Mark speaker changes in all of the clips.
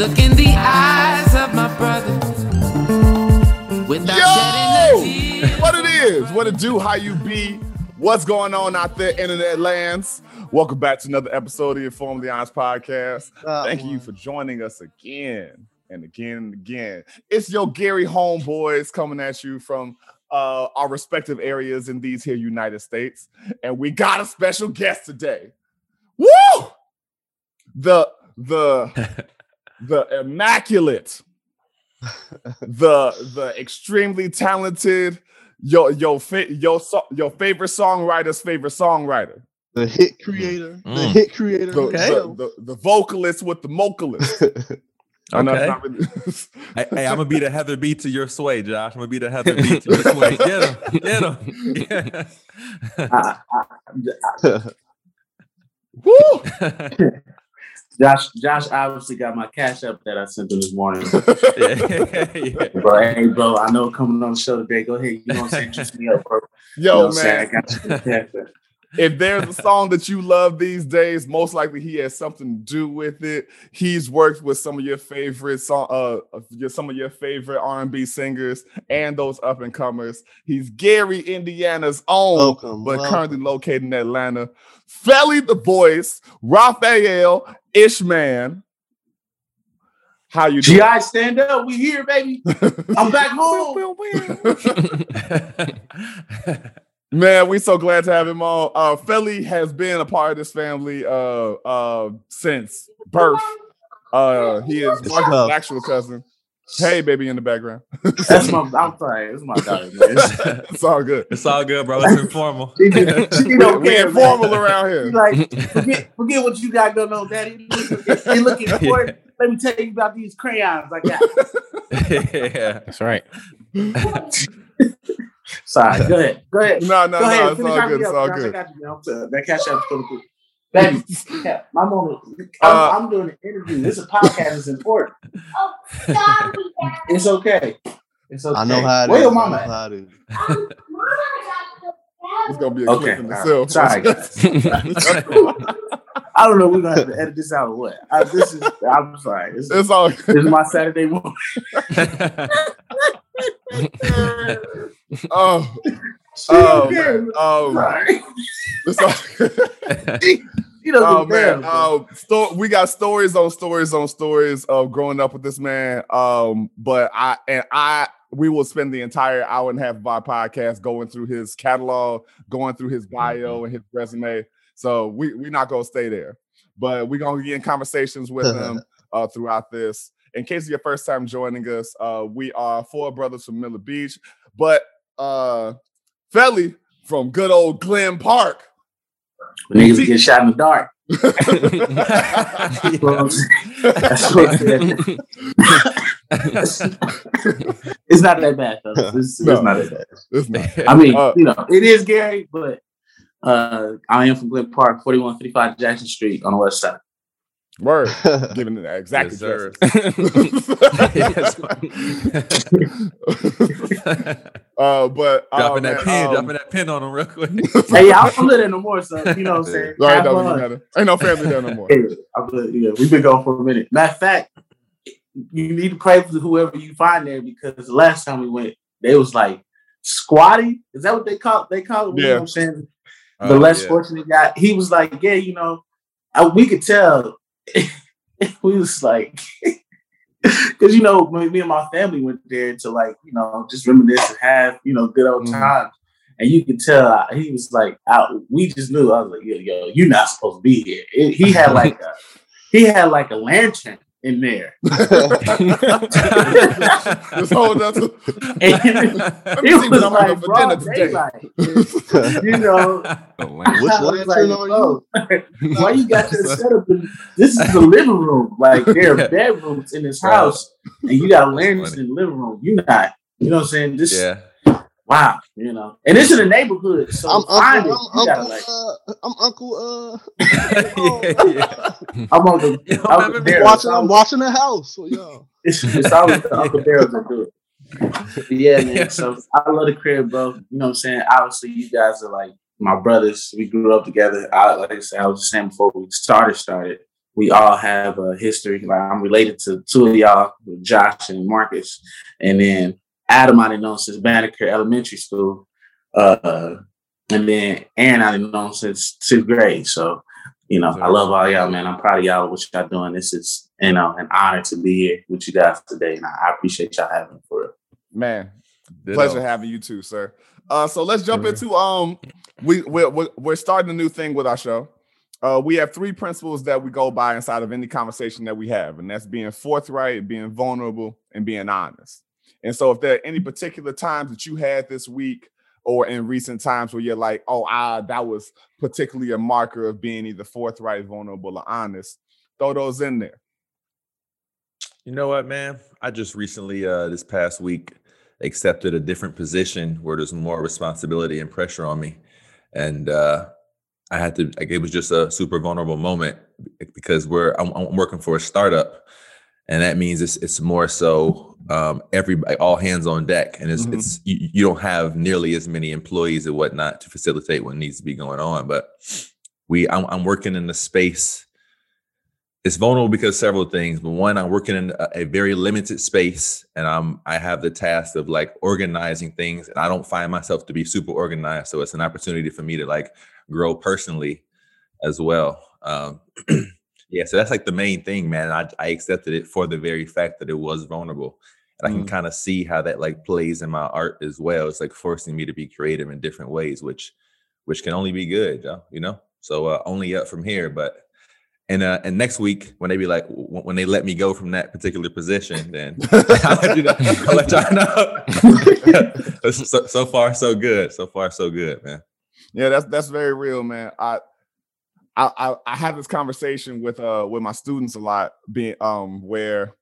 Speaker 1: look in the eyes of my brother. Without
Speaker 2: Yo!
Speaker 1: shedding.
Speaker 2: What it is, what it do, how you be, what's going on out there, internet lands. Welcome back to another episode of your Formerly Honest podcast.
Speaker 3: Uh,
Speaker 2: Thank you for joining us again and again and again. It's your Gary homeboys coming at you from uh, our respective areas in these here United States. And we got a special guest today. Woo! The the the immaculate, the the extremely talented, your your fa- your so- your favorite songwriter's favorite songwriter.
Speaker 3: the hit creator, the
Speaker 4: Mm.
Speaker 3: hit creator.
Speaker 2: The,
Speaker 4: Okay.
Speaker 2: the, the, the vocalist with the vocalist.
Speaker 4: okay.
Speaker 2: Not really-
Speaker 4: hey, hey, I'm gonna be the Heather B to your sway, Josh. I'm gonna be the Heather B to your sway. Get him, get him.
Speaker 2: Woo!
Speaker 5: Josh, Josh obviously got my cash up that I sent him this morning.
Speaker 4: yeah, yeah.
Speaker 5: Bro, hey, bro, I know coming on the show today. Go ahead, you know what I'm saying? Juice me up, bro. You know
Speaker 2: Yo,
Speaker 5: what I'm saying? I
Speaker 2: man,
Speaker 5: got you the cash up.
Speaker 2: If there's a song that you love these days, most likely he has something to do with it. He's worked with some of your favorite song, uh, some of your favorite R&B singers and those up and comers. He's Gary, Indiana's own,
Speaker 3: Welcome,
Speaker 2: but
Speaker 3: welcome.
Speaker 2: currently located in Atlanta. Felly the Voice, Raphael Ishman. How you doing?
Speaker 5: GI, stand up. We here, baby. I'm back home.
Speaker 2: Man, we so glad to have him on. Uh Felly has been a part of this family uh uh since birth. Uh he is
Speaker 3: It's
Speaker 2: Marcus'
Speaker 3: tough.
Speaker 2: actual cousin. Hey baby in the background.
Speaker 5: That's my. I'm sorry. That's my daughter, man.
Speaker 2: it's all good.
Speaker 4: it's all good, bro. It's informal.
Speaker 5: She, she don't
Speaker 2: we
Speaker 5: care,
Speaker 2: informal
Speaker 5: man.
Speaker 2: around
Speaker 5: She
Speaker 2: here.
Speaker 5: like forget, forget what you got going on, Daddy. You looking for it? Let me tell you about these crayons I got.
Speaker 4: yeah.
Speaker 6: That's right.
Speaker 5: Sorry. Go ahead. Go ahead.
Speaker 2: No, no,
Speaker 5: Go ahead.
Speaker 2: no, it's all good. It's all good.
Speaker 5: got you, man. I'm sorry. That cash app's gonna put. Baby, yeah, my mama. I'm,
Speaker 2: Uh,
Speaker 5: I'm doing an interview. This is a podcast. It's important. It's okay. It's okay.
Speaker 3: I know how it is.
Speaker 5: Where your
Speaker 3: I
Speaker 5: mama
Speaker 3: know how it is.
Speaker 2: It's gonna be a
Speaker 5: Okay.
Speaker 2: clip in
Speaker 5: all
Speaker 2: itself.
Speaker 5: right. Sorry, guys. I don't know. We're gonna have to edit this out or what? I, this is. I'm sorry. This
Speaker 2: it's all
Speaker 5: this is my Saturday morning.
Speaker 2: oh oh man. oh
Speaker 5: Sorry. You know.
Speaker 2: Oh man,
Speaker 5: damn,
Speaker 2: uh, sto- we got stories on stories on stories of growing up with this man. Um, but I and I we will spend the entire hour and a half of our podcast going through his catalog, going through his bio and his resume. So we we're not gonna stay there, but we're gonna get in conversations with him uh, throughout this. In case it's your first time joining us, uh, we are four brothers from Miller Beach, but uh, Felly from good old Glen Park.
Speaker 5: Niggas get shot in the dark. That's what I'm saying. it's not that bad, though. It's,
Speaker 2: No.
Speaker 5: it's not that bad.
Speaker 2: It's not.
Speaker 5: I mean,
Speaker 2: Uh,
Speaker 5: you know, it is Gary, but uh, I am from Glen Park, 4155 Jackson Street on the west side.
Speaker 2: Word. Giving it exactly.
Speaker 4: Yes, sir.
Speaker 2: uh, but oh,
Speaker 4: dropping that
Speaker 2: man,
Speaker 4: pin,
Speaker 2: um,
Speaker 4: dropping that pin on him real quick.
Speaker 5: hey, I don't live there no more, so you know what I'm saying?
Speaker 2: Sorry,
Speaker 5: Have
Speaker 2: no,
Speaker 5: fun.
Speaker 2: ain't no family there no more.
Speaker 5: Hey, I'm good. Yeah, we've been going for a minute. Matter of fact, you need to pray for whoever you find there because the last time we went, they was like squatty. Is that what they call they call it? You know
Speaker 2: Yeah.
Speaker 5: what I'm saying? The
Speaker 4: Oh,
Speaker 5: less
Speaker 4: yeah.
Speaker 5: fortunate guy. He was like, yeah, you know, I, we could tell. we was like, because you know, me and my family went there to like, you know, just reminisce and have you know good old
Speaker 2: Mhm.
Speaker 5: times. And you could tell he was like, out, we just knew. I was like, yo, yo, you're not supposed to be here. It- he had like a, he had like a lantern in there.
Speaker 2: Just hold up. To, let me see what I'm
Speaker 5: like
Speaker 2: having for dinner today.
Speaker 5: you know, oh,
Speaker 3: Which
Speaker 5: I was
Speaker 3: lantern
Speaker 5: like,
Speaker 3: are
Speaker 5: oh, Why you got your setup? In, this is the living room. Like there are bedrooms in this house, and you got lanterns in the living room. You not, you know what I'm saying? This
Speaker 4: yeah.
Speaker 5: Wow, you know. And it's in the neighborhood, so
Speaker 3: I'm
Speaker 5: find
Speaker 3: Uncle.
Speaker 5: it.
Speaker 3: I'm
Speaker 5: You
Speaker 3: Uncle.
Speaker 5: like.
Speaker 3: Uh, I'm Uncle.
Speaker 4: yeah, yeah.
Speaker 5: I'm on the.
Speaker 4: You
Speaker 5: I'm
Speaker 4: remember
Speaker 5: the
Speaker 4: me
Speaker 3: Uh,
Speaker 5: Daryl.
Speaker 3: watching. I'm watching the house. So yeah.
Speaker 5: It's, it's always the Uncle Daryl that do it. Yeah, man. So I love the crib, bro. You know what I'm saying? Obviously, you guys are like my brothers. We grew up together. I, like I said, I was the same before we started. Started. we all have a history. Like I'm related to two of y'all, Josh and Marcus, and then Adam I didn't know since Banneker Elementary School, uh, and then Aaron I didn't know since sixth grade. So you know, I love all y'all, man. I'm proud of y'all what y'all are doing. This is, you know, an honor to be here with you guys today. And I appreciate y'all having me for it.
Speaker 2: Man, Ditto. pleasure having you too, sir. Uh, so let's jump into um, we we're, we're starting a new thing with our show. Uh, we have three principles that we go by inside of any conversation that we have, and that's being forthright, being vulnerable, and being honest. And so, if there are any particular times that you had this week or in recent times where you're like, oh, ah, that was particularly a marker of being either forthright, vulnerable, or honest, throw those in there.
Speaker 4: You know what, man? I just recently, uh, this past week, accepted a different position where there's more responsibility and pressure on me. And uh, I had to, like, it was just a super vulnerable moment because we're, I'm, I'm working for a startup. And that means it's, it's more so um, every all hands on deck, and it's mm-hmm. it's you, you, don't have nearly as many employees and whatnot to facilitate what needs to be going on. But we, I'm, I'm working in the space. It's vulnerable because several things, but one, I'm working in a, a, very limited space, and I'm I have the task of like organizing things, and I don't find myself to be super organized, so it's an opportunity for me to like grow personally as well. Um, yeah, so that's like the main thing, man. I, I accepted it for the very fact that it was vulnerable and I can mm. kind of see how that like plays in my art as well. It's like forcing me to be creative in different ways, which which can only be good, you know. So uh, only up from here. But and uh, and next week when they be like when they let me go from that particular position, then I'll let you know. I'll let y'all know. so, so far, so good. So far, so good, man.
Speaker 2: Yeah, that's that's very real, man. I I I have this conversation with uh with my students a lot, being um where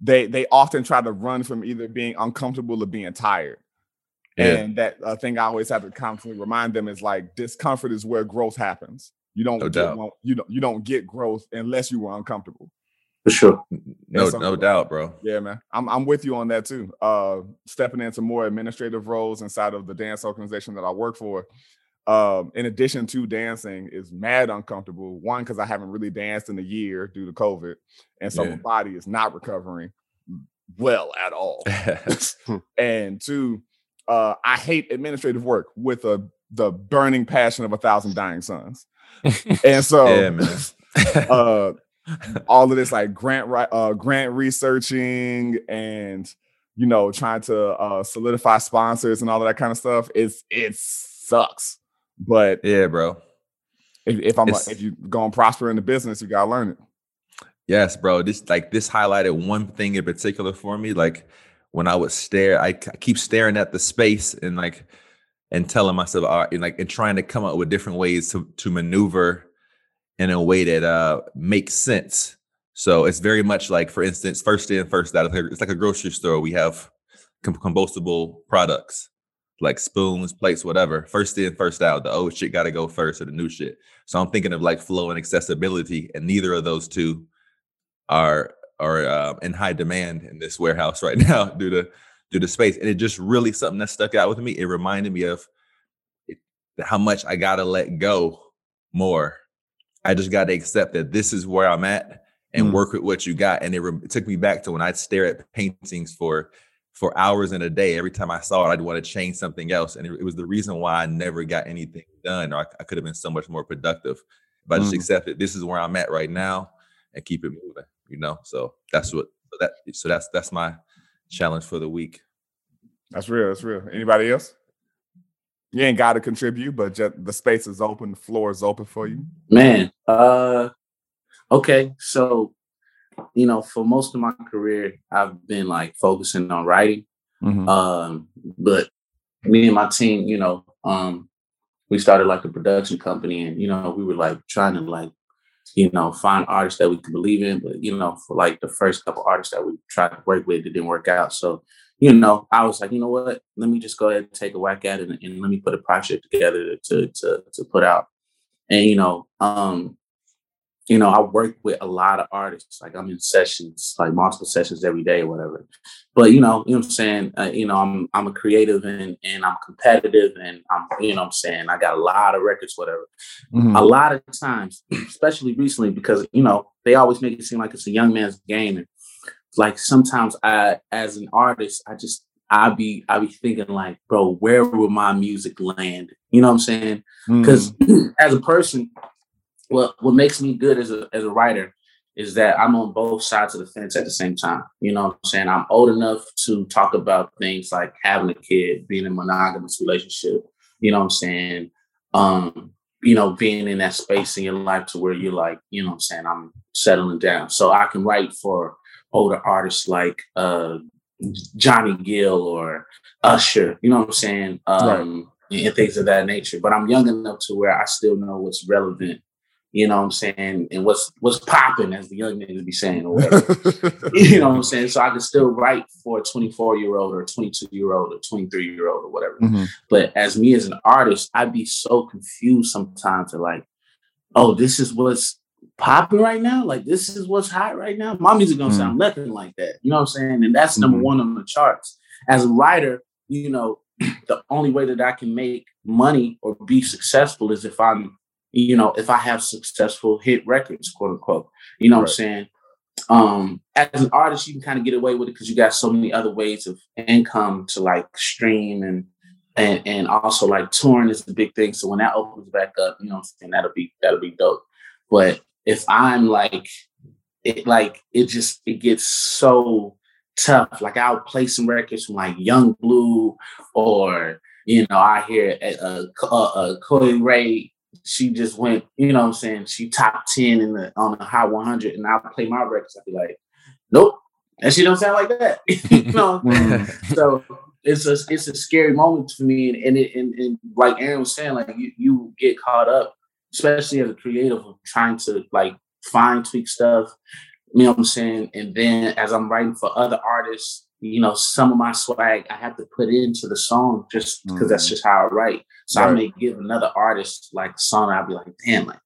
Speaker 2: they they often try to run from either being uncomfortable or being tired. Yeah. And that uh, thing I always have to constantly remind them is like discomfort is where growth happens. You don't no get, you don't you don't get growth unless you were uncomfortable.
Speaker 5: For sure.
Speaker 4: No, no doubt, bro.
Speaker 2: Yeah, man. I'm I'm with you on that too. Uh stepping into more administrative roles inside of the dance organization that I work for. Um, in addition to dancing, is mad uncomfortable. One, because I haven't really danced in a year due to COVID, and so yeah. my body is not recovering well at all. and two, uh, I hate administrative work with a the burning passion of a thousand dying suns. and so, yeah, uh, all of this like grant uh, grant researching and you know trying to uh, solidify sponsors and all of that kind of stuff. It's it sucks. But
Speaker 4: yeah, bro.
Speaker 2: If, if I'm a, if you going prosper in the business, you gotta learn it.
Speaker 4: Yes, bro. This like this highlighted one thing in particular for me. Like when I would stare, I, I keep staring at the space and like and telling myself, all right, and like and trying to come up with different ways to to maneuver in a way that uh makes sense. So it's very much like, for instance, first in, first out. It's like a grocery store. We have combustible products like spoons, plates, whatever. First in, first out. The old shit got to go first, or the new shit. So I'm thinking of like flow and accessibility, and neither of those two are are uh, in high demand in this warehouse right now due to due to space. And it just really something that stuck out with me. It reminded me of it, how much I got to let go more. I just got to accept that this is where I'm at and mm. work with what you got. And it, re- it took me back to when I'd stare at paintings for for hours in a day. Every time I saw it, I'd want to change something else. And it, it was the reason why I never got anything done, or I, I could have been so much more productive But I just mm. accepted this is where I'm at right now and keep it moving, you know? So that's what that so that's that's my challenge for the week.
Speaker 2: That's real. That's real. Anybody else? You ain't got to contribute, but just the space is open, the floor is open for you.
Speaker 5: Man, uh okay. So you know, for most of my career, I've been like focusing on writing. Mm-hmm. Um, but me and my team, you know, um, we started like a production company and, you know, we were like trying to like, you know, find artists that we could believe in. But, you know, for like the first couple artists that we tried to work with, it didn't work out. So, you know, I was like, you know what, let me just go ahead and take a whack at it and, and let me put a project together to, to, to put out. And, you know, um, you know, I work with a lot of artists. Like I'm in sessions, like multiple sessions every day or whatever. But you know, you know what I'm saying? Uh, you know, I'm I'm a creative and and I'm competitive and I'm you know what I'm saying I got a lot of records, whatever.
Speaker 2: Mhm.
Speaker 5: A lot of times, especially recently, because you know, they always make it seem like it's a young man's game. And like sometimes I as an artist, I just I be I be thinking like, bro, where will my music land? You know what I'm saying? Because as a person, what what makes me good as a as a writer is that I'm on both sides of the fence at the same time. You know what I'm saying? I'm old enough to talk about things like having a kid, being in a monogamous relationship, you know what I'm saying? Um, you know, being in that space in your life to where you're like, you know what I'm saying, I'm settling down. So I can write for older artists like uh Johnny Gill or Usher, you know what I'm saying? Um and things of that nature. But I'm young enough to where I still know what's relevant, you know what I'm saying, and what's what's popping, as the young niggas be saying, or whatever. you know what I'm saying? So I can still write for a 24 year old or a 22 year old or 23 year old or whatever.
Speaker 2: Mhm.
Speaker 5: But as me as an artist, I'd be so confused sometimes to like, oh, this is what's popping right now. Like this is what's hot right now. My music don't sound nothing like that. You know what I'm saying? And that's number
Speaker 2: Mhm.
Speaker 5: one on the charts. As a writer, you know, the only way that I can make money or be successful is if I'm, you know, if I have successful hit records, quote unquote. You know what I'm saying? Um, as an artist, you can kind of get away with it because you got so many other ways of income to like stream and and and also like touring is the big thing. So when that opens back up, you know what I'm saying, that'll be that'll be dope. But if I'm like it like it just it gets so tough. Like I'll play some records from like Yung Bleu or you know, I hear a uh, uh Coi Leray, she just went, you know what I'm saying, she top 10 in the on the high 100 and I'll play my records, I'll be like, nope, and she don't sound like that. you know what I'm saying?
Speaker 2: Mhm.
Speaker 5: so it's a it's a scary moment for me, and and, it, and, and like Aaron was saying, like you you get caught up, especially as a creative, of trying to like fine tweak stuff. You know what I'm saying? And then as I'm writing for other artists, you know, some of my swag I have to put into the song just because that's
Speaker 2: Mhm.
Speaker 5: just how I write. So I may give another artist like a song, I'll be like, damn, like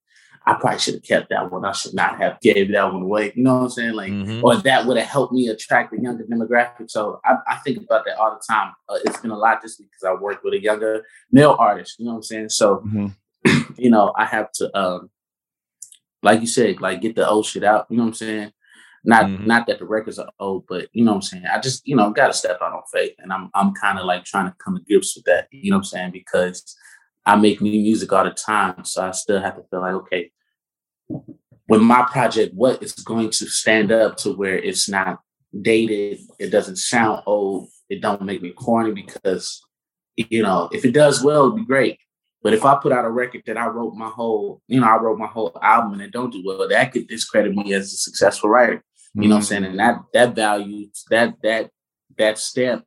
Speaker 5: I probably should have kept that one. I should not have gave that one away. You know what I'm saying? Like
Speaker 4: Mhm.
Speaker 5: or that would have helped me attract the younger demographic. So I, I think about that all the time. Uh, it's been a lot this week because I work with a younger male artist. You know what I'm saying? So
Speaker 2: Mhm.
Speaker 5: you know I have to, um, like you said, like get the old shit out. You know what I'm saying? Not
Speaker 4: Mhm.
Speaker 5: not that the records are old, but you know what I'm saying. I just you know got to step out on faith, and I'm I'm kind of like trying to come to grips with that. You know what I'm saying? Because I make new music all the time, so I still have to feel like okay, with my project, what is going to stand up to where it's not dated, it doesn't sound old, it don't make me corny because you know, if it does well, it'd be great. But if I put out a record that I wrote my whole, you know, I wrote my whole album and it don't do well, that could discredit me as a successful writer. You know what I'm saying? And that that value, that that that stamp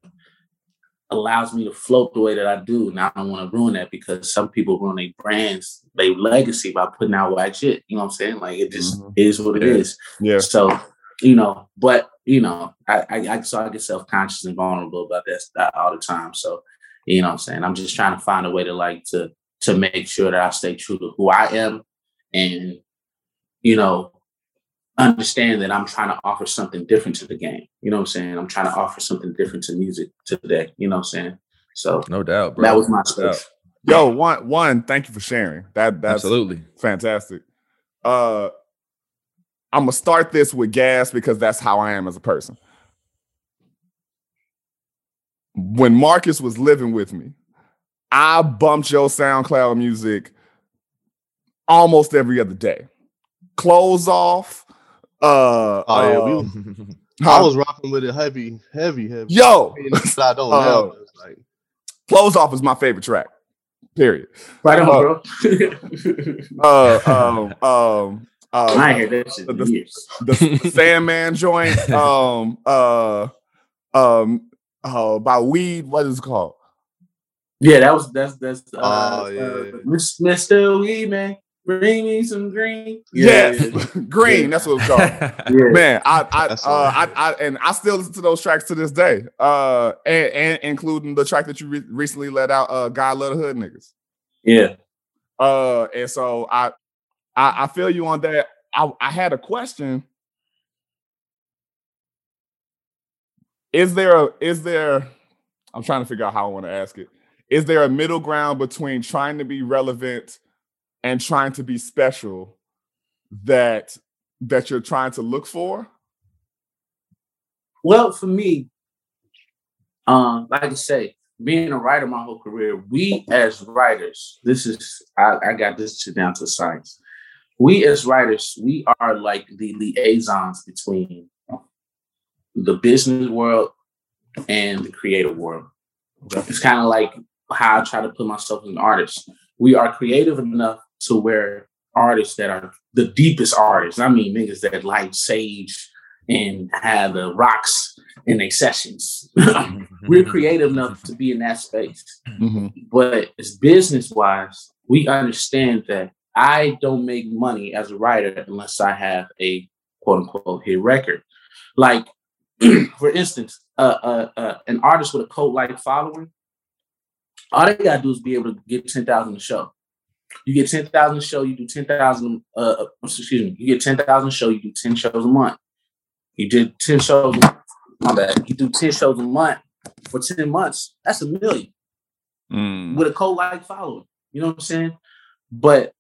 Speaker 5: allows me to float the way that I do. And I don't want to ruin that because some people ruin their brands, their legacy by putting out whack shit. You know what I'm saying? Like it just
Speaker 2: Mhm.
Speaker 5: is what it
Speaker 4: Yeah.
Speaker 5: is.
Speaker 2: Yeah.
Speaker 5: So, you know, but you know, I I, I so I get self conscious and vulnerable about that, that all the time. So, you know, what I'm saying I'm just trying to find a way to like to to make sure that I stay true to who I am, and you know, understand that I'm trying to offer something different to the game. You know what I'm saying? I'm trying to offer something different to music today. You know what I'm saying? So
Speaker 4: No doubt, bro.
Speaker 5: that was my
Speaker 4: No
Speaker 2: Yo, one one, thank you for sharing. That that's
Speaker 4: Absolutely.
Speaker 2: fantastic. Uh I'm gonna start this with gas because that's how I am as a person. When Marcus was living with me, I bumped your SoundCloud music almost every other day. Clothes off. Uh,
Speaker 3: Oh, yeah, we
Speaker 2: uh,
Speaker 3: I was rocking with it heavy, heavy, heavy.
Speaker 2: yo,
Speaker 3: And that's what I don't
Speaker 2: Uh,
Speaker 3: now. but It's like
Speaker 2: clothes off is my favorite track. Period.
Speaker 5: Right on,
Speaker 2: Uh,
Speaker 5: bro.
Speaker 2: Uh, um, um, uh,
Speaker 5: I ain't heard that shit
Speaker 2: the-
Speaker 5: years.
Speaker 2: the, the Sandman joint. Um, uh, um, uh, by weed. What is it called?
Speaker 5: Yeah, that was that's that's uh,
Speaker 3: Oh,
Speaker 5: uh,
Speaker 3: yeah.
Speaker 5: Miss- Mr. Weed Man, bring me some green.
Speaker 2: Yeah,
Speaker 5: yeah,
Speaker 2: Green.
Speaker 5: Yeah.
Speaker 2: That's what it's called.
Speaker 5: yeah.
Speaker 2: Man, I, I, uh, I. I, and I still listen to those tracks to this day. Uh, and, and including the track that you re- recently let out. Uh, God love the hood niggas.
Speaker 5: yeah.
Speaker 2: Uh, and so I, I, I feel you on that. I, I had a question. Is there a is there I'm trying to figure out how I want to ask it. Is there a middle ground between trying to be relevant and trying to be special that that you're trying to look for?
Speaker 5: Well, for me, um, like I say, being a writer my whole career, we as writers, this is I, I got this down to science. We as writers, we are like the liaisons between the business world and the creative world. It's kind of like how I try to put myself as an artist. We are creative enough to where artists that are the deepest artists, I mean niggas that like Sage and have the rocks in their sessions. We're creative enough to be in that space.
Speaker 2: Mm-hmm.
Speaker 5: But as business wise, we understand that I don't make money as a writer unless I have a quote unquote hit record. Like, for instance, uh, uh, uh, an artist with a cult like following, all they gotta do is be able to get 10,000 a show. You get 10,000 a show, you do 10,000, uh, uh, excuse me, you get 10,000 a show, you do 10 shows a month. You did 10 shows, my bad, you do 10 shows a month for 10 months, that's a million
Speaker 2: Mm.
Speaker 5: with a cult like following. You know what I'm saying? But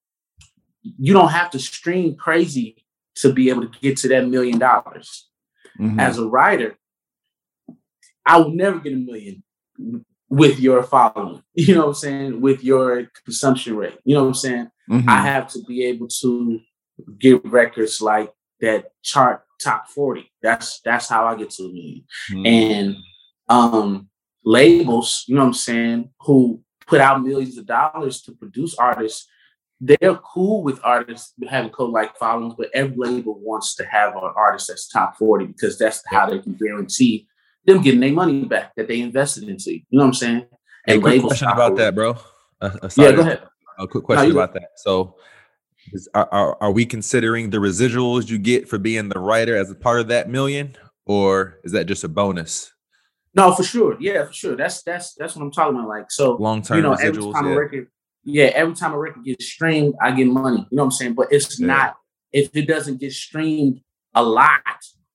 Speaker 5: you don't have to stream crazy to be able to get to that million dollars.
Speaker 2: Mhm.
Speaker 5: As a writer, I will never get a million with your following. You know what I'm saying? With your consumption rate. You know what I'm saying?
Speaker 2: Mhm.
Speaker 5: I have to be able to get records like that chart top 40. That's that's how I get to a million.
Speaker 2: Mhm.
Speaker 5: And um labels, you know what I'm saying, who put out millions of dollars to produce artists, they're cool with artists having co-like followings, but every label wants to have an artist that's top 40 because that's how they can guarantee them getting their money back that they invested into. You know what I'm saying?
Speaker 4: Hey, quick question about that, bro. Uh, uh,
Speaker 5: Yeah, go ahead.
Speaker 4: A quick question about that. So, is, are, are are we considering the residuals you get for being the writer as a part of that million, or is that just a bonus?
Speaker 5: No, for sure. Yeah, for sure. That's that's that's what I'm talking about. Like so
Speaker 4: Long term
Speaker 5: you know, every time a
Speaker 4: Yeah.
Speaker 5: record, yeah, every time a record gets streamed, I get money. You know what I'm saying? But it's
Speaker 4: Yeah.
Speaker 5: not if it doesn't get streamed a lot.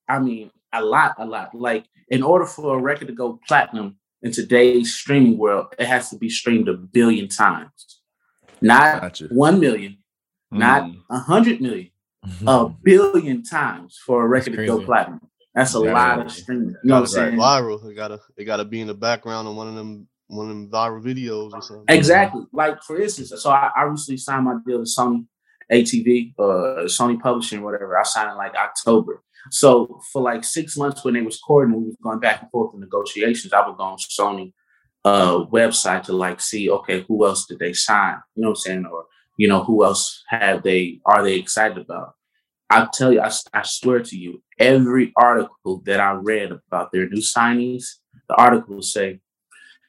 Speaker 5: I mean, a lot, a lot. Like in order for a record to go platinum in today's streaming world, it has to be streamed a billion times, not
Speaker 4: Gotcha.
Speaker 5: one million, not
Speaker 2: Mm.
Speaker 5: a hundred million,
Speaker 4: Mm-hmm.
Speaker 5: a billion times for a record to go platinum. That's a
Speaker 2: That's
Speaker 5: lot of streaming. You know what I'm saying?
Speaker 3: viral. It gotta it gotta be in the background on one of them one of them viral videos or something.
Speaker 5: Exactly. Like for instance, so I, I recently signed my deal with Sony ATV, uh, Sony Publishing, whatever. I signed in like October. So for like six months when they was courting, we was going back and forth in negotiations. I would go on Sony uh website to like see, okay, who else did they sign? You know what I'm saying? Or you know, who else have they are they excited about? I tell you, I, I swear to you, every article that I read about their new signings, the article will say,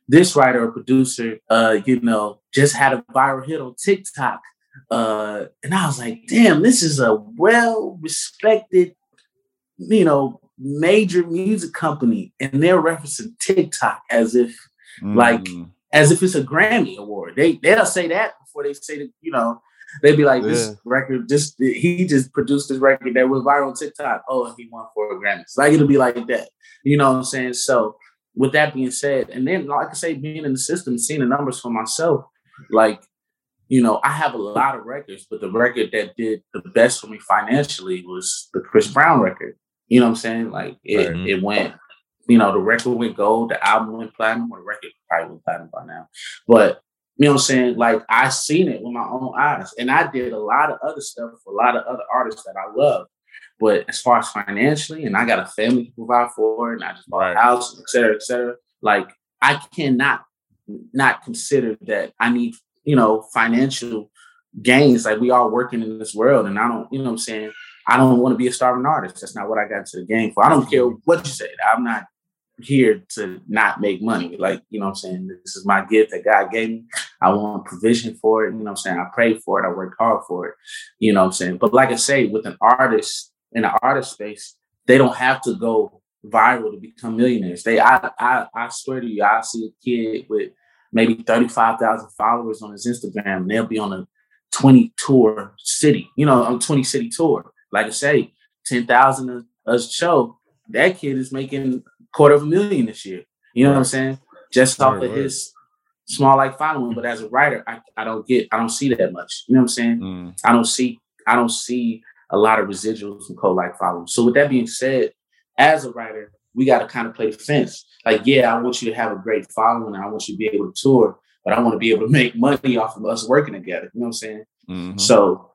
Speaker 5: this writer or producer, uh, you know, just had a viral hit on TikTok. Uh, and I was like, damn, this is a well respected, you know, major music company. And they're referencing TikTok as if like-
Speaker 2: Mm.
Speaker 5: as if it's a Grammy award. They they'll say that before they say that, you know, they'd be like, this
Speaker 3: Yeah.
Speaker 5: record, just he just produced this record that was viral on TikTok. Oh, and he won for a Grammy. It's like it'll be like that. You know what I'm saying? So with that being said, and then like I say, being in the system, seeing the numbers for myself, like, you know, I have a lot of records, but the record that did the best for me financially was the Chris Brown record. You know what I'm saying? Like it,
Speaker 4: Right.
Speaker 5: it went, you know, the record went gold, the album went platinum, or the record probably went platinum by now. But you know what I'm saying? Like I seen it with my own eyes. And I did a lot of other stuff for a lot of other artists that I love. But as far as financially, and I got a family to provide for, and I just bought
Speaker 2: Right.
Speaker 5: a house, et cetera, et cetera. Like I cannot not consider that I need, you know, financial gains. Like we all working in this world, and I don't, you know what I'm saying? I don't want to be a starving artist. That's not what I got into the game for. I don't care mm-hmm. what you say. I'm not here to not make money. Like, you know what I'm saying? This is my gift that God gave me. I want provision for it. You know what I'm saying? I prayed for it. I worked hard for it. You know what I'm saying? But like I say, with an artist in the artist space, they don't have to go viral to become millionaires. They I I, I swear to you, I see a kid with maybe 35,000 followers on his Instagram, and they'll be on a 20 tour city, you know, on 20 city tour. Like I say, ten thousand a, a show. That kid is making quarter of a million this year. You know what I'm saying? Just off of his small like following. But as a writer, I, I don't get I don't see that much. You know what I'm saying?
Speaker 2: Mm.
Speaker 5: I don't see I don't see a lot of residuals from co like following. So with that being said, as a writer, we got to kind of play the fence. Like, yeah, I want you to have a great following, and I want you to be able to tour, but I want to be able to make money off of us working together. You know what I'm saying?
Speaker 2: Mhm.
Speaker 5: So,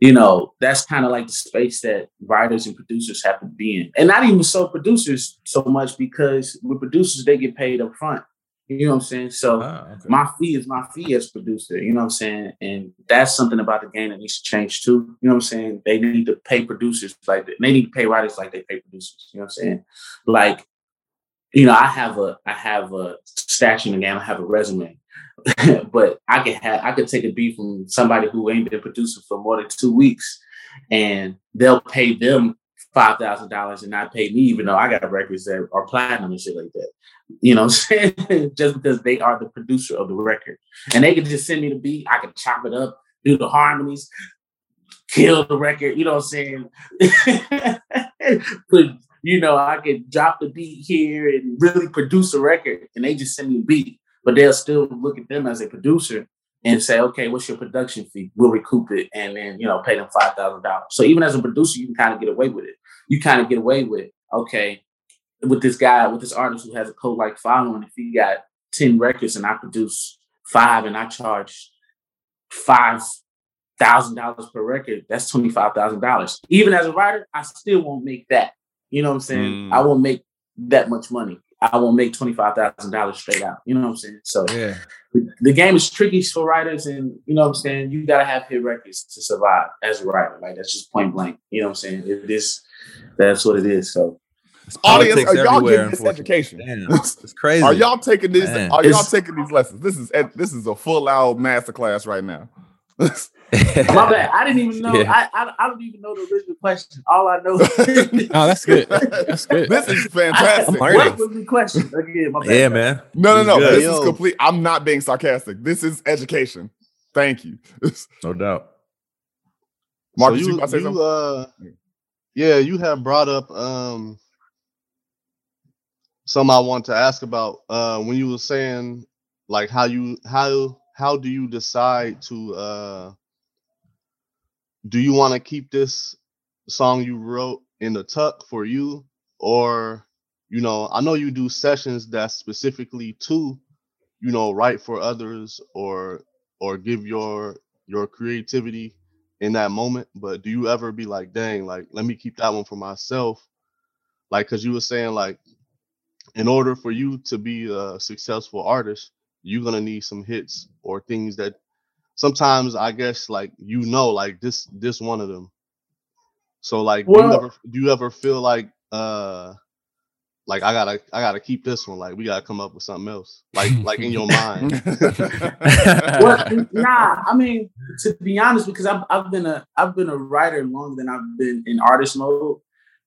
Speaker 5: you know, that's kind of like the space that writers and producers have to be in. And not even so producers so much because with producers, they get paid up front. You know what I'm saying? So
Speaker 4: Ah, okay.
Speaker 5: my fee is my fee as producer. You know what I'm saying? And that's something about the game that needs to change too. You know what I'm saying? They need to pay producers like. They need to pay writers like they pay producers. You know what I'm saying? Like, you know, I have a I have a stash in the game. I have a resume, but I could have I could take a beat from somebody who ain't been producing for more than two weeks, and they'll pay them five thousand dollars and not pay me, even though I got records that are platinum and shit like that. You know just because they are the producer of the record. And they can just send me the beat, I can chop it up, do the harmonies, kill the record, you know what I'm saying? but you know, I could drop the beat here and really produce a record and they just send me a beat. But they'll still look at them as a producer and say, okay, what's your production fee? We'll recoup it and then, you know, pay them five thousand dollars. So even as a producer, you can kind of get away with it. You kind of get away with, okay, with this guy, with this artist who has a code like following, if he got 10 records and I produce five and I charge five thousand dollars per record, that's twenty five thousand dollars. Even as a writer, I still won't make that. You know what I'm saying?
Speaker 2: Mm.
Speaker 5: I won't make that much money. I won't make twenty five thousand dollars straight out. You know what I'm saying? So
Speaker 4: Yeah.
Speaker 5: the- the game is tricky for writers, and you know what I'm saying. You gotta have hit records to survive as a writer. Like that's just point blank. You know what I'm saying? It is that's what it is. So
Speaker 4: It's
Speaker 2: Audience, are y'all
Speaker 4: everywhere,
Speaker 2: getting this education?
Speaker 4: Damn, it's crazy.
Speaker 2: Are y'all taking these?
Speaker 4: Man.
Speaker 2: Are y'all
Speaker 5: It's-
Speaker 2: taking these lessons? This is this is a full out masterclass right now.
Speaker 5: my bad. I didn't even know.
Speaker 4: Yeah.
Speaker 5: I, I I don't even know the original question. All I know.
Speaker 6: Oh, that's good. That's good.
Speaker 2: This is fantastic.
Speaker 6: I'm
Speaker 5: what was the question again? My bad.
Speaker 4: yeah, man.
Speaker 2: No, no, no.
Speaker 4: Good.
Speaker 2: This is complete. I'm not being sarcastic. This is education. Thank you.
Speaker 4: No doubt.
Speaker 2: Mark,
Speaker 3: so
Speaker 2: you,
Speaker 3: you,
Speaker 2: about to say
Speaker 3: you,
Speaker 2: something?
Speaker 3: uh, yeah, you have brought up um something I want to ask about uh when you were saying like how you how how do you decide to uh do you want to keep this song you wrote in the tuck for you? Or you know I know you do sessions that specifically to you know write for others or or give your your creativity in that moment but do you ever be like dang like let me keep that one for myself? Like because you were saying like in order for you to be a successful artist you're gonna need some hits or things that sometimes i guess like you know like this this one of them so like do you ever do you ever feel like uh like i gotta i gotta keep this one like we gotta come up with something else like like in your mind
Speaker 5: well, nah, I mean, to be honest, because I've I've been a I've been a writer longer than I've been in artist mode.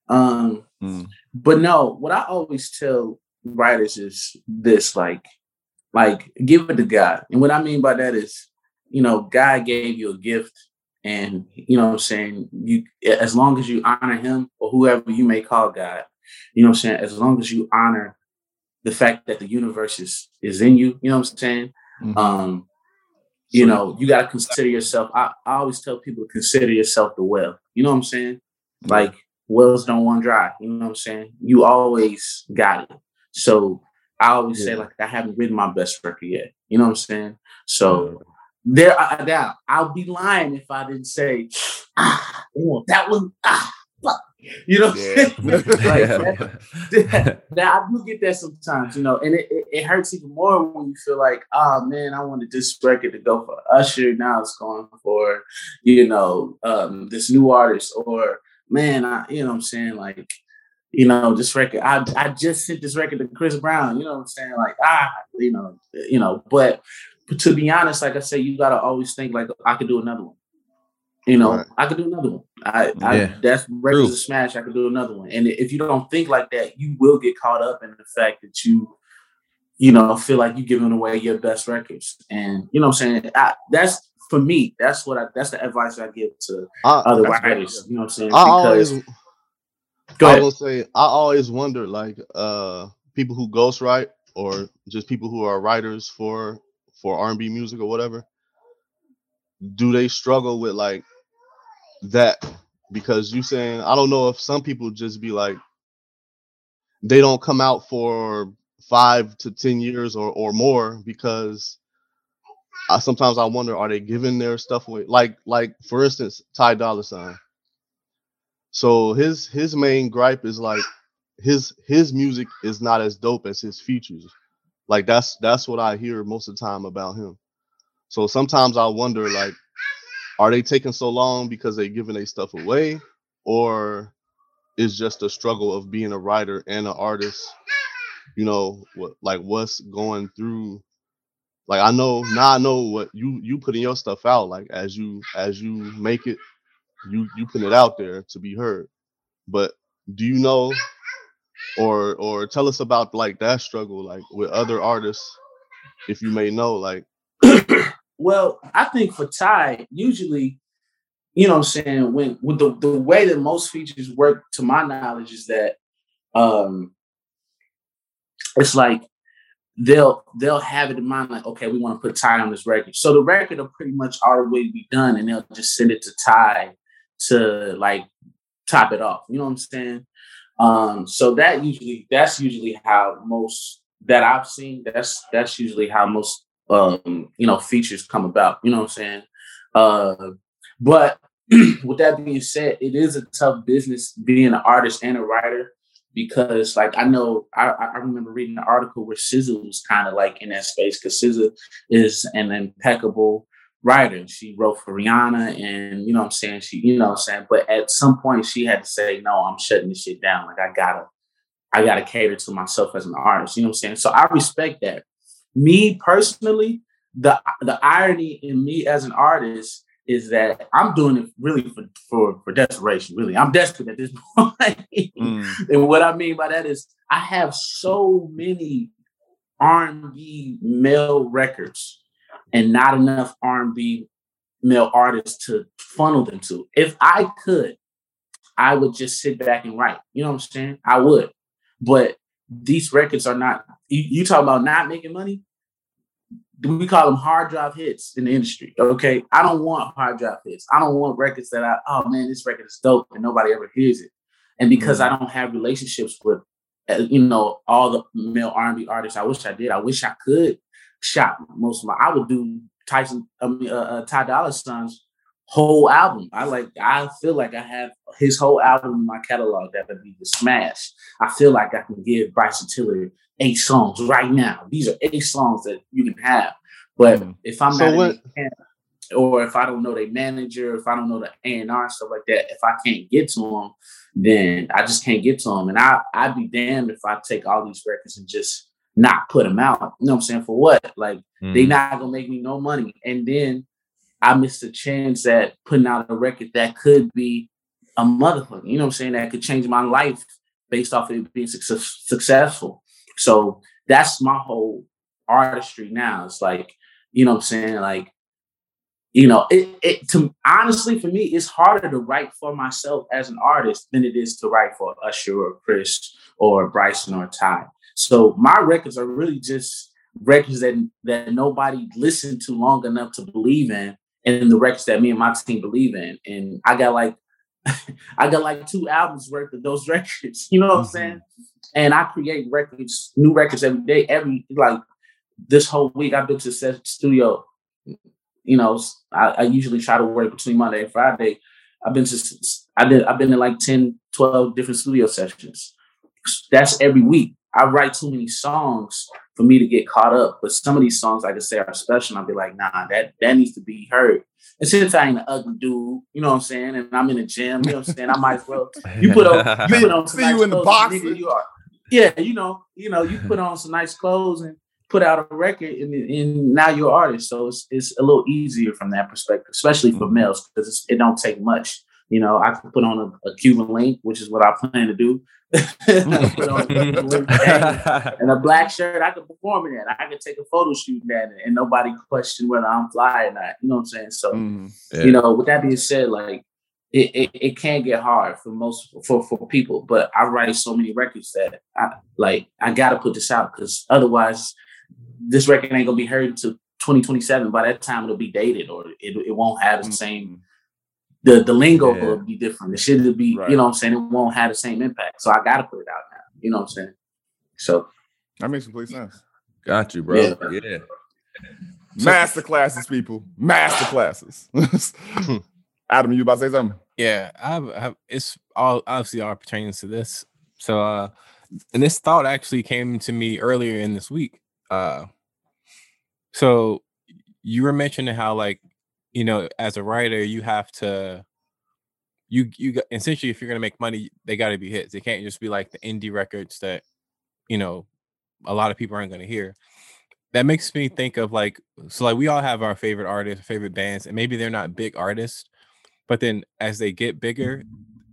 Speaker 5: Um,
Speaker 2: Mm.
Speaker 5: but no, what I always tell writers is this: like, like give it to God. And what I mean by that is, you know, God gave you a gift, and you know what I'm saying. You as long as you honor Him or whoever you may call God, you know what I'm saying. As long as you honor the fact that the universe is is in you, you know what I'm saying.
Speaker 2: Mhm.
Speaker 5: Um, you know, you got to consider yourself. I, I always tell people to consider yourself the well. You know what I'm saying? Like wells don't run dry. You know what I'm saying? You always got it. So I always say like I haven't written my best record yet. You know what I'm saying? So there, I, I doubt I'll be lying if I didn't say ah, oh, that one. Ah, fuck. You know,
Speaker 2: Yeah.
Speaker 5: like, that, now I do get that sometimes, you know, and it, it, it hurts even more when you feel like, oh man, I wanted this record to go for Usher. Now it's going for, you know, um, this new artist, or man, I, you know what I'm saying? Like, you know, this record, I, I just sent this record to Chris Brown, you know what I'm saying? Like, ah, you know, you know, but, but to be honest, like I said, you gotta always think like I could do another one. You know,
Speaker 3: Right.
Speaker 5: I could do another one. I, I
Speaker 4: Yeah.
Speaker 5: that's records
Speaker 4: True.
Speaker 5: a smash. I could do another one. And if you don't think like that, you will get caught up in the fact that you, you know, feel like you're giving away your best records. And you know what I'm saying? I, that's for me, that's what I that's the advice I give to
Speaker 3: I,
Speaker 5: other
Speaker 2: That's great,
Speaker 5: writers. You know what I'm saying?
Speaker 3: I always
Speaker 5: go
Speaker 3: I
Speaker 5: ahead.
Speaker 3: was gonna say I always wonder like uh people who ghostwrite or just people who are writers for for R&B music or whatever do they struggle with like that? Because you saying I don't know if some people just be like they don't come out for 5 to 10 years or or more because I sometimes I wonder are they giving their stuff away? Like like for instance Ty Dolla Sign. So his his main gripe is like his his music is not as dope as his features. Like that's that's what I hear most of the time about him. So sometimes I wonder like are they taking so long because they're giving their stuff away? Or is just a struggle of being a writer and an artist? You know what like what's going through like i know now i know what you you putting your stuff out like as you as you make it you you putting it out there to be heard. But do you know or or tell us about like that struggle like with other artists if you may know like
Speaker 5: Well, I think for Ty, usually, you know what I'm saying, when with the, the way that most features work, to my knowledge, is that um it's like they'll they'll have it in mind, like, okay, we want to put Ty on this record. So the record will pretty much already be done, and they'll just send it to Ty to like top it off. You know what I'm saying? Um, so that usually that's usually how most that I've seen, that's that's usually how most um, you know, features come about. You know what I'm saying? Uh, but with that being said, it is a tough business being an artist and a writer because, like, I know I, I remember reading an article where SZA was kind of like in that space because SZA is an impeccable writer. She wrote for Rihanna, and you know what I'm saying. She, you know what I'm saying. But at some point, she had to say, "No, I'm shutting this shit down. Like, I gotta, I gotta cater to myself as an artist." You know what I'm saying. So I respect that me personally, the the irony in me as an artist is that I'm doing it really for for, for desperation. Really, I'm desperate at this point.
Speaker 2: Mm.
Speaker 5: and what I mean by that is I have so many R&B male records and not enough R&B male artists to funnel them to. If I could, I would just sit back and write. You know what I'm saying? I would. But these records are not you, you talk about not making money we call them hard drive hits in the industry okay i don't want hard drive hits i don't want records that i oh man this record is dope and nobody ever hears it and because
Speaker 2: Mm.
Speaker 5: i don't have relationships with uh, you know all the male r&b artists i wish i did i wish i could shop most of my i would do tyson i mean uh, uh, ty dolla sign's whole album i like i feel like i have his whole album in my catalog that would be the smash I feel like I can give Bryson Tiller eight songs right now. These are eight songs that you can have. But
Speaker 2: Mm.
Speaker 5: if I'm
Speaker 3: So
Speaker 5: not in
Speaker 3: what-
Speaker 5: the or if I don't know their manager, if I don't know the A and R stuff like that, if I can't get to them, then I just can't get to them. And I I'd be damned if I take all these records and just not put them out. You know what I'm saying? For what? Like they
Speaker 4: Mm.
Speaker 5: not gonna make me no money. And then I missed a chance at putting out a record that could be a motherfucker. You know what I'm saying? That could change my life based off of it being success- successful. So that's my whole artistry now. It's like, you know what I'm saying? Like, you know, it, it to honestly for me, it's harder to write for myself as an artist than it is to write for Usher or Chris or Bryson or Ty. So my records are really just records that that nobody listened to long enough to believe in, and the records that me and my team believe in. And I got like I got like two albums worth of those records. You know what I'm saying? Mm-hmm. And I create records, new records every day. Every like this whole week, I've been to the studio. You know, I, I usually try to work between Monday and Friday. I've been to I did I've been in like 10, 12 different studio sessions. That's every week. I write too many songs for me to get caught up. But some of these songs, like I say, are special. And I'll be like, nah, that that needs to be heard. And since I ain't an ugly dude, you know what I'm saying, and I'm in the gym, you know what I'm saying, I might as well. You put on, you put on some
Speaker 2: See you
Speaker 5: nice
Speaker 2: in the box.
Speaker 5: you are. Yeah, you know, you know, you put on some nice clothes and put out a record, and, and now you're an artist. So it's it's a little easier from that perspective, especially for mm. males, because it don't take much. You know, I could put on a, a Cuban link, which is what I plan to do. put on a link and, a black shirt. I could perform in that. I could take a photo shoot in that, and nobody question whether I'm fly or not. You know what I'm saying? So,
Speaker 2: Mhm.
Speaker 4: Yeah.
Speaker 5: you know, with that being said, like it, it, it can get hard for most for for people. But I write so many records that I like I gotta put this out because otherwise this record ain't gonna be heard until 2027. By that time it'll be dated or it, it won't have the same the the lingo
Speaker 4: Yeah.
Speaker 5: will be different. The shit will be,
Speaker 2: Right.
Speaker 5: you know what I'm saying, it won't have the same impact. So I gotta put it out now. You know what I'm saying? So
Speaker 2: That makes complete sense.
Speaker 4: Got you, bro.
Speaker 5: Yeah.
Speaker 4: Yeah.
Speaker 2: Master classes, people. Master classes. Adam, you about to say something?
Speaker 6: Yeah, I've, I've it's all obviously all pertaining to this. So uh and this thought actually came to me earlier in this week. Uh so you were mentioning how like, you know, as a writer, you have to you you essentially if you're gonna make money, they gotta be hits. They can't just be like the indie records that, you know, a lot of people aren't gonna hear. That makes me think of like so like we all have our favorite artists, favorite bands, and maybe they're not big artists, but then as they get bigger,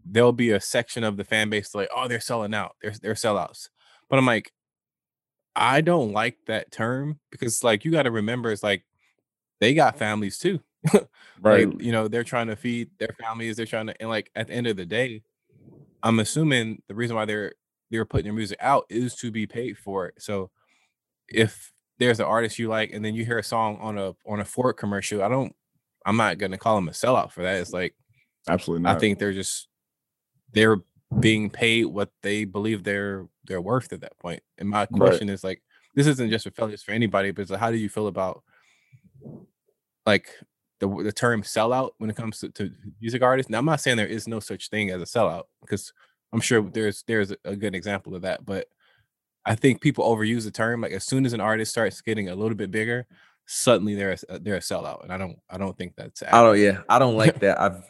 Speaker 6: there'll be a section of the fan base like, oh, they're selling out. They're they're sellouts. But I'm like, I don't like that term because like you got to remember it's like they got families too.
Speaker 2: Right.
Speaker 6: Like, you know, they're trying to feed their families. They're trying to, and like at the end of the day, I'm assuming the reason why they're they're putting their music out is to be paid for it. So if there's an artist you like, and then you hear a song on a on a Ford commercial, I don't, I'm not gonna call them a sellout for that. It's like
Speaker 2: Absolutely not.
Speaker 6: I think they're just they're being paid what they believe they're they're worth at that point. And my question is like, this isn't just for fellas, for anybody, but it's like, how do you feel about like the the term sellout when it comes to, to music artists? Now I'm not saying there is no such thing as a sellout because I'm sure there's there's a, good example of that, but I think people overuse the term. Like as soon as an artist starts getting a little bit bigger, suddenly they're a, they're a sellout, and I don't I don't think that's
Speaker 4: I don't. Yeah, I don't like that. I've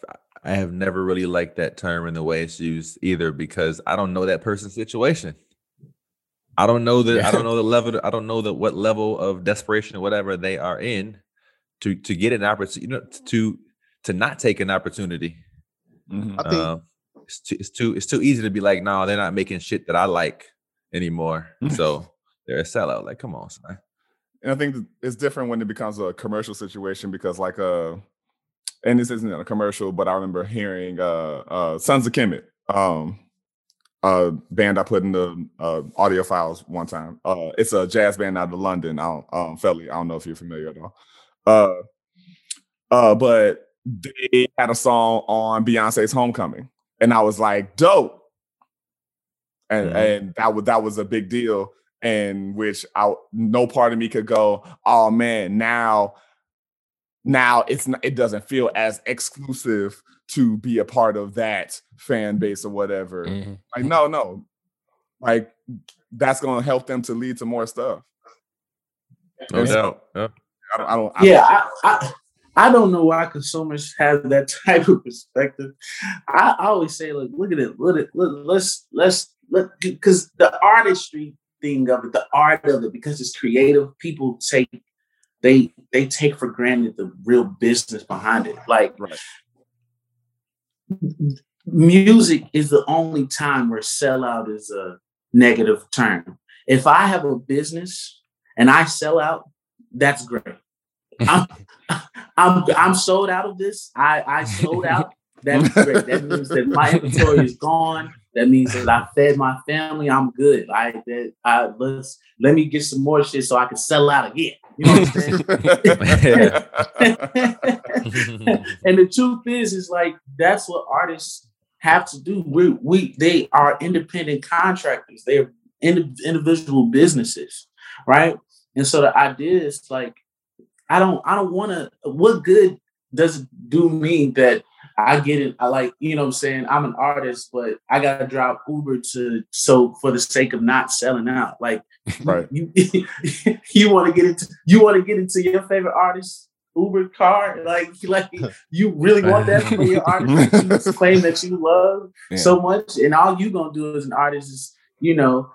Speaker 4: I have never really liked that term in the way it's used either because I don't know that person's situation. I don't know the I don't know the level. I don't know the what level of desperation or whatever they are in to to get an opportunity. You know, to to not take an opportunity.
Speaker 2: Mhm.
Speaker 3: I think
Speaker 4: Um, it's too it's too it's too easy to be like, no, they're not making shit that I like anymore. so they're a sellout. Like, come on, son.
Speaker 2: And I think it's different when it becomes a commercial situation because, like, uh, and this isn't a commercial, but I remember hearing uh, uh, Sons of Kemet, um, a band I put in the uh, audio files one time. Uh, it's a jazz band out of London, I don't, um, Felly. I don't know if you're familiar at all. Uh, uh, but they had a song on Beyonce's Homecoming, and I was like, dope. And
Speaker 4: Mhm.
Speaker 2: and that was that was a big deal and which I no part of me could go, oh man, now now it's not it doesn't feel as exclusive to be a part of that fan base or whatever.
Speaker 6: Mhm.
Speaker 2: Like, no, no. Like that's gonna help them to lead to more stuff.
Speaker 4: No doubt. Yeah.
Speaker 2: I don't, I don't I
Speaker 5: yeah, I, I I don't know why consumers have that type of perspective. I, always say, look, look at it, look at look, let's let's look because the artistry thing of it, the art of it, because it's creative, people take they they take for granted the real business behind it. Like
Speaker 2: Right.
Speaker 5: music is the only time where sellout is a negative term. If I have a business and I sell out, that's great. I'm, I'm I'm sold out of this. I I sold out. That's great. That means that my inventory is gone. That means that I fed my family. I'm good. I that I let's let me get some more shit so I can sell out again. You know what I'm saying? and the truth is, is like that's what artists have to do. We we they are independent contractors. They're indi- individual businesses, right? And so the idea is like, I don't I don't want to. What good does it do me that I get it? I like you know what I'm saying. I'm an artist, but I gotta drop Uber to so for the sake of not selling out. Like
Speaker 2: right.
Speaker 5: you you want to get into you want to get into your favorite artist Uber car like like you really want that for your artist that you claim that you love
Speaker 6: Yeah.
Speaker 5: so much and all you gonna do as an artist is you know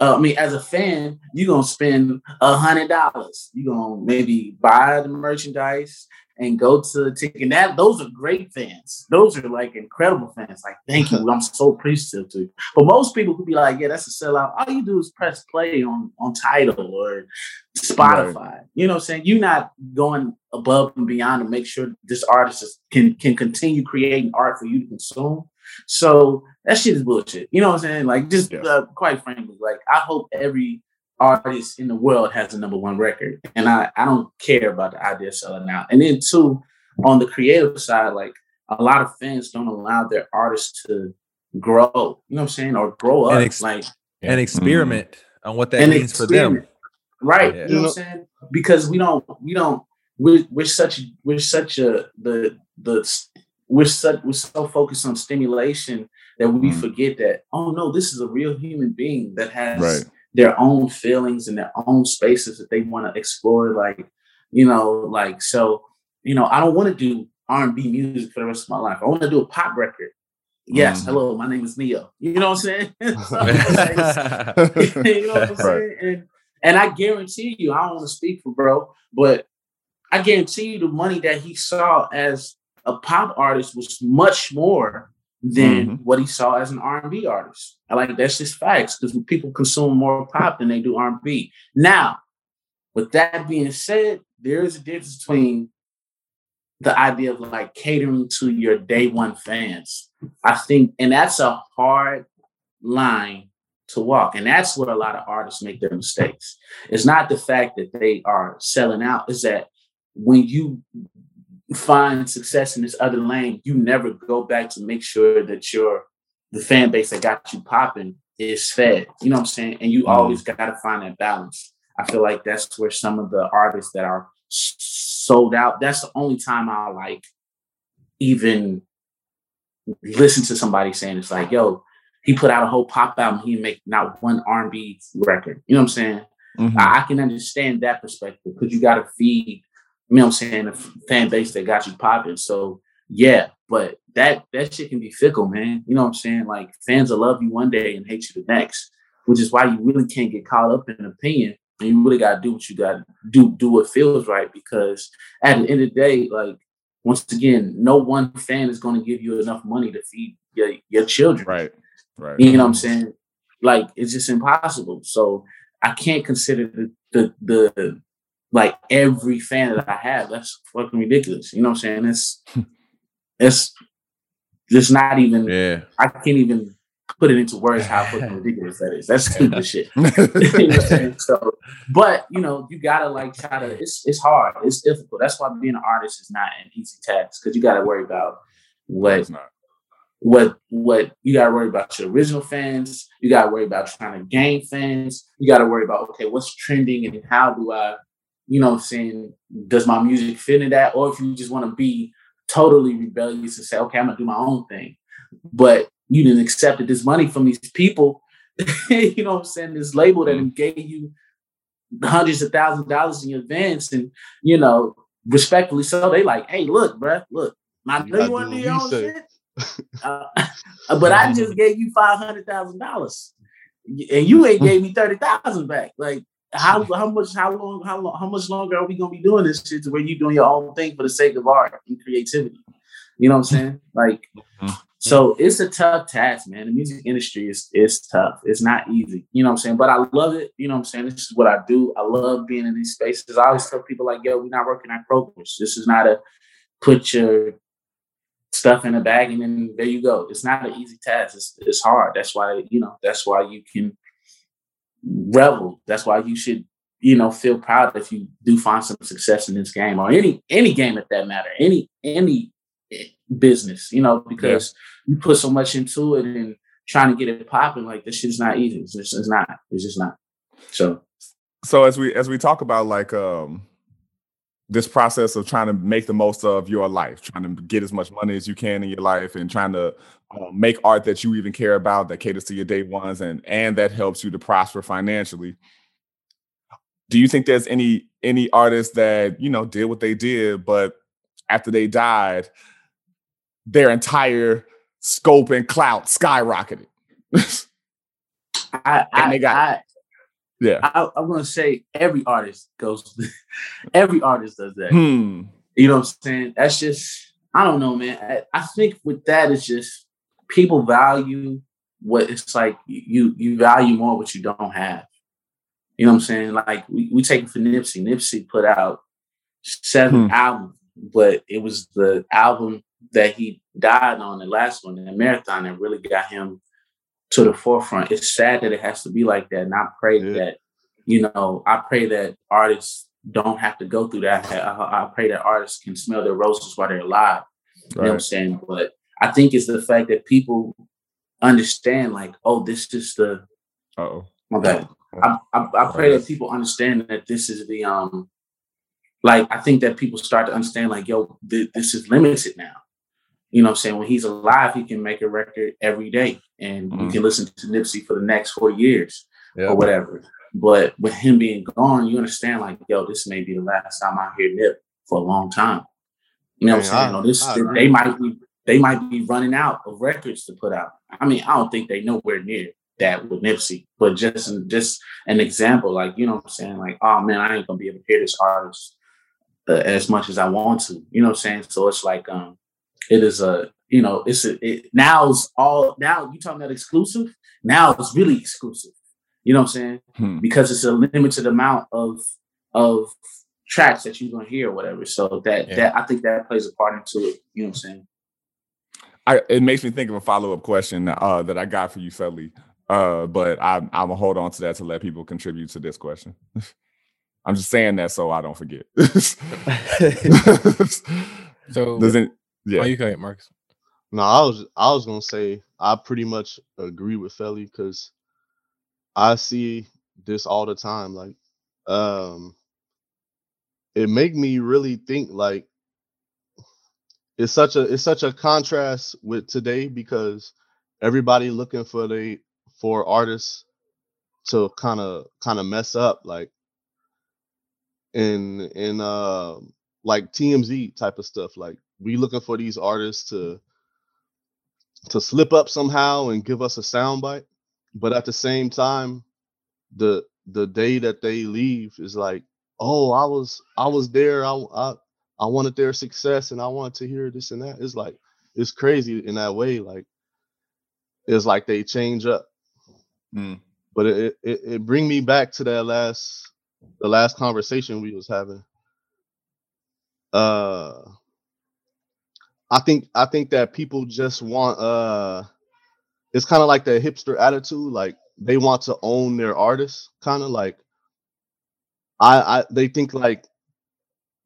Speaker 5: uh, I mean, as a fan, you're gonna spend a hundred dollars. You're gonna maybe buy the merchandise and go to the ticket. And that those are great fans. Those are like incredible fans. Like, thank you. I'm so appreciative to you. But most people could be like, yeah, that's a sellout. All you do is press play on on Tidal or Spotify. Right. You know what I'm saying? You're not going above and beyond to make sure this artist is, can can continue creating art for you to consume. So that shit is bullshit. You know what I'm saying? Like, just yeah. uh, quite frankly, like I hope every artist in the world has a number one record, and I I don't care about the idea of selling out. And then two, on the creative side, like a lot of fans don't allow their artists to grow. You know what I'm saying? Or grow up,
Speaker 4: and
Speaker 5: ex- like
Speaker 4: and experiment mm-hmm. on what that means for them.
Speaker 5: Right. Yeah. You know what I'm saying? Because we don't we don't we're we're such we're such a the the we're such we're so focused on stimulation that we mm. forget that oh no this is a real human being that has right. their own feelings and their own spaces that they want to explore like you know like so you know i don't want to do r&b music for the rest of my life i want to do a pop record yes mm. hello my name is neo you know what i'm saying you know what i'm saying and, and i guarantee you i don't want to speak for bro but i guarantee you the money that he saw as a pop artist was much more than mm-hmm. what he saw as an R&B artist. I like that's just facts because people consume more pop than they do R&B. Now, with that being said, there is a difference between the idea of like catering to your day one fans. I think, and that's a hard line to walk. And that's where a lot of artists make their mistakes. It's not the fact that they are selling out, is that when you find success in this other lane, you never go back to make sure that your the fan base that got you popping is fed. You know what I'm saying? And you mm-hmm. always got to find that balance. I feel like that's where some of the artists that are sold out. That's the only time I like even listen to somebody saying it's like, yo, he put out a whole pop album, he make not one R&B record. You know what I'm saying? Mm-hmm. I, I, can understand that perspective because you got to feed you know what I'm saying, a fan base that got you popping. So yeah, but that that shit can be fickle, man. You know what I'm saying? Like fans will love you one day and hate you the next, which is why you really can't get caught up in opinion. And you really gotta do what you gotta do, do what feels right. Because at the end of the day, like once again, no one fan is gonna give you enough money to feed your, your children.
Speaker 2: Right. Right.
Speaker 5: You know what I'm saying? Like it's just impossible. So I can't consider the the, the like every fan that I have. That's fucking ridiculous. You know what I'm saying? It's it's just not even yeah. I can't even put it into words how fucking ridiculous that is. That's stupid shit. you know so, but you know, you gotta like try to it's it's hard. It's difficult. That's why being an artist is not an easy task because you gotta worry about what what what you gotta worry about your original fans, you gotta worry about trying to gain fans, you gotta worry about okay, what's trending and how do I you know, what I'm saying, does my music fit in that? Or if you just want to be totally rebellious and say, okay, I'm gonna do my own thing. But you didn't accept this money from these people, you know what I'm saying? This label that mm-hmm. gave you hundreds of thousands of dollars in advance, and you know, respectfully so, they like, hey, look, bruh, look, I know you want to do your own shit. Uh, but I just gave you five hundred thousand dollars, and you ain't gave me thirty thousand back. Like, how how much how long how long how much longer are we gonna be doing this shit to where you're doing your own thing for the sake of art and creativity? You know what I'm saying? Like, mm-hmm. so it's a tough task, man. The music industry is is tough. It's not easy. You know what I'm saying? But I love it. You know what I'm saying? This is what I do. I love being in these spaces. I always tell people like, yo, we're not working at Kroger's. This is not a put your stuff in a bag and then there you go. It's not an easy task. It's, it's hard. That's why, you know, that's why you can revel. That's why you should, you know, feel proud if you do find some success in this game or any any game at that matter, any any eh, business, you know, because yeah. you put so much into it and trying to get it popping. Like this shit's not easy. It's just it's not. It's just not. So,
Speaker 2: so as we as we talk about like um this process of trying to make the most of your life, trying to get as much money as you can in your life, and trying to uh, make art that you even care about that caters to your day ones, and and that helps you to prosper financially. Do you think there's any any artists that you know did what they did, but after they died, their entire scope and clout skyrocketed?
Speaker 5: I, I, got, I,
Speaker 2: Yeah.
Speaker 5: I, I'm gonna say every artist goes. every artist does that.
Speaker 2: Hmm.
Speaker 5: You know what I'm saying? That's just I don't know, man. I, I think with that it's just people value what it's like you you value more what you don't have. You know what I'm saying? Like we, we take it for Nipsey. Nipsey put out seven
Speaker 2: Hmm.
Speaker 5: albums, but it was the album that he died on, the last one, the marathon, that really got him to the forefront. It's sad that it has to be like that. And I pray
Speaker 3: Yeah.
Speaker 5: that, you know, I pray that artists don't have to go through that. I, I I pray that artists can smell their roses while they're alive. You know what I'm saying? But I think it's the fact that people understand, like, oh, this is the
Speaker 2: Oh.
Speaker 5: my bad. I, I, I pray that people understand that this is the um, like I think that people start to understand, like, yo, th- this is limited now. You know what I'm saying? When he's alive, he can make a record every day, and you
Speaker 2: Mhm.
Speaker 5: can listen to Nipsey for the next four years
Speaker 4: Yeah.
Speaker 5: or whatever. But with him being gone, you understand, like, yo, this may be the last time I hear Nip for a long time. You know what I'm saying?
Speaker 3: I-
Speaker 5: this,
Speaker 3: I
Speaker 5: they might be they might be running out of records to put out. I mean, I don't think they nowhere near that with Nipsey, but just just an example, like you know what I'm saying, like, oh man, I ain't gonna be able to hear this artist uh, as much as I want to. You know what I'm saying? So it's like, um, it is a, you know, it's a, it, now it's all now you talking about exclusive. Now it's really exclusive. You know what I'm saying?
Speaker 2: Hmm.
Speaker 5: Because it's a limited amount of of tracks that you're gonna hear or whatever. So that
Speaker 6: Yeah.
Speaker 5: that I think that plays a part into it. You know what I'm saying?
Speaker 2: I, it makes me think of a follow up question uh, that I got for you, Felly. Uh, but I'm I'm gonna hold on to that to let people contribute to this question. I'm just saying that so I don't forget.
Speaker 6: So
Speaker 2: Doesn't yeah.
Speaker 6: oh, you go ahead, Marcus.
Speaker 3: No, I was I was gonna say I pretty much agree with Felly because I see this all the time. Like, um, it make me really think like it's such a it's such a contrast with today because everybody looking for they for artists to kind of kind of mess up like in in uh like TMZ type of stuff like we looking for these artists to to slip up somehow and give us a soundbite but at the same time the the day that they leave is like oh i was i was there i i, I wanted their success and i wanted to hear this and that. It's like it's crazy in that way like it's like they change up.
Speaker 2: Mm.
Speaker 3: but it, it it bring me back to that last the last conversation we was having. Uh i think i think that people just want uh it's kind of like the hipster attitude like they want to own their artists kind of like i i they think like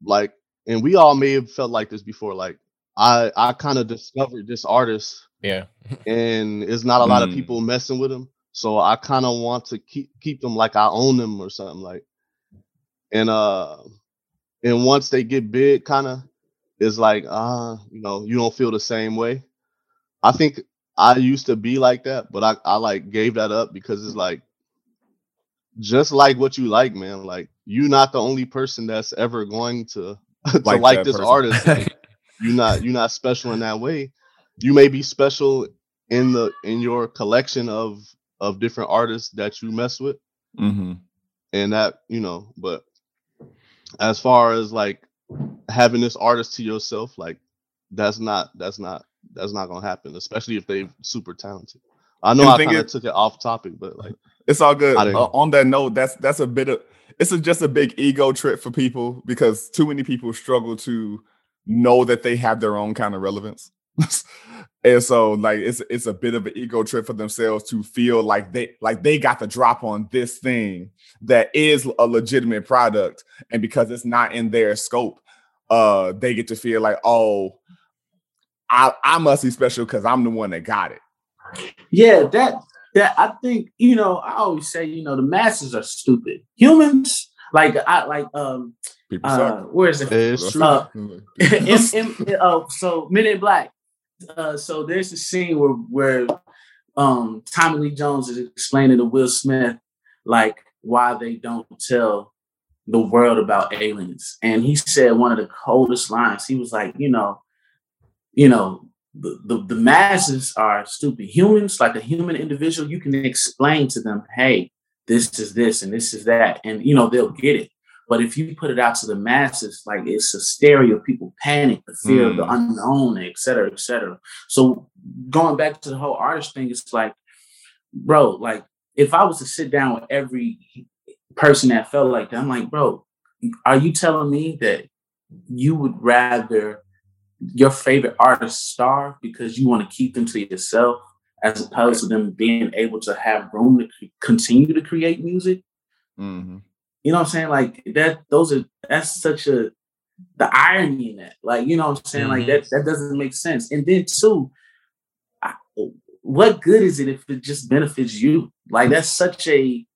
Speaker 3: like and we all may have felt like this before like i i kind of discovered this artist
Speaker 6: Yeah.
Speaker 3: and it's not a lot of
Speaker 2: Mm.
Speaker 3: people messing with them. So I kind of want to keep keep them like I own them or something like. And uh, and once they get big, kind of, it's like ah, you know, you don't feel the same way. I think I used to be like that, but I I like gave that up because it's like just like what you like, man. Like you're not the only person that's ever going to to
Speaker 2: Like
Speaker 3: like, this
Speaker 2: person.
Speaker 3: artist. Like, you're not you're not special in that way you may be special in the in your collection of of different artists that you mess with
Speaker 2: hmm
Speaker 3: and that you know but as far as like having this artist to yourself like that's not that's not that's not gonna happen especially if they're super talented i know
Speaker 2: And
Speaker 3: i kind of took it off topic but like
Speaker 2: It's all good. Uh, on that note, that's that's a bit of it's a, just a big ego trip for people because too many people struggle to know that they have their own kind of relevance. and so like it's it's a bit of an ego trip for themselves to feel like they like they got the drop on this thing that is a legitimate product and because it's not in their scope uh they get to feel like oh I I must be special because I'm the one that got it.
Speaker 5: Yeah, that that I think you know. I always say you know the masses are stupid. Humans like I like um uh where is it?
Speaker 3: it's true
Speaker 5: Uh, M- M- uh, so Men in Black. Uh, so there's a scene where where um Tommy Lee Jones is explaining to Will Smith like why they don't tell the world about aliens, and he said one of the coldest lines. He was like, you know, you know, the, the, the masses are stupid. Humans, like a human individual, you can explain to them, hey, this is this and this is that, and you know they'll get it. But if you put it out to the masses, like it's a stereo, people panic, the fear of the
Speaker 2: Mm.
Speaker 5: unknown, et cetera, et cetera. So going back to the whole artist thing, it's like, bro, like if I was to sit down with every person that felt like that, I'm like, bro, are you telling me that you would rather your favorite artist starve because you want to keep them to yourself as opposed to them being able to have room to continue to create music?
Speaker 2: Mhm.
Speaker 5: You know what I'm saying? Like that, those are that's such a the irony in that. Like, you know what I'm saying? Like that that doesn't make sense. And then too, I, what good is it if it just benefits you? Like that's such a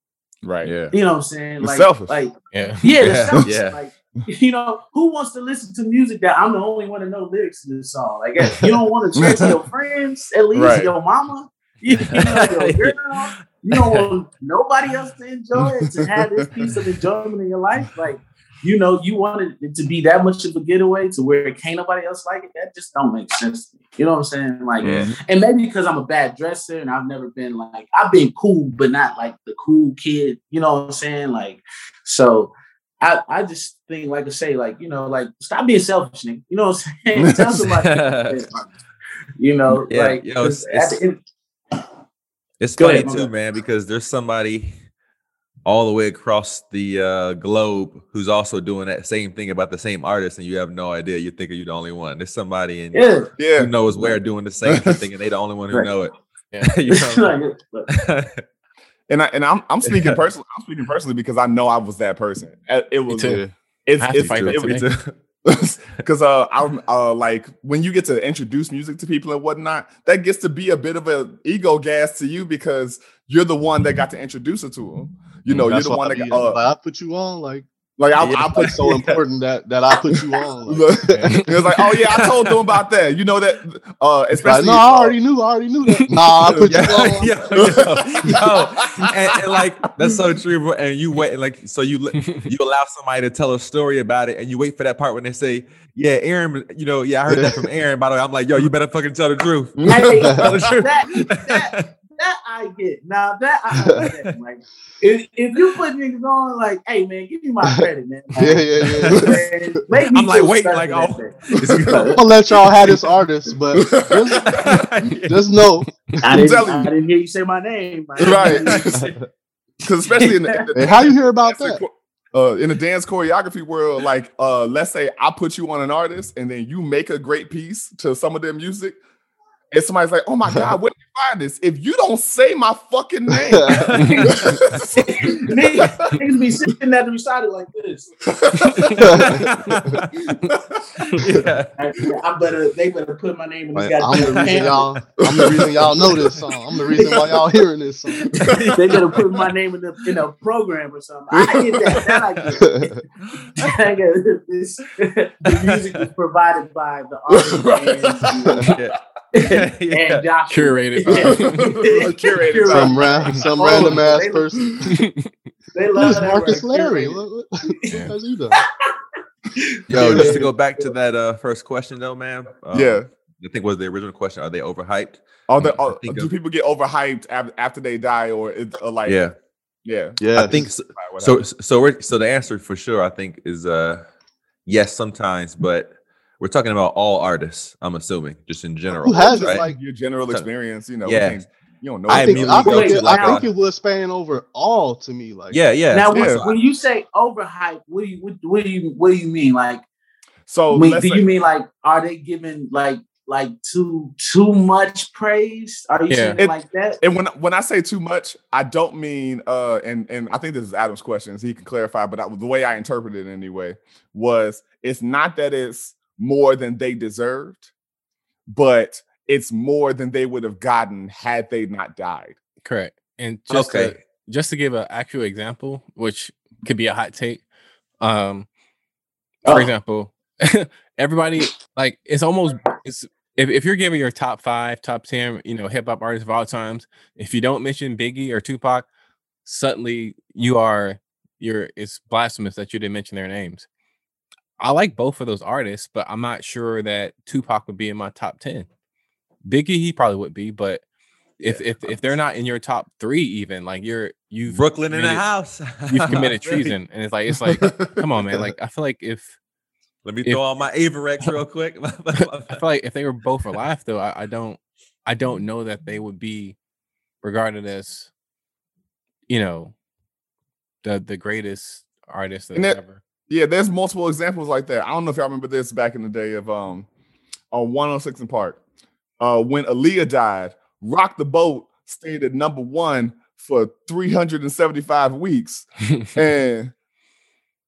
Speaker 2: Right.
Speaker 4: Yeah.
Speaker 5: you know what I'm saying?
Speaker 2: It's
Speaker 5: Like
Speaker 2: selfish.
Speaker 5: like
Speaker 6: Yeah.
Speaker 5: yeah,
Speaker 4: Yeah,
Speaker 5: selfish.
Speaker 4: yeah.
Speaker 5: Like you know, who wants to listen to music that I'm the only one to know lyrics to this song? Like you don't want to to your friends, at least
Speaker 2: Right.
Speaker 5: your mama, you know, your girl. You don't want nobody else to enjoy it, to have this piece of enjoyment in your life. Like, you know, you wanted it to be that much of a getaway to where it can't nobody else like it. That just don't make sense. You know what I'm saying? Like,
Speaker 4: Yeah.
Speaker 5: and maybe because I'm a bad dresser and I've never been like I've been cool, but not like the cool kid. You know what I'm saying? Like, so I I just think like I say, like you know, like stop being selfish, nigga. You know what I'm saying? Tell somebody. you know,
Speaker 4: Yeah,
Speaker 5: like
Speaker 4: yo, it's-
Speaker 5: 'cause at the end-
Speaker 4: It's funny
Speaker 5: ahead,
Speaker 4: too, man, because there's somebody all the way across the uh, globe who's also doing that same thing about the same artist, and you have no idea. You think you're the only one. There's somebody in
Speaker 5: yeah.
Speaker 2: Yeah.
Speaker 4: who knows where doing the same thing, and they the only one who
Speaker 5: Right.
Speaker 4: know it.
Speaker 6: Yeah.
Speaker 4: You know?
Speaker 2: And I and I'm I'm speaking personally. I'm speaking personally because I know I was that person. It was
Speaker 6: too.
Speaker 2: it's
Speaker 6: I have to
Speaker 2: it's
Speaker 6: fight that
Speaker 2: it,
Speaker 6: today.
Speaker 4: Me too.
Speaker 2: because uh I'm uh like when you get to introduce music to people and whatnot, that gets to be a bit of an ego gas to you because you're the one that got to introduce it to them. You know, you're
Speaker 3: That's
Speaker 2: the one that got, uh,
Speaker 3: I put you on. Like
Speaker 2: like I,
Speaker 4: Yeah.
Speaker 2: I put
Speaker 3: so important that that I put you on. Like,
Speaker 2: it was like, oh yeah, I told them about that. You know that, uh,
Speaker 3: like, no, I already knew. I already knew that. Nah, I put you on.
Speaker 4: yo, yo, yo. And, and, like that's so true. bro. And you wait, and like so you you allow somebody to tell a story about it, and you wait for that part when they say, "Yeah, Aaron," you know, yeah, I heard that from Aaron. By the way, I'm like, yo, you better fucking tell the truth. Tell the truth.
Speaker 5: that, that, that I get. Now that I understand. Like, if, if you put niggas on, like, hey man, give me my credit, man. Like,
Speaker 3: Yeah, yeah, yeah.
Speaker 5: man,
Speaker 4: I'm like,
Speaker 5: feel
Speaker 4: wait, like, oh.
Speaker 3: I'm gonna let y'all have this artist, but just, just know,
Speaker 5: I didn't, I didn't hear you say my name. man.
Speaker 2: Right. because especially in the, in the
Speaker 3: hey, how you hear about that?
Speaker 2: and uh, in the dance choreography world, like uh, let's say I put you on an artist and then you make a great piece to some of their music, and somebody's like, "Oh my god, where did find this?" If you don't say my fucking name,
Speaker 5: niggas, niggas be sitting at the recital like this.
Speaker 4: yeah.
Speaker 5: I, I better, they better put my name in this
Speaker 3: Like, I'm the
Speaker 5: goddamn
Speaker 3: reason
Speaker 5: pamphlet.
Speaker 3: y'all. I'm the reason y'all know this song. I'm the reason why y'all hearing this song.
Speaker 5: they better put my name in the in a program or something. I get that. That I get. I get this. the music is provided by the artist and,
Speaker 4: yeah.
Speaker 5: and,
Speaker 4: Yeah.
Speaker 5: Josh.
Speaker 6: Curated.
Speaker 2: Curated.
Speaker 3: some ran, some
Speaker 5: Oh,
Speaker 3: random ass
Speaker 5: they-
Speaker 3: person.
Speaker 5: They love
Speaker 3: Who's
Speaker 5: that
Speaker 3: Marcus
Speaker 5: word,
Speaker 3: Larry? What,
Speaker 6: Yeah.
Speaker 3: he done?
Speaker 4: Yo, just to go back to that uh, first question though, man. um,
Speaker 2: yeah.
Speaker 4: I think was the original question. Are they overhyped?
Speaker 2: Are the,
Speaker 4: I
Speaker 2: uh, do
Speaker 4: of-
Speaker 2: people get overhyped af- after they die, or it, uh, like
Speaker 4: yeah.
Speaker 2: yeah?
Speaker 3: Yeah,
Speaker 4: I think so. So, so we're so the answer for sure, I think, is uh yes, sometimes, but we're talking about all artists. I'm assuming, just in general.
Speaker 3: Who hasn't,
Speaker 4: right?
Speaker 3: like-
Speaker 2: your general
Speaker 4: So-
Speaker 2: experience, you know,
Speaker 4: Yeah.
Speaker 2: you, you don't know.
Speaker 4: I
Speaker 3: I think, I think, it,
Speaker 4: like
Speaker 3: I think it was spanning over all to me. Like,
Speaker 4: yeah, yeah.
Speaker 5: Now,
Speaker 2: Yeah.
Speaker 5: when, when you say overhyped, what do you what, what do you what do you mean? Like,
Speaker 2: so
Speaker 5: when- do
Speaker 2: say-
Speaker 5: you mean like are they giving like like too too much praise? Are you
Speaker 6: Yeah.
Speaker 5: saying
Speaker 2: It-
Speaker 5: like that?
Speaker 2: And when when I say too much, I don't mean uh and and I think this is Adam's question, so he can clarify. But I, the way I interpreted it anyway was it's not that it's more than they deserved, but it's more than they would have gotten had they not died.
Speaker 6: Correct. And just
Speaker 4: Okay.
Speaker 6: to, just to give an actual example, which could be a hot take. Um, for
Speaker 5: Oh.
Speaker 6: example, everybody like it's almost it's if, if you're giving your top five, top ten, you know, hip hop artists of all times, if you don't mention Biggie or Tupac, suddenly you are you're it's blasphemous that you didn't mention their names. I like both of those artists, but I'm not sure that Tupac would be in my top ten. Biggie, he probably would be, but if if if they're not in your top three, even like you're you've
Speaker 4: Brooklyn in the house.
Speaker 6: you've committed
Speaker 4: you.
Speaker 6: treason, and it's like it's like come on, man. Like I feel like if
Speaker 4: Let me
Speaker 6: if-
Speaker 4: throw on my Avirex real quick.
Speaker 6: I feel like if they were both alive, though, I, I don't, I don't know that they would be regarded as, you know, the the greatest artist that- ever.
Speaker 2: Yeah, there's multiple examples like that. I don't know if y'all remember this back in the day of um on 106 & Park. Uh when Aaliyah died, Rock the Boat stayed at number one for 375 weeks. and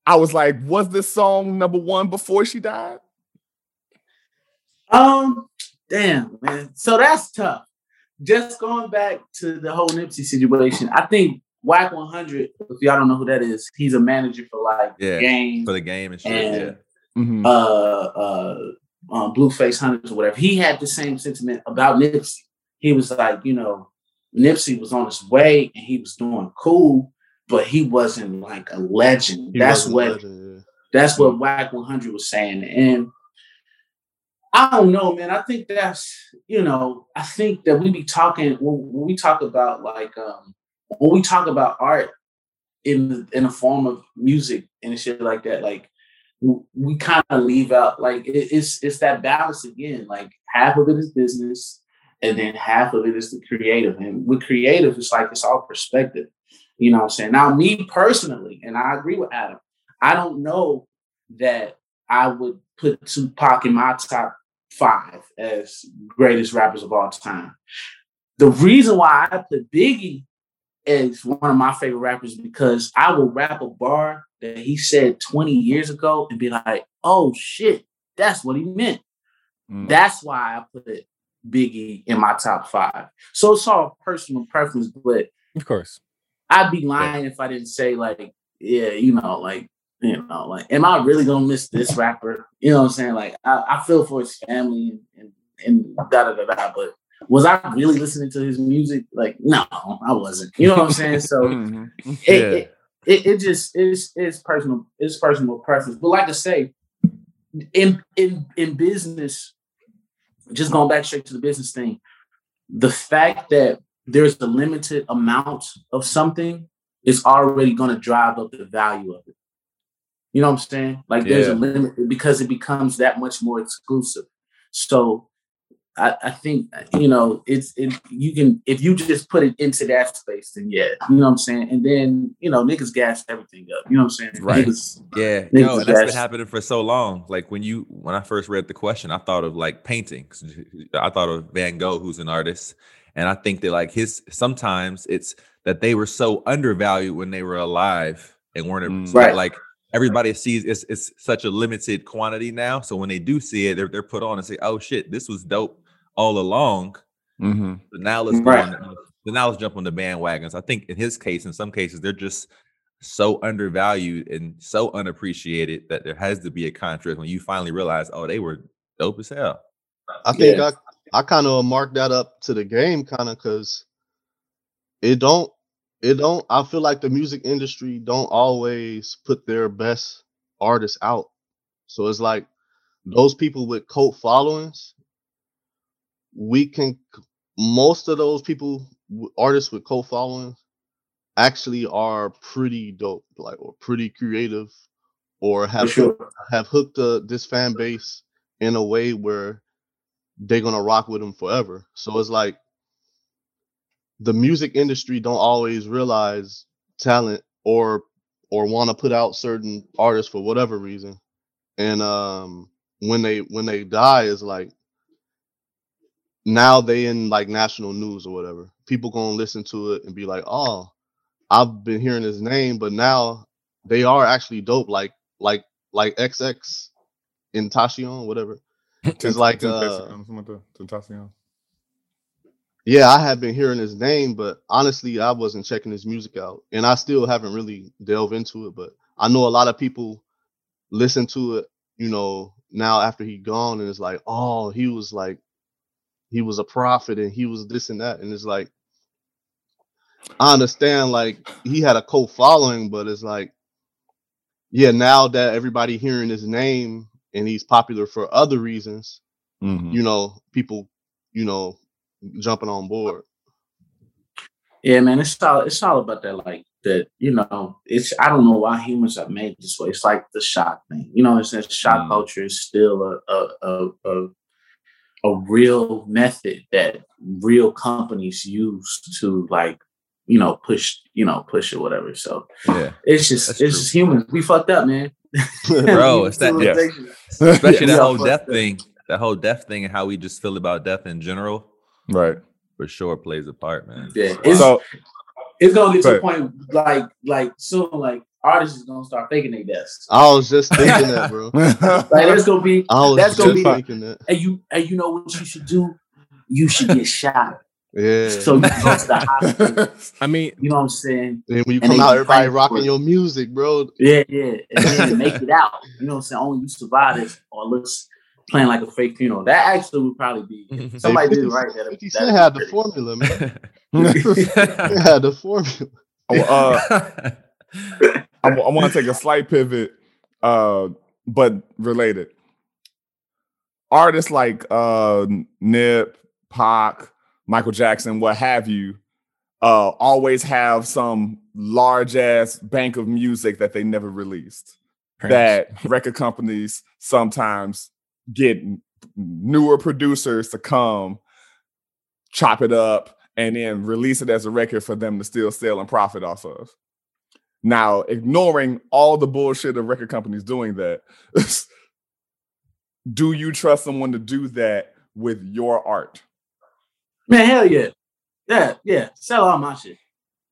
Speaker 2: I was like, was this song number one before she died?
Speaker 5: Um, damn, man. So that's tough. Just going back to the whole Nipsey situation, I think Wack 100, if y'all don't know who that is, he's a manager for like
Speaker 4: Yeah,
Speaker 5: game,
Speaker 4: for the game and shit.
Speaker 5: And-
Speaker 4: yeah.
Speaker 2: Mhm.
Speaker 5: uh, uh, um, Blueface Hunters or whatever. He had the same sentiment about Nipsey. He was like, you know, Nipsey was on his way and he was doing cool, but he wasn't like a legend.
Speaker 3: He
Speaker 5: that's what
Speaker 3: legend,
Speaker 5: that's what Wack 100 was saying. And I don't know, man. I think that's, you know, I think that we be talking when, when we talk about like um when we talk about art in in the form of music and shit like that, like we kind of leave out like it, it's it's that balance again. Like half of it is business, and then half of it is the creative. And with creative, it's like it's all perspective. You know what I'm saying? Now, me personally, and I agree with Adam, I don't know that I would put Tupac in my top five as greatest rappers of all time. The reason why I put Biggie as one of my favorite rappers because I will rap a bar that he said 20 years ago and be like, oh shit, that's what he meant.
Speaker 2: Mm.
Speaker 5: That's why I put Biggie in my top five. So it's all personal preference, but
Speaker 6: Of course.
Speaker 5: I'd be lying if I didn't say like, yeah, you know, like, you know, like, am I really gonna miss this rapper? You know what I'm saying? Like, I, I feel for his family and and da da da da. But was I really listening to his music? Like, no, I wasn't. You know what I'm saying? So
Speaker 2: Mhm.
Speaker 5: it,
Speaker 4: Yeah.
Speaker 5: it, it, it just is it's personal it's personal preference. But like I say, in in in business, just going back straight to the business thing, the fact that there's a limited amount of something is already going to drive up the value of it. You know what I'm saying? Like there's a limit because it becomes that much more exclusive. So I, I think you know it's it you can if you just put it into that space, then yeah, you know what I'm saying. And then you know niggas gas everything up. You know what I'm saying?
Speaker 4: Right.
Speaker 5: Niggas,
Speaker 4: Yeah,
Speaker 5: Niggas
Speaker 4: no, that's been happening for so long. Like when you when I first read the question, I thought of like paintings. I thought of Van Gogh, who's an artist, and I think that like his sometimes it's that they were so undervalued when they were alive and weren't
Speaker 2: Mm.
Speaker 5: Right.
Speaker 4: like everybody sees it's it's such a limited quantity now. So when they do see it, they're they're put on and say, "Oh shit, this was dope all along."
Speaker 2: Mhm.
Speaker 4: But now let's go on. But now let's jump on the bandwagons. I think in his case, in some cases, they're just so undervalued and so unappreciated that there has to be a contrast when you finally realize, oh, they were dope as hell.
Speaker 3: I think
Speaker 5: Yeah.
Speaker 3: I I kind of marked that up to the game kind of because it don't it don't I feel like the music industry don't always put their best artists out. So it's like those people with cult followings, we can most of those people artists with cult followings actually are pretty dope, like or pretty creative, or have hooked
Speaker 5: sure.
Speaker 3: have hooked uh, this fan base in a way where they're gonna rock with them forever. So it's like the music industry don't always realize talent or or want to put out certain artists for whatever reason. And um when they when they die is like now they in like national news or whatever. People gonna listen to it and be like, oh, I've been hearing his name, but now they are actually dope, like like like XX Tentacion, whatever. It's like uh
Speaker 2: Something like that. Tentacion.
Speaker 3: yeah, I have been hearing his name, but honestly, I wasn't checking his music out, and I still haven't really delved into it. But I know a lot of people listen to it, you know, now after he gone, and it's like, oh, he was like, he was a prophet, and he was this and that, and it's like, I understand, like he had a cult following, but it's like, yeah, now that everybody hearing his name and he's popular for other reasons,
Speaker 2: Mhm.
Speaker 3: you know, people, you know, jumping on board.
Speaker 5: Yeah, man, it's all it's all about that. Like that, you know. It's I don't know why humans are made this way. It's like the shock thing. You know it's I'm? Shock
Speaker 4: Mm.
Speaker 5: culture is still a a, a a a real method that real companies use to like you know push you know push or whatever. So
Speaker 4: Yeah,
Speaker 5: it's just
Speaker 4: That's
Speaker 5: it's
Speaker 4: true.
Speaker 5: just humans. We fucked up, man.
Speaker 4: bro. It's that
Speaker 2: Yes.
Speaker 5: Civilization.
Speaker 4: especially
Speaker 5: Yeah,
Speaker 4: that whole death
Speaker 5: that.
Speaker 4: thing, that whole death thing, and how we just feel about death in general.
Speaker 2: right.
Speaker 4: For sure, plays a part, man.
Speaker 5: Yeah, it's
Speaker 2: So
Speaker 5: it's gonna get to
Speaker 2: Go
Speaker 5: a point like like soon like artists is gonna start faking their deaths.
Speaker 3: I was just thinking that, bro.
Speaker 5: Like that's gonna be
Speaker 3: I was
Speaker 5: That's gonna be-
Speaker 3: thinking that.
Speaker 5: and you and you know what you should do? You should get shot.
Speaker 3: Yeah.
Speaker 5: So you go to the hospital.
Speaker 6: I mean,
Speaker 5: You know what I'm saying?
Speaker 3: and when you
Speaker 5: and
Speaker 3: come out, everybody rocking your music, bro.
Speaker 5: Yeah, yeah. And then to make it out. You know what I'm saying? Only you survive this or looks playing like a fake funeral. That actually would probably be somebody
Speaker 3: Hey,
Speaker 5: did it
Speaker 3: 50
Speaker 5: right. That
Speaker 3: 50 Cent had the formula, man.
Speaker 2: uh,
Speaker 3: He had the formula.
Speaker 2: I, want to take a slight pivot, uh, but related. Artists like uh, Nip, Pac, Michael Jackson, what have you, uh, always have some large ass bank of music that they never released.
Speaker 6: Prince.
Speaker 2: That record companies sometimes get newer producers to come, chop it up, and then release it as a record for them to still sell and profit off of. Now, ignoring all the bullshit of record companies doing that, do you trust someone to do that with your art?
Speaker 5: Man, hell yeah. Yeah, yeah. Sell all my shit.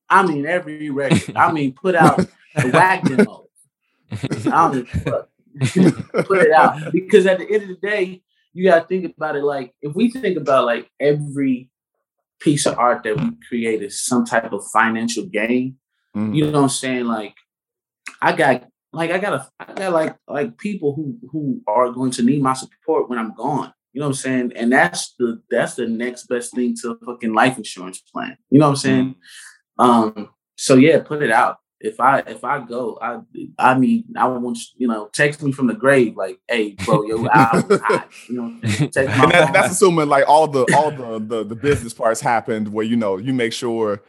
Speaker 5: I mean every record. I mean put out the whack demo. I don't give a fuck. put it out. Because at the end of the day, you gotta think about it like if we think about like every piece of art that we create is some type of financial gain,
Speaker 2: Mhm.
Speaker 5: you know what I'm saying? Like I got like I got a I got like like people who who are going to need my support when I'm gone. You know what I'm saying? And that's the that's the next best thing to a fucking life insurance plan. You know what I'm saying? Um so yeah, put it out. If I if I go, I I mean I want you know text me from the grave like, hey bro, yo album was hot. You know what I'm saying? Text my
Speaker 2: that, that's assuming like all the all the, the the business parts happened where you know you make sure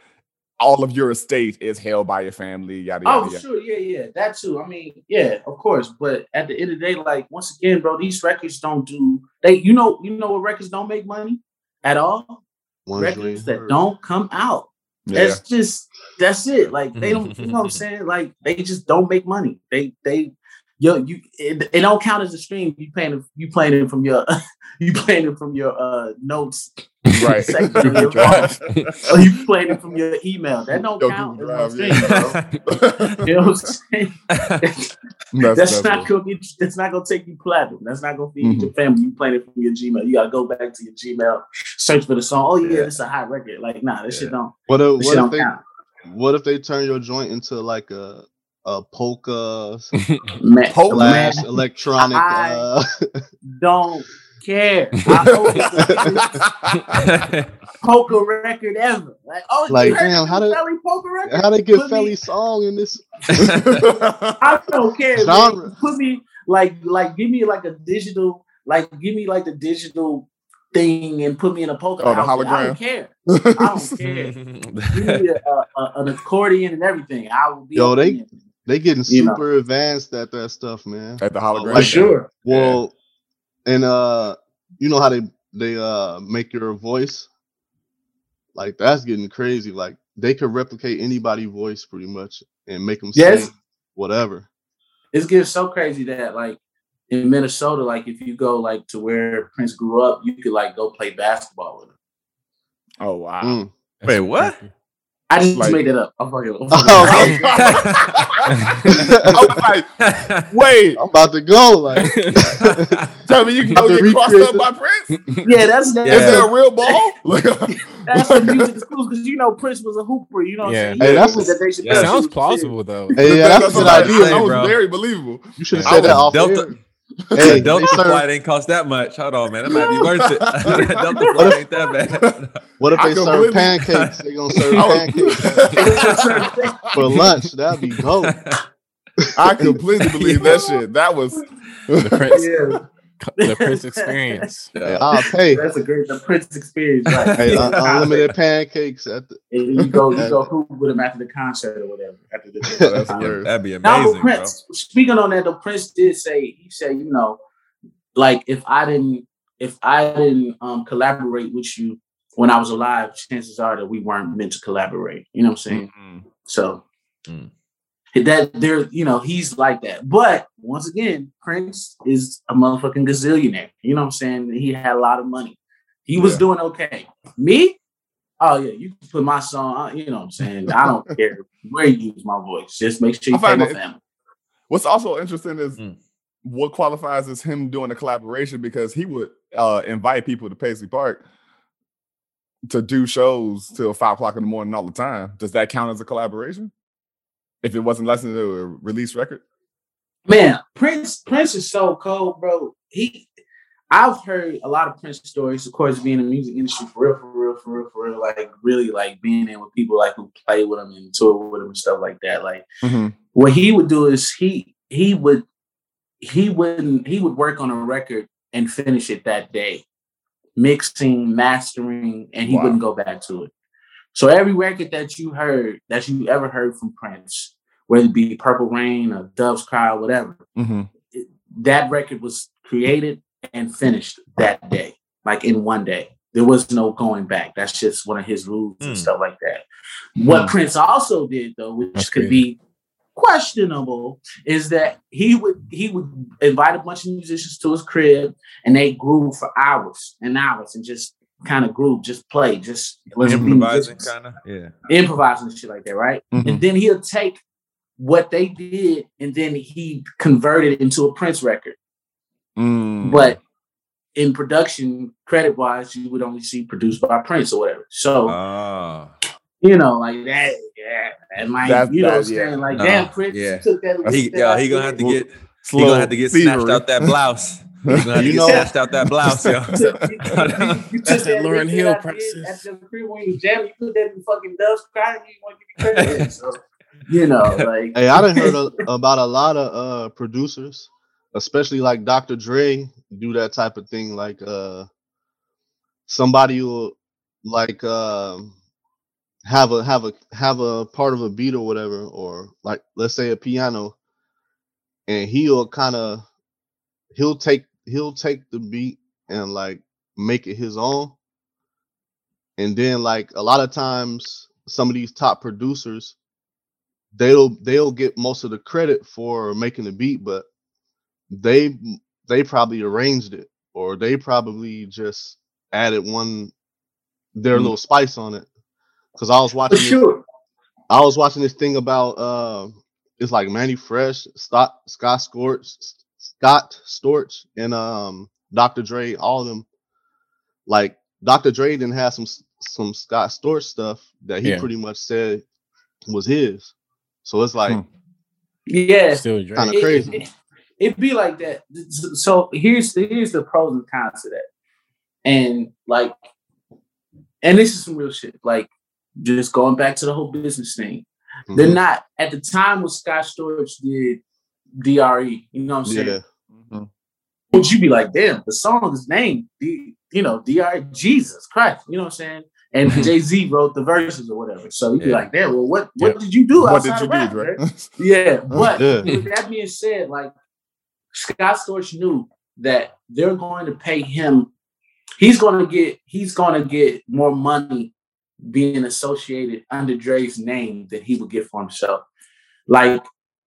Speaker 2: all of your estate is held by your family yada yada,
Speaker 5: Oh,
Speaker 2: yada.
Speaker 5: sure, yeah, yeah, that too. I mean, yeah, of course. But at the end of the day, like once again, bro, these records don't do they. You know, you know what records don't make money at all.
Speaker 3: Ones
Speaker 5: records that
Speaker 3: heard.
Speaker 5: don't come out.
Speaker 2: yeah.
Speaker 5: That's just that's it. Like they don't. You know what I'm saying? Like they just don't make money. They they. Yo, you it, it don't count as a stream. You playing you playing it from your you playing it from your uh notes
Speaker 2: right
Speaker 5: section of your or you playing it from your email. That don't
Speaker 2: Yo,
Speaker 5: count
Speaker 2: Google
Speaker 5: as no
Speaker 2: Drive,
Speaker 5: stream,
Speaker 2: yeah.
Speaker 5: bro. You know what I'm saying?
Speaker 2: that's,
Speaker 5: that's,
Speaker 2: that's
Speaker 5: not gonna get. you- That's not gonna take you platinum. That's not gonna feed
Speaker 2: Mhm.
Speaker 5: your family. You playing it from your Gmail. You gotta go back to your Gmail, search for the song. Oh yeah,
Speaker 4: Yeah.
Speaker 5: this is a hot record. Like nah, this shit don't.
Speaker 3: What if, what
Speaker 5: shit
Speaker 3: if
Speaker 5: don't
Speaker 3: they
Speaker 5: count.
Speaker 3: what if they turn your joint into like a a polka
Speaker 2: Polka?
Speaker 3: slash electronic
Speaker 5: I-
Speaker 3: uh
Speaker 5: don't care. I hope it's the polka record ever. Like oh,
Speaker 3: Like,
Speaker 5: you heard
Speaker 3: damn, how did-
Speaker 5: Felly polka record?
Speaker 3: how they get
Speaker 5: Put me-
Speaker 3: Felly's song in this
Speaker 5: I don't care. man. Put me like like give me like a digital like give me like the digital thing and put me in a polka.
Speaker 2: Oh, the
Speaker 5: outfit. I
Speaker 2: hologram?
Speaker 5: don't care. I don't care. Give me a, a, a- an accordion and everything. I will be.
Speaker 3: Yo, they-
Speaker 5: it.
Speaker 3: they getting
Speaker 5: You know.
Speaker 3: super advanced at that stuff, man.
Speaker 2: at the oh, hologram
Speaker 5: for sure.
Speaker 3: Well, and uh, you know how they they uh make your voice like that's getting crazy. Like they could replicate anybody's voice pretty much and make them
Speaker 5: Yes.
Speaker 3: sing whatever.
Speaker 5: It's getting so crazy that like in Minnesota, like if you go like to where Prince grew up, you could like go play basketball with him.
Speaker 2: oh wow
Speaker 3: Mm.
Speaker 4: Wait, what?
Speaker 5: I just
Speaker 2: Like-
Speaker 5: made it up. I'm fucking. I'm
Speaker 3: Oh,
Speaker 5: fucking-
Speaker 2: I was like, wait,
Speaker 3: I'm about to go. Like,
Speaker 2: tell me you can
Speaker 3: About
Speaker 2: go get crossed up by Prince?
Speaker 5: yeah, that's that's,
Speaker 2: Is
Speaker 4: Yeah.
Speaker 2: there a real ball? Like,
Speaker 5: that's the music schools because you know Prince was a hooper. You know, what
Speaker 6: Yeah.
Speaker 5: I'm saying?
Speaker 3: Hey,
Speaker 5: He
Speaker 3: that's-
Speaker 5: knew that they should
Speaker 4: Yeah.
Speaker 5: do
Speaker 6: Sounds
Speaker 5: shit.
Speaker 6: plausible though.
Speaker 3: hey, yeah, that's a good
Speaker 2: what I'm
Speaker 3: idea.
Speaker 2: saying. That was
Speaker 4: bro.
Speaker 2: very believable.
Speaker 3: You should have
Speaker 2: I
Speaker 3: said that off
Speaker 4: Delta-
Speaker 3: air. Hey,
Speaker 4: Delta
Speaker 3: they serve-
Speaker 4: flight ain't cost that much. Hold on, man. That might be worth it. Delta flight ain't that bad.
Speaker 3: What if
Speaker 2: I
Speaker 3: they serve pancakes? They gonna serve pancakes for lunch. That'd be dope.
Speaker 2: I completely believe that shit. That was
Speaker 6: The Prince,
Speaker 5: Yeah,
Speaker 6: the Prince experience.
Speaker 3: Hey, I'll pay.
Speaker 5: That's a great the Prince experience. Right?
Speaker 3: Hey, unlimited pancakes at the.
Speaker 5: And you go, you go hoop with him after the concert or whatever. After the
Speaker 2: Oh.
Speaker 4: That'd be
Speaker 5: Now, but
Speaker 4: amazing, bro.
Speaker 5: Prince, speaking on that, the Prince did say he said, you know, like if I didn't if I didn't um collaborate with you when I was alive, chances are that we weren't meant to collaborate. You know what I'm saying?
Speaker 2: Mhm.
Speaker 5: So
Speaker 4: Mm.
Speaker 5: that there, you know, he's like that. But once again, Prince is a motherfucking gazillionaire. You know what I'm saying? He had a lot of money. He was
Speaker 2: Yeah.
Speaker 5: doing okay. Me, oh yeah, you can put my song. on, You know what I'm saying? I don't care where you use my voice. Just make sure you
Speaker 2: I
Speaker 5: pay
Speaker 2: find
Speaker 5: my
Speaker 2: it-
Speaker 5: family.
Speaker 2: What's also interesting is
Speaker 4: Mm.
Speaker 2: what qualifies as him doing a collaboration because he would uh, invite people to Paisley Park to do shows till five o'clock in the morning all the time. Does that count as a collaboration? If it wasn't less than a release record?
Speaker 5: Man, Prince Prince is so cold, bro. He I've heard a lot of Prince stories, of course, being in the music industry for real, for real, for real, for real. Like really like being in with people like who play with him and tour with him and stuff like that. Like mm-hmm. what he would do is he he would he wouldn't he would work on a record and finish it that day, mixing, mastering, and he
Speaker 2: Wow.
Speaker 5: wouldn't go back to it. So every record that you heard that you ever heard from Prince, whether it be Purple Rain or Dove's Cry or whatever,
Speaker 2: Mm-hmm.
Speaker 5: that record was created and finished that day, like in one day. There was no going back. That's just one of his rules and
Speaker 4: Hmm.
Speaker 5: stuff like that. What
Speaker 2: Hmm.
Speaker 5: Prince also did, though, which
Speaker 6: That's
Speaker 5: could be questionable, is that he would he would invite a bunch of musicians to his crib and they groove for hours and hours and just kind of groove, just play, just let them be
Speaker 4: Improvising, kind of. Yeah.
Speaker 5: improvising and shit like that, right?
Speaker 2: Mhm.
Speaker 5: And then he'll take what they did and then he converted it into a Prince record.
Speaker 2: Mm.
Speaker 5: But in production, credit wise, you would only see produced by Prince or whatever. So
Speaker 4: Ah.
Speaker 5: you know, like that, yeah, that might,
Speaker 2: That's-
Speaker 5: you know, what I'm
Speaker 2: that- yeah.
Speaker 5: saying, like
Speaker 4: No,
Speaker 5: damn, Prince
Speaker 4: yeah.
Speaker 5: took that.
Speaker 4: He, yeah, he gonna have to get. He
Speaker 2: Slow,
Speaker 4: gonna have to get snatched out that blouse. He's gonna have to
Speaker 3: You
Speaker 4: get
Speaker 3: know-
Speaker 4: snatched out that blouse, yo.
Speaker 5: You
Speaker 6: That's that Lauryn
Speaker 5: lick
Speaker 6: Hill
Speaker 5: I did
Speaker 6: process.
Speaker 5: At the crib when you jam, you put that in fucking Dove's cry. You want to give me credit? So, you know, like
Speaker 3: Hey, I done heard a, about a lot of uh producers, especially like Dr. Dre, do that type of thing. Like uh somebody will like um have a have a have a part of a beat or whatever, or like let's say a piano, and he'll kind of he'll take he'll take the beat and like make it his own. And then like a lot of times some of these top producers they'll they'll get most of the credit for making the beat, but they they probably arranged it or they probably just added one their
Speaker 2: Mm.
Speaker 3: little spice on it. Cause I was watching this,
Speaker 5: sure.
Speaker 3: I was watching this thing about uh it's like Manny Fresh, Scott Scott Storch, Scott Storch, and um Dr. Dre, all of them. Like Dr. Dre didn't have some some Scott Storch stuff that he
Speaker 6: Yeah.
Speaker 3: pretty much said was his. So it's like
Speaker 2: Hmm.
Speaker 5: Yeah,
Speaker 6: Still
Speaker 3: Kinda crazy.
Speaker 5: It, it, be like that. So here's here's the pros and cons of that. And like, and this is some real shit. Like, just going back to the whole business thing. They're
Speaker 3: mhm,
Speaker 5: not at the time when Scott Storch did DRE. You know what I'm saying?
Speaker 3: yeah.
Speaker 2: Mhm.
Speaker 5: Would you be like, damn, the song is named D, you know, DRE, Jesus Christ. You know what I'm saying? And Jay Z wrote the verses or whatever. So you'd be like, damn, well, what what
Speaker 6: Yeah.
Speaker 5: did you do
Speaker 2: What did
Speaker 5: outside
Speaker 2: you
Speaker 5: of
Speaker 2: do, Dre?
Speaker 5: man? Yeah, but
Speaker 3: Yeah.
Speaker 5: with that being said, like Scott Storch knew that they're going to pay him. He's going to get. He's going to get more money being associated under Dre's name than he would get for himself. Like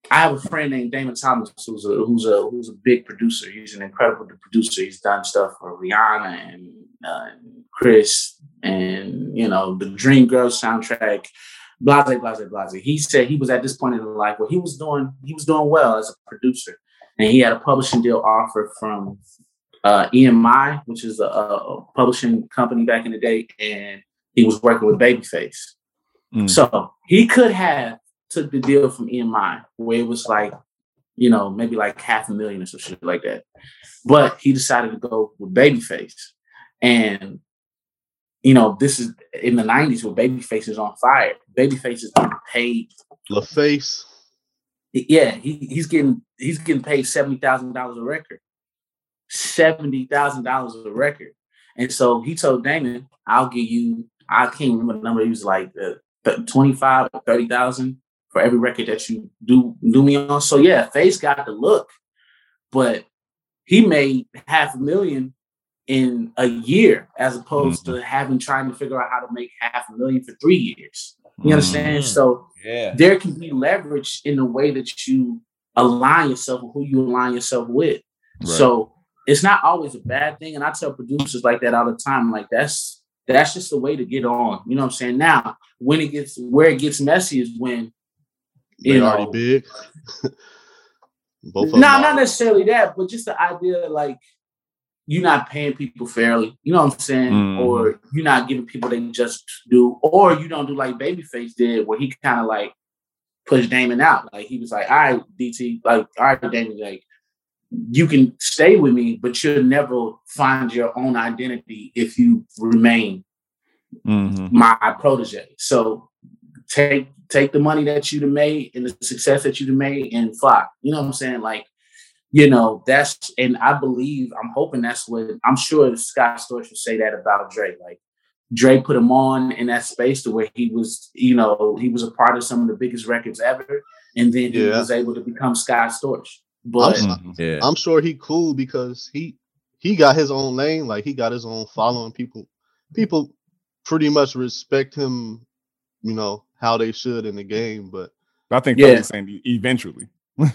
Speaker 5: I have a friend named Damon Thomas who's a who's a who's a big producer. He's an incredible producer. He's done stuff for Rihanna and uh, Chris and you know the Dream Girls soundtrack. Blase, blase, blase. He said he was at this point in his life where he was doing he was doing well as a producer, and he had a publishing deal offer from uh, EMI, which is a, a publishing company back in the day, and he was working with Babyface.
Speaker 2: Mm.
Speaker 5: So he could have took the deal from EMI where it was like, you know, maybe like half a million or some shit like that. But he decided to go with Babyface. And, you know, this is in the 90s where Babyface is on fire. Babyface is getting paid.
Speaker 3: LaFace.
Speaker 5: Yeah, he, he's getting he's getting paid seventy thousand dollars a record. seventy thousand dollars a record. And so he told Damon, "I'll give you." I can't remember the number. He was like uh, twenty five or thirty thousand for every record that you do do me on. So yeah, Face got the look, but he made half a million in a year as opposed mm-hmm. to having trying to figure out how to make half a million for three years. You understand? Mm-hmm. So yeah. there can be leverage in the way that you align yourself with who you align yourself with. Right. So it's not always a bad thing. And I tell producers like that all the time, like that's that's just the way to get on. You know what I'm saying? Now, when it gets where it gets messy is when
Speaker 3: you they know, already big.
Speaker 5: Both. No, nah, not necessarily that, but just the idea like you're not paying people fairly. You know what I'm saying? Mm. Or you're not giving people they just do, or you don't do like Babyface did, where he kind of like pushed Damon out. Like he was like, "All right, DT, like all right, Damon, like you can stay with me, but you'll never find your own identity if you remain mm-hmm. my protege. So take take the money that you'd have made and the success that you'd have made and fly. You know what I'm saying? Like you know, that's and I believe, I'm hoping that's what I'm sure Scott Storch would say that about Dre. Like Dre put him on in that space to where he was, you know, he was a part of some of the biggest records ever, and then he yeah. was able to become Scott Storch. But
Speaker 3: I'm, mm-hmm. yeah. I'm sure he cool because he he got his own lane, like he got his own following. People people pretty much respect him, you know, how they should in the game. But
Speaker 2: I think yeah. saying eventually.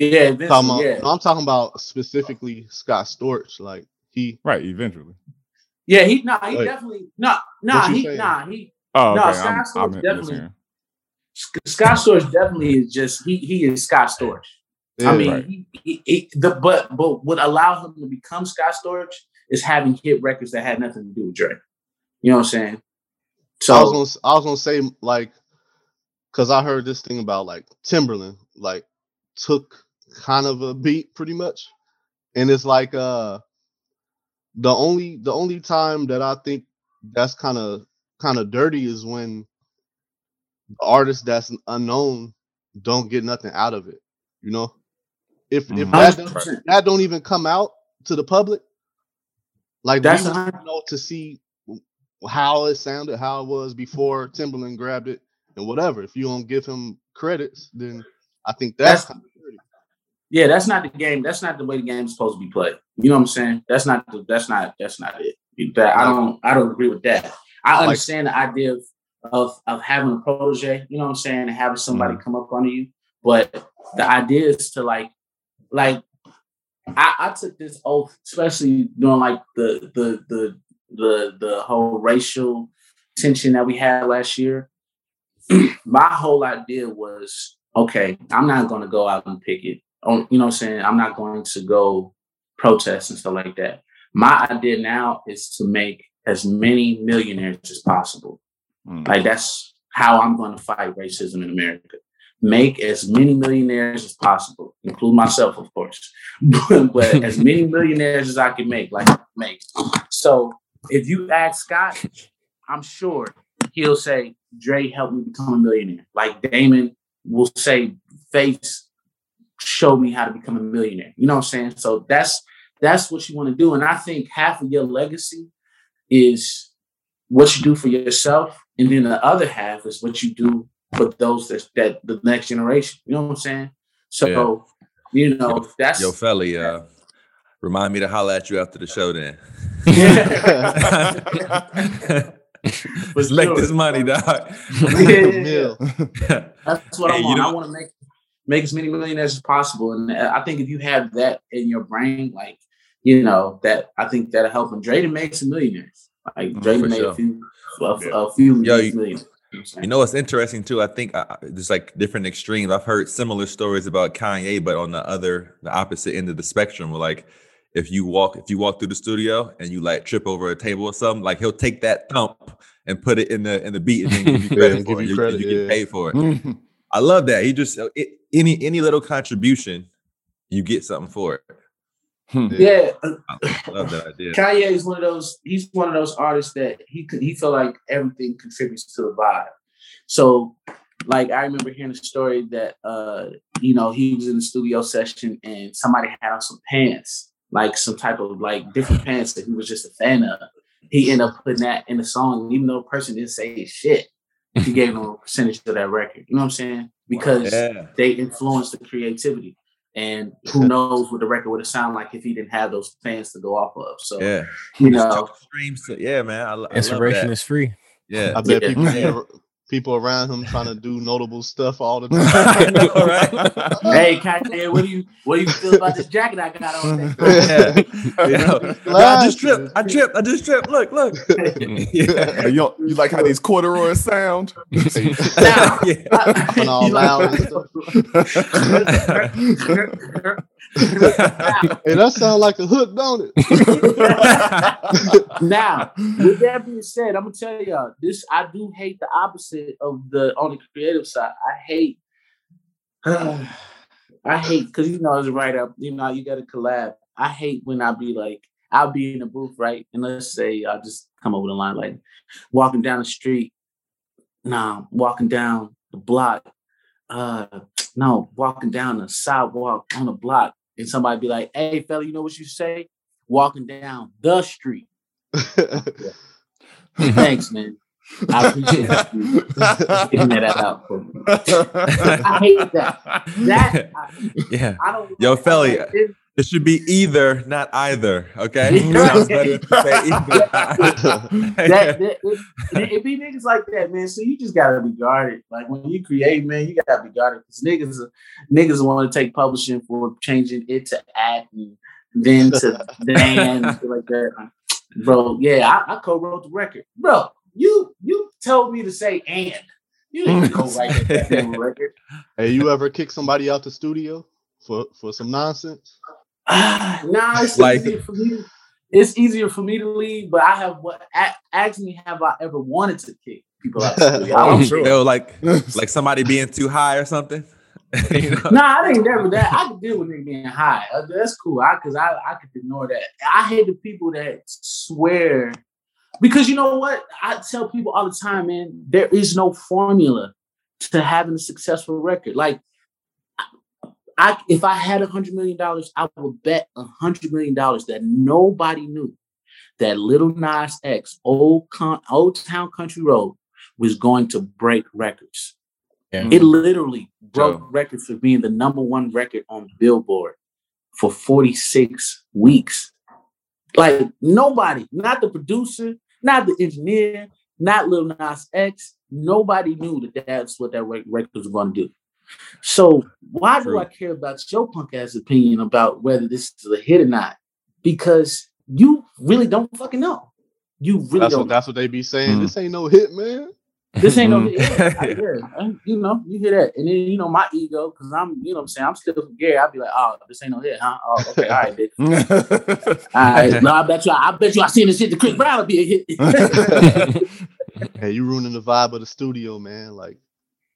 Speaker 5: Yeah,
Speaker 3: talking
Speaker 5: about, yeah.
Speaker 3: I'm talking about specifically Scott Storch. Like he
Speaker 2: right eventually.
Speaker 5: Yeah, he nah, he definitely nah nah he saying? nah he
Speaker 2: oh okay.
Speaker 5: nah,
Speaker 2: Scott Storch I'm
Speaker 5: definitely Scott Storch definitely is just he he is Scott Storch. Yeah, I mean, right. he, he, he, the but but what allowed him to become Scott Storch is having hit records that had nothing to do with Drake. You know what I'm saying?
Speaker 3: So I was gonna I was gonna say like because I heard this thing about like Timbaland like took kind of a beat pretty much. And it's like uh the only the only time that I think that's kind of kind of dirty is when the artist that's unknown don't get nothing out of it. You know, if mm-hmm. if that don't, that don't even come out to the public, like that's you know to see how it sounded, how it was before Timbaland grabbed it, and whatever. If you don't give him credits, then I think that's, that's
Speaker 5: yeah, that's not the game. That's not the way the game's supposed to be played. You know what I'm saying? That's not the, that's not that's not it. That I don't I don't agree with that. I understand the idea of, of of having a protege, you know what I'm saying, and having somebody mm-hmm. come up under you. But the idea is to like like I, I took this oath, especially during like the the the the the whole racial tension that we had last year. My whole idea was okay, I'm not gonna go out and pick it on, you know I'm saying? I'm not going to go protest and stuff like that. My idea now is to make as many millionaires as possible. Mm. Like that's how I'm going to fight racism in America. Make as many millionaires as possible, include myself, of course, but, but as many millionaires as I can make, like make. So if you ask Scott, I'm sure he'll say, Dre helped me become a millionaire. Like Damon will say, Face show me how to become a millionaire. You know what I'm saying? So that's that's what you want to do. And I think half of your legacy is what you do for yourself, and then the other half is what you do for those that, that the next generation. You know what I'm saying? So yeah. you know
Speaker 4: yo,
Speaker 5: that's
Speaker 4: yo, Felly, uh, remind me to holler at you after the show then. Let's make this money, dog.
Speaker 5: Yeah. That's what hey, I want. I want to make make as many millionaires as possible. And uh, I think if you have that in your brain, like, you know, that I think that'll help. And Dre to make some millionaires. Like mm, Dre made sure. a few, a, yeah. a few Yo,
Speaker 4: millionaires. You know what's interesting too? I think uh, uh there's like different extremes. I've heard similar stories about Kanye, but on the other, the opposite end of the spectrum, where like if you walk, if you walk through the studio and you like trip over a table or something, like he'll take that thump and put it in the in the beat and then give you credit yeah, for it. You, credit, you, you yeah. get paid for it. I love that. He just uh, it, any any little contribution, you get something for it.
Speaker 5: Hmm. Yeah, I love that idea. Kanye is one of those. He's one of those artists that he could. He feel like everything contributes to the vibe. So, like I remember hearing a story that uh, you know he was in the studio session and somebody had on some pants like some type of like different pants that he was just a fan of. He ended up putting that in the song, even though the person didn't say shit. He gave him a percentage of that record. You know what I'm saying? Because
Speaker 4: Yeah.
Speaker 5: they influenced the creativity. And who knows what the record would have sounded like if he didn't have those fans to go off of. So
Speaker 4: Yeah.
Speaker 5: you know,
Speaker 4: Streams to- yeah, man. I, lo- I love
Speaker 6: Inspiration
Speaker 4: that.
Speaker 6: is free.
Speaker 4: Yeah.
Speaker 3: I bet
Speaker 5: Yeah.
Speaker 3: people, ar- people around him trying to do notable stuff all the time.
Speaker 4: know, right?
Speaker 5: hey Kanye, what do you what do you feel about this jacket I got on?
Speaker 4: yeah. You know, I just tripped. I tripped. I just tripped. Look, look. yeah.
Speaker 2: you, you like how these corduroys sound?
Speaker 5: Now,
Speaker 4: yeah.
Speaker 3: And all
Speaker 5: You like-
Speaker 3: loud and Hey, that sounds like a hook, don't it?
Speaker 5: now, with that being said, I'm gonna tell y'all this. I do hate the opposite of the on the creative side. I hate, I hate because you know as a writer, you know you got to collab. I hate when I be like, I'll be in the booth, right? And let's say I just come with a line like, walking down the street, nah, walking down the block, uh, no, walking down the sidewalk on the block, and somebody be like, hey, fella, you know what you say? Walking down the street. Thanks, man. I appreciate you getting that out for me. I hate that. That I,
Speaker 4: yeah.
Speaker 5: I don't.
Speaker 4: Yo, Felly,
Speaker 5: it-
Speaker 4: It should be either, not either. Okay. Sounds better if you say either.
Speaker 5: that, that it, it be niggas like that, man. So you just gotta be guarded. Like when you create, man, you gotta be guarded because niggas, niggas want to take publishing for changing it to at and then to dan and like that. Bro, yeah, I, I co-wrote the record, bro. You you told me to say and you didn't go write that damn record.
Speaker 3: hey, you ever kick somebody out the studio for for some nonsense?
Speaker 5: Ah, nah, it's
Speaker 4: Like-
Speaker 5: easier for me. It's easier for me to leave, but I have what a- ask me have I ever wanted to kick people out? the studio? I
Speaker 2: I'm
Speaker 5: don't-
Speaker 2: sure.
Speaker 4: Yo, like, like somebody being too high or something. you know?
Speaker 5: Nah, I ain't never that. I could deal with it being high. Uh, That's cool. I cause I I could ignore that. I hate the people that swear because you know what? I tell people all the time, man. There is no formula to having a successful record. Like, I if I had a hundred million dollars, I would bet a hundred million dollars that nobody knew that Lil Nas X, Old Con- Old Town Country Road, was going to break records.
Speaker 6: Yeah.
Speaker 5: It literally broke
Speaker 4: Joe.
Speaker 5: records for being the number one record on Billboard for 46 weeks. Like nobody, not the producer, not the engineer, not Lil Nas X, nobody knew that that's what that record was going to do. So why
Speaker 4: True.
Speaker 5: do I care about your punk ass opinion about whether this is a hit or not? Because you really don't fucking know. You really
Speaker 3: That's
Speaker 5: don't.
Speaker 3: what that's what they be saying.
Speaker 2: Mm.
Speaker 3: This ain't no hit, man.
Speaker 5: This ain't no, hit. I hear, I- you know, you hear that, and then you know my ego, because I'm, you know, what I'm saying I'm still from Gary. I'd be like, oh, this ain't no hit, huh? Oh, okay, all right, bitch. All right, no, I bet you, I bet you, I seen this shit. The Chris Brown will be a hit.
Speaker 3: Hey, you ruining the vibe of the studio, man. Like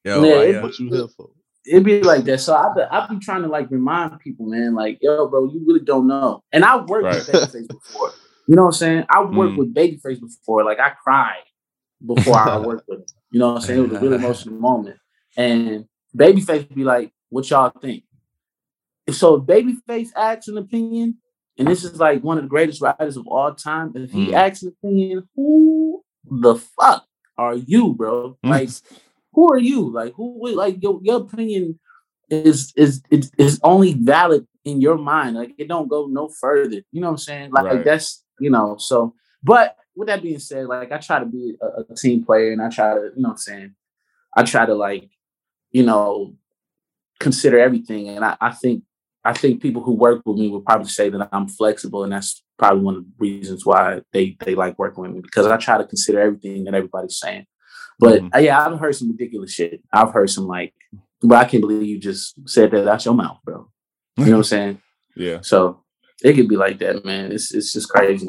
Speaker 4: Yo,
Speaker 5: Yeah,
Speaker 4: I,
Speaker 5: it-
Speaker 3: what you here for?
Speaker 5: It'd be like that. So I, be, I be trying to like remind people, man, like, yo, bro, you really don't know. And I've worked with
Speaker 2: Right.
Speaker 5: Babyface before. You know what I'm saying? I worked
Speaker 2: Mm.
Speaker 5: with Babyface before. Like I cried before I worked with him. You know what I'm saying? It was a really emotional moment. And Babyface would be like, what y'all think? So if Babyface asks an opinion, and this is like one of the greatest writers of all time, if he
Speaker 2: Mm.
Speaker 5: asks an opinion, who the fuck are you, bro? Like, who are you? Like, who? Like, your, your opinion is is is is only valid in your mind. Like, it don't go no further. You know what I'm saying? Like,
Speaker 2: Right.
Speaker 5: that's you know. So, but with that being said, like, I try to be a, a team player, and I try to, you know, what I'm saying, I try to like, you know, consider everything, and I, I think I think people who work with me would probably say that I'm flexible, and that's probably one of the reasons why they they like working with me because I try to consider everything that everybody's saying. But
Speaker 2: Mhm.
Speaker 5: uh, yeah, I've heard some ridiculous shit. I've heard some like, but I can't believe you just said that out your mouth, bro. You know what I'm saying?
Speaker 2: yeah.
Speaker 5: So it could be like that, man. It's it's just crazy.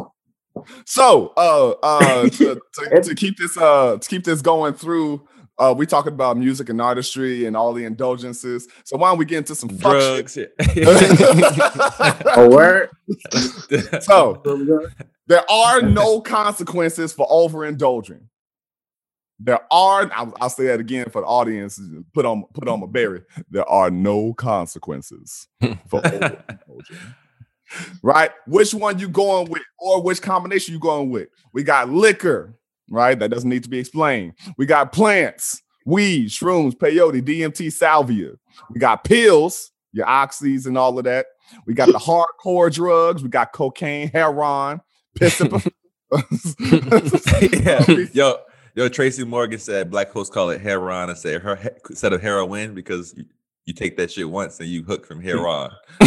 Speaker 2: So, uh, uh, to, to, to keep this, uh, to keep this going through, uh, we talking about music and artistry and all the indulgences. So why don't we get into some
Speaker 4: drugs. Yeah.
Speaker 5: A word.
Speaker 2: so there are no consequences for overindulging. There are. I'll, I'll say that again for the audience. Put on, put on my berry. There are no consequences for right? Which one you going with, or which combination you going with? We got liquor, right? That doesn't need to be explained. We got plants, weed, shrooms, peyote, DMT, salvia. We got pills, your oxys and all of that. We got the hardcore drugs. We got cocaine, heroin, piss.
Speaker 4: yeah. Yo, yo, Tracy Morgan said black folks call it heroin. I said her he- instead of heroin because you, you take that shit once and you hook from heroin.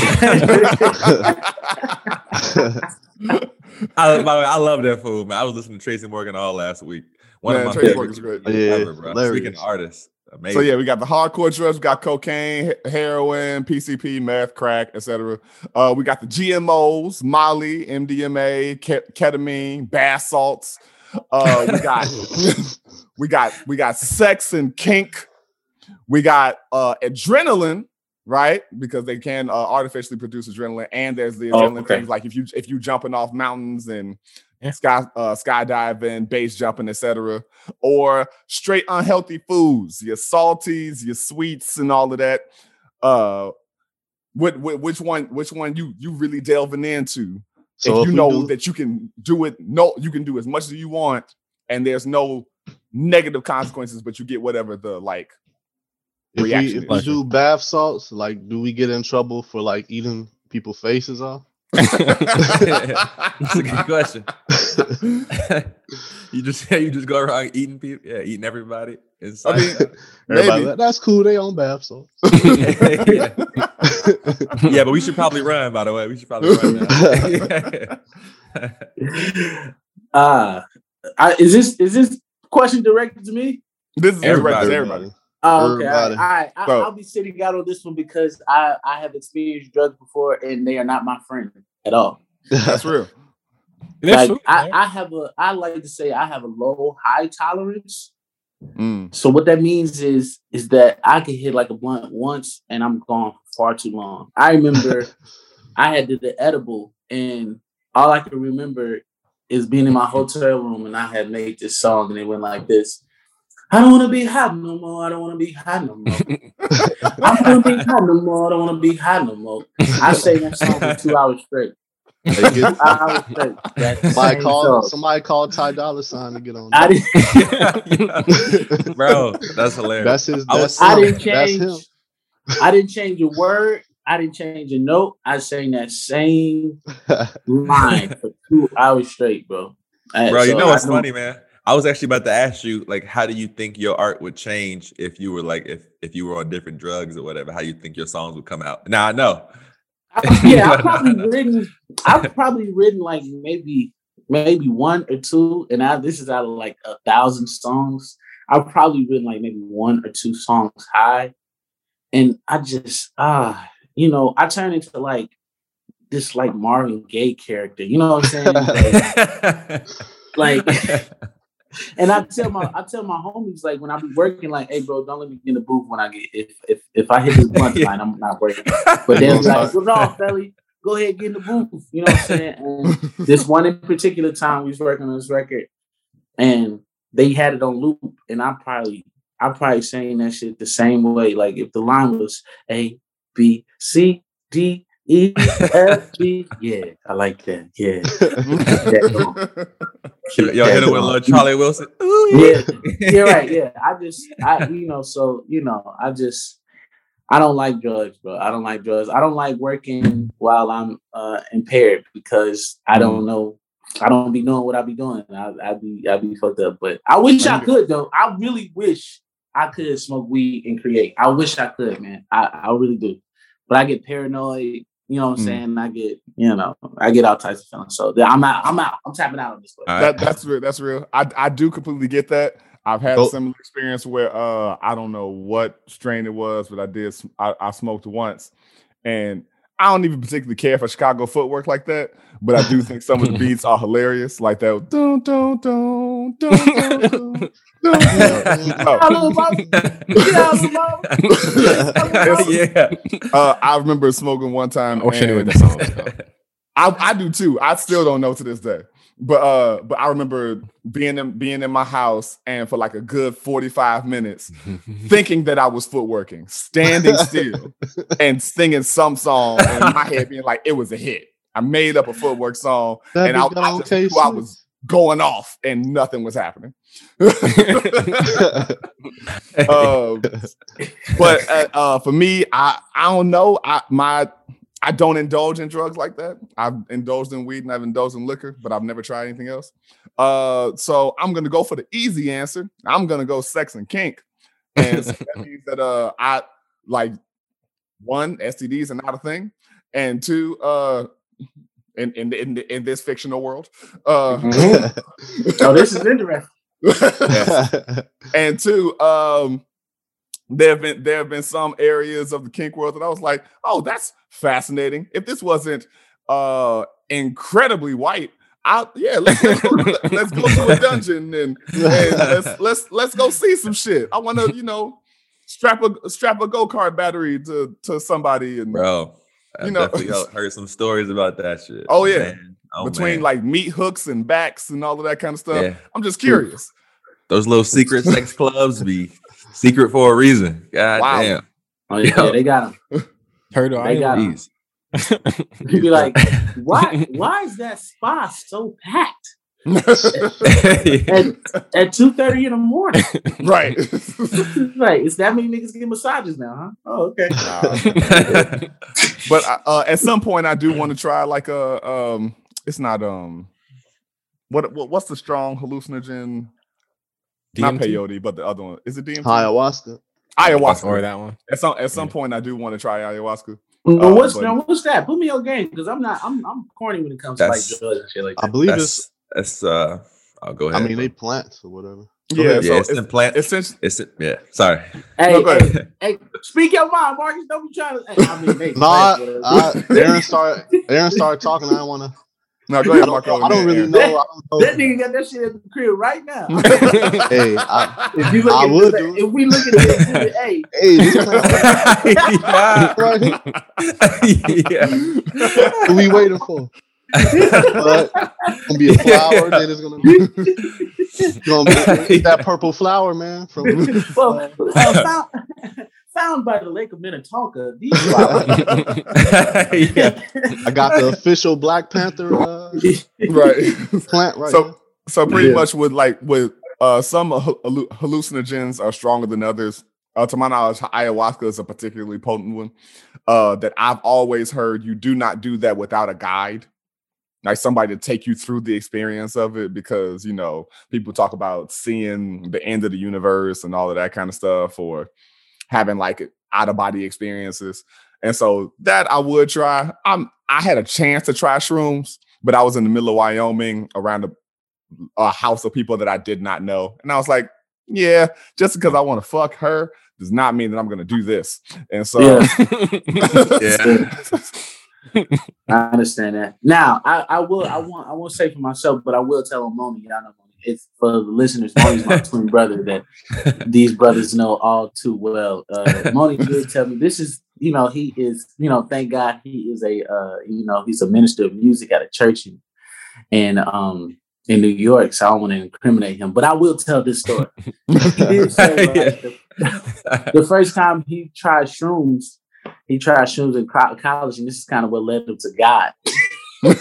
Speaker 4: I, by the way, I love that food, man. I was listening to Tracy Morgan all last week. One
Speaker 2: Man,
Speaker 4: of my
Speaker 2: Tracy
Speaker 4: favorite
Speaker 2: Morgan's great.
Speaker 3: Yeah,
Speaker 4: ever, bro. Speaking
Speaker 3: hilarious.
Speaker 4: of artists, amazing.
Speaker 2: So yeah, we got the hardcore drugs, we got cocaine, heroin, PCP, meth, crack, etc. Uh, we got the GMOs, Molly, MDMA, ketamine, bath salts. Uh, we got we got we got sex and kink. We got uh, adrenaline, right? Because they can uh, artificially produce adrenaline, and there's the
Speaker 5: Oh,
Speaker 2: adrenaline
Speaker 5: okay.
Speaker 2: things like if you if you jumping off mountains and
Speaker 6: Yeah.
Speaker 2: sky uh, skydiving, base jumping, etc. Or straight unhealthy foods, your salties, your sweets, and all of that. Uh, what, what which one which one you you really delving into?
Speaker 3: So
Speaker 2: if
Speaker 3: if
Speaker 2: you
Speaker 3: we
Speaker 2: know
Speaker 3: do-
Speaker 2: that you can do it, no, you can do as much as you want, and there's no negative consequences, but you get whatever the like.
Speaker 3: If we, if we do bath salts, like, do we get in trouble for like eating people faces off?
Speaker 4: That's a good question. you just you just go around eating people, yeah, eating everybody. Inside.
Speaker 2: I mean,
Speaker 3: Everybody,
Speaker 2: maybe.
Speaker 3: like, that's cool. They own bath salts.
Speaker 4: yeah. yeah, but we should probably run. By the way, we should probably run. Now.
Speaker 5: Uh, I, is this is this question directed to me?
Speaker 2: This is
Speaker 4: Everybody.
Speaker 2: everybody. everybody.
Speaker 5: Oh, okay.
Speaker 3: Everybody.
Speaker 5: All right. I I'll be sitting out on this one because I I have experienced drugs before and they are not my friend at all.
Speaker 2: That's real.
Speaker 6: That's
Speaker 5: like
Speaker 6: true,
Speaker 5: I. I have a I like to say I have a low high tolerance.
Speaker 2: Mm.
Speaker 5: So what that means is is that I can hit like a blunt once and I'm gone far too long. I remember I had did the edible and all I can remember is being in my hotel room and I had made this song and it went like this. I don't want to be hot no more. I don't want to be hot no more. I don't want to be hot no more. I don't want to be hot no more. I sang that song for two hours straight.
Speaker 3: They
Speaker 5: Two
Speaker 3: get-
Speaker 5: hours straight. That
Speaker 3: somebody called somebody called Ty Dolla Sign to get on.
Speaker 5: I
Speaker 3: that.
Speaker 5: didn't.
Speaker 4: bro, that's hilarious.
Speaker 3: That's his.
Speaker 4: I
Speaker 3: That's
Speaker 4: was-
Speaker 5: I didn't
Speaker 3: That's
Speaker 5: change.
Speaker 3: him.
Speaker 5: I didn't change a word. I didn't change a note. I sang that same line for two hours straight, bro. And
Speaker 4: bro. You know what's funny, man? I was actually about to ask you, like, how do you think your art would change if you were like, if if you were on different drugs or whatever? How you think your songs would come out? Now I know.
Speaker 5: I- yeah, I've probably written. I've probably written like maybe maybe one or two, and I, this is out of like a thousand songs. I've probably written like maybe one or two songs high, and I just ah, you know, I turn into like this like Marvin Gaye character. You know what I'm saying? Like, like And I tell my I tell my homies like when I be working, like, hey bro, don't let me get in the booth when I get if if if I hit this blunt line, I'm not working. But they're like, well, no, Felly, go ahead, get in the booth. You know what I'm saying? And this one in particular time we was working on this record and they had it on loop, and I probably I probably saying that shit the same way. Like if the line was A, B, C, D, E, F, G, yeah, I like that. Yeah.
Speaker 4: Y'all hit it with a little Charlie Wilson. Ooh,
Speaker 5: Yeah, yeah, right. Yeah, I just, I, you know, so you know, I just, I don't like drugs, bro. I don't like drugs. I don't like working while I'm uh, impaired because I don't know. I don't be knowing what I be doing. I, I be, I'd be fucked up. But I wish I could, though. I really wish I could smoke weed and create. I wish I could, man. I, I really do. But I get paranoid. You know what I'm
Speaker 2: Mm.
Speaker 5: saying? I get, you know, I get all types of feelings. So I'm out. I'm out. I'm tapping out on this. One.
Speaker 2: That, that's real. That's real. I, I do completely get that. I've had a
Speaker 3: Oh.
Speaker 2: similar experience where uh I don't know what strain it was, but I did. I, I smoked once, and I don't even particularly care for Chicago footwork like that. But I do think some of the beats are hilarious, like that. Dun, dun, dun, dun, dun, dun, dun, dun. Oh.
Speaker 5: Hello, mama. Get out of the mama.
Speaker 4: yeah.
Speaker 2: Uh, I remember smoking one time.
Speaker 6: I wish I knew what that song was called.
Speaker 2: I, I do too. I still don't know to this day. But uh, but I remember being in being in my house and for like a good 45 minutes thinking that I was footworking, standing still and singing some song and my head being like it was a hit. I made up a footwork song,
Speaker 3: That
Speaker 2: and I, I just knew I was going off, and nothing was happening. um, but uh, uh, for me, I I don't know. I my I don't indulge in drugs like that. I've indulged in weed and I've indulged in liquor, but I've never tried anything else. Uh, so I'm gonna go for the easy answer. I'm gonna go sex and kink, and so that means that uh I like one STDs are not a thing, and two uh in in in, in this fictional world uh
Speaker 5: Oh, this is interesting.
Speaker 2: and two, um, there have been there have been some areas of the kink world that I was like, oh, that's fascinating. If this wasn't uh incredibly white, I'll yeah, let's, let's, go, let's go to a dungeon and, and let's let's let's go see some shit. I want to, you know, strap a strap a go-kart battery to to somebody and
Speaker 4: Bro, I
Speaker 2: You know-
Speaker 4: heard- heard some stories about that shit.
Speaker 2: Oh, yeah.
Speaker 4: Man. Oh,
Speaker 2: between
Speaker 4: man.
Speaker 2: like meat hooks and backs and all of that kind of stuff.
Speaker 4: Yeah.
Speaker 2: I'm just curious.
Speaker 4: those little secret sex clubs be secret for a reason. God
Speaker 2: Wow.
Speaker 4: damn.
Speaker 5: Oh, yeah, yeah, they got him.
Speaker 6: Turtle
Speaker 5: They got
Speaker 6: Island.
Speaker 4: Jeez.
Speaker 5: You'd be like, why? Why is that spa so packed at at two thirty in the morning?
Speaker 2: right.
Speaker 5: right, it's that many niggas get massages now, huh? Oh, okay.
Speaker 2: but uh, at some point I do want to try like a um it's not um what, what what's the strong hallucinogen not peyote but the other one is it DMT
Speaker 3: Ayahuasca.
Speaker 2: ayahuasca
Speaker 6: Or that one.
Speaker 2: at some at some point I do want to try ayahuasca
Speaker 5: Well,
Speaker 2: Uh,
Speaker 5: what's
Speaker 2: but-
Speaker 5: now, what's that? Put me on game because I'm not. I'm I'm corny when it comes to like drugs and shit like
Speaker 3: I
Speaker 5: that.
Speaker 3: believe it's.
Speaker 4: that's that's uh I'll go ahead.
Speaker 3: I mean,
Speaker 4: bro.
Speaker 3: they plants or whatever.
Speaker 2: yeah,
Speaker 4: yeah,
Speaker 2: so
Speaker 4: it's,
Speaker 2: it's,
Speaker 4: in plant. It's,
Speaker 2: essentially
Speaker 4: yeah. Sorry.
Speaker 5: Hey,
Speaker 2: No, go
Speaker 5: hey, hey, speak your mind, Marcus. Don't be trying to. Hey, I mean, they,
Speaker 3: No, I. I, Aaron started. Aaron started talking. I don't want to.
Speaker 2: No go
Speaker 3: I
Speaker 2: ahead
Speaker 3: don't,
Speaker 2: Marco
Speaker 3: I don't really
Speaker 2: Aaron.
Speaker 3: know. I don't
Speaker 5: that nigga got that shit at the crib right now.
Speaker 3: Hey, I,
Speaker 5: If you look
Speaker 3: I
Speaker 5: at
Speaker 3: would
Speaker 5: the,
Speaker 3: do it.
Speaker 5: if we look at the hey,
Speaker 3: hey, this plant right here,
Speaker 4: yeah.
Speaker 3: what we waiting for? But it's gonna be a flower. Then it's gonna be, it's gonna be that purple flower, man. From
Speaker 5: well, uh, found, found by the Lake of Minnetonka, these
Speaker 4: yeah.
Speaker 3: I got the official Black Panther uh,
Speaker 2: right
Speaker 3: plant right
Speaker 2: so
Speaker 3: here.
Speaker 2: so pretty
Speaker 3: Yeah.
Speaker 2: much with like with uh some hallucinogens are stronger than others uh, to my knowledge ayahuasca is a particularly potent one uh that i've always heard you do not do that without a guide like somebody to take you through the experience of it because you know people talk about seeing the end of the universe and all of that kind of stuff or having like out of body experiences and so that i would try i'm i had a chance to try shrooms but i was in the middle of wyoming around a, a house of people that i did not know and i was like yeah just because i want to fuck her does not mean that i'm going to do this and so
Speaker 5: Yeah.
Speaker 4: Yeah.
Speaker 5: I understand that. Now, I, I will. I want. I won't say for myself, but I will tell him Moni. Y'all know Moni. It's for the listeners. Moni's my twin brother that these brothers know all too well. Uh, Moni did tell me this is. You know, he is. You know, thank God he is a. Uh, you know, he's a minister of music at a church in, in um in New York. So I don't want to incriminate him, but I will tell this story. Say like, the, the first time he tried shrooms, he tried shrooms in college, and this is kind of what led him to God.
Speaker 6: Should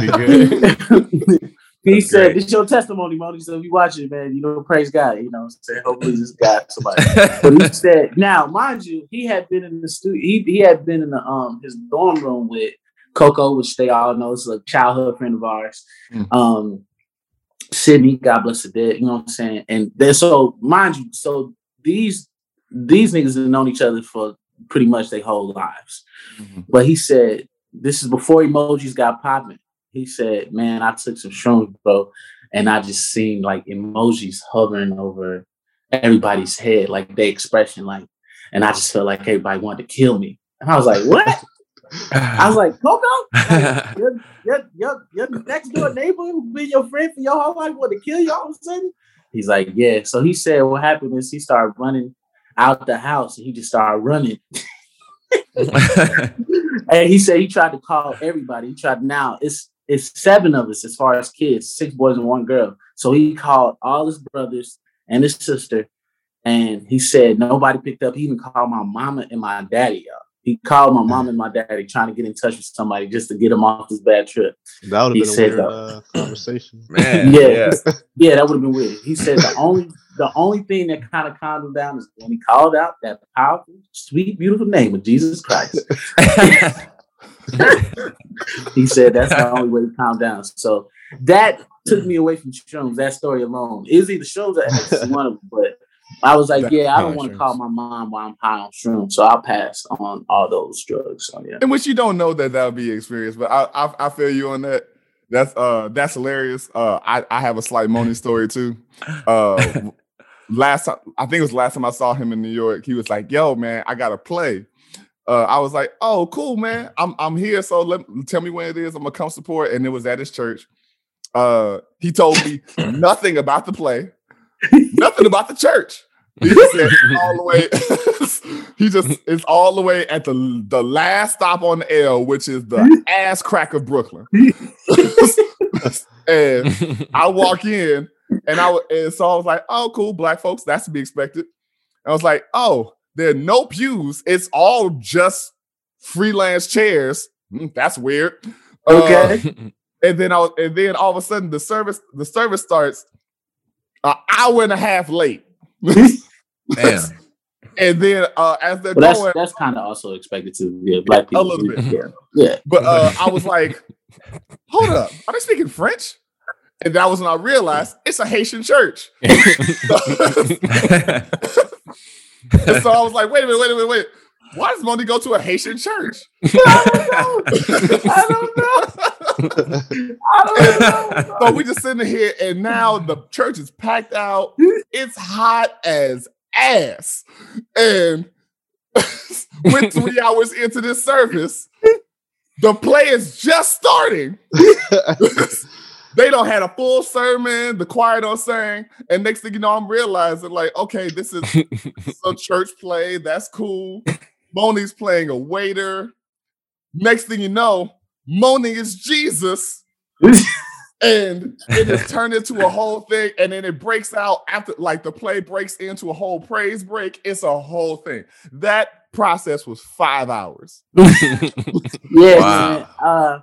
Speaker 6: be good.
Speaker 5: he
Speaker 4: That's
Speaker 5: said,
Speaker 4: great.
Speaker 5: "This your testimony, Moni. So if you watch it, man, you know, praise God. You know, say hopefully this God somebody." But he said, now, mind you, he had been in the studio. He, he had been in the um his dorm room with Coco, which they all know is a childhood friend of ours.
Speaker 2: Mm.
Speaker 5: Um, Sydney, God bless the dead. You know what I'm saying? And then so, mind you, so these these niggas have known each other for pretty much their whole lives. Mm-hmm. But he said, this is before emojis got popping. He said, man, I took some shrooms, bro, and I just seen like emojis hovering over everybody's head, like their expression, like, and I just felt like everybody wanted to kill me. And I was like, what? I was like, Coco, like, your, your, your, your next door neighbor who been your friend for your whole life want to kill you all of a sudden? He's like, yeah. So he said what happened is he started running out the house and he just started running. And he said he tried to call everybody. He tried now it's it's seven of us as far as kids, six boys and one girl. So he called all his brothers and his sister, and he said nobody picked up. He even called my mama and my daddy, y'all. He called my mom and my daddy trying to get in touch with somebody just to get him off this bad trip.
Speaker 3: That would have been a weird uh, conversation.
Speaker 4: Man,
Speaker 5: Yeah.
Speaker 4: yeah.
Speaker 5: Yeah, that would have been weird. He said the only the only thing that kind of calmed him down is when he called out that powerful, sweet, beautiful name of Jesus Christ. he said that's the only way to calm down. So that took me away from shrooms. That story alone. Izzy, the shrooms are one of them, but I was like,
Speaker 2: That-
Speaker 5: yeah, I don't want to call my mom while I'm high on shrooms, so I'll pass on all those drugs. So yeah.
Speaker 2: in which you don't know that that'll be experience, but I, I I feel you on that. That's uh that's hilarious. Uh, I I have a slight Moni story too. Uh, last time I think it was last time I saw him in New York. He was like, "Yo, man, I gotta play." Uh, I was like, "Oh, cool, man. I'm I'm here. So let tell me when it is. I'm gonna come support." And it was at his church. Uh, he told me nothing about the play, nothing about the church. He just said all the way. he just it's all the way at the the last stop on the L, which is the ass crack of Brooklyn. and I walk in, and I and so I was like, "Oh, cool, black folks. That's to be expected." I was like, "Oh, there are no pews. It's all just freelance chairs. Hmm, that's weird." Uh,
Speaker 5: Okay.
Speaker 2: and then I was, and then all of a sudden the service the service starts an hour and a half late.
Speaker 4: Damn.
Speaker 2: and then uh, as they're
Speaker 5: But that's
Speaker 2: going,
Speaker 5: that's kind of also expected to be yeah, black people.
Speaker 2: little bit.
Speaker 5: Yeah. Yeah.
Speaker 2: but uh, I was like, "Hold up, are they speaking French?" And that was when I realized it's a Haitian church. And so I was like, "Wait a minute, wait a minute, wait! Why does Moni go to a Haitian church?"
Speaker 5: I don't know. I don't know.
Speaker 2: so we just sitting here, and now the church is packed out. It's hot as ass, and we're three hours into this service. The play is just starting. they don't had a full sermon. The choir don't sing, and next thing you know, I'm realizing like, okay, this is a church play. That's cool. Moni's playing a waiter. Next thing you know, Moni is Jesus. And it is turned into a whole thing. And then it breaks out after, like, the play breaks into a whole praise break. It's a whole thing. That process was five hours.
Speaker 5: Yeah,
Speaker 4: Wow.
Speaker 5: Uh,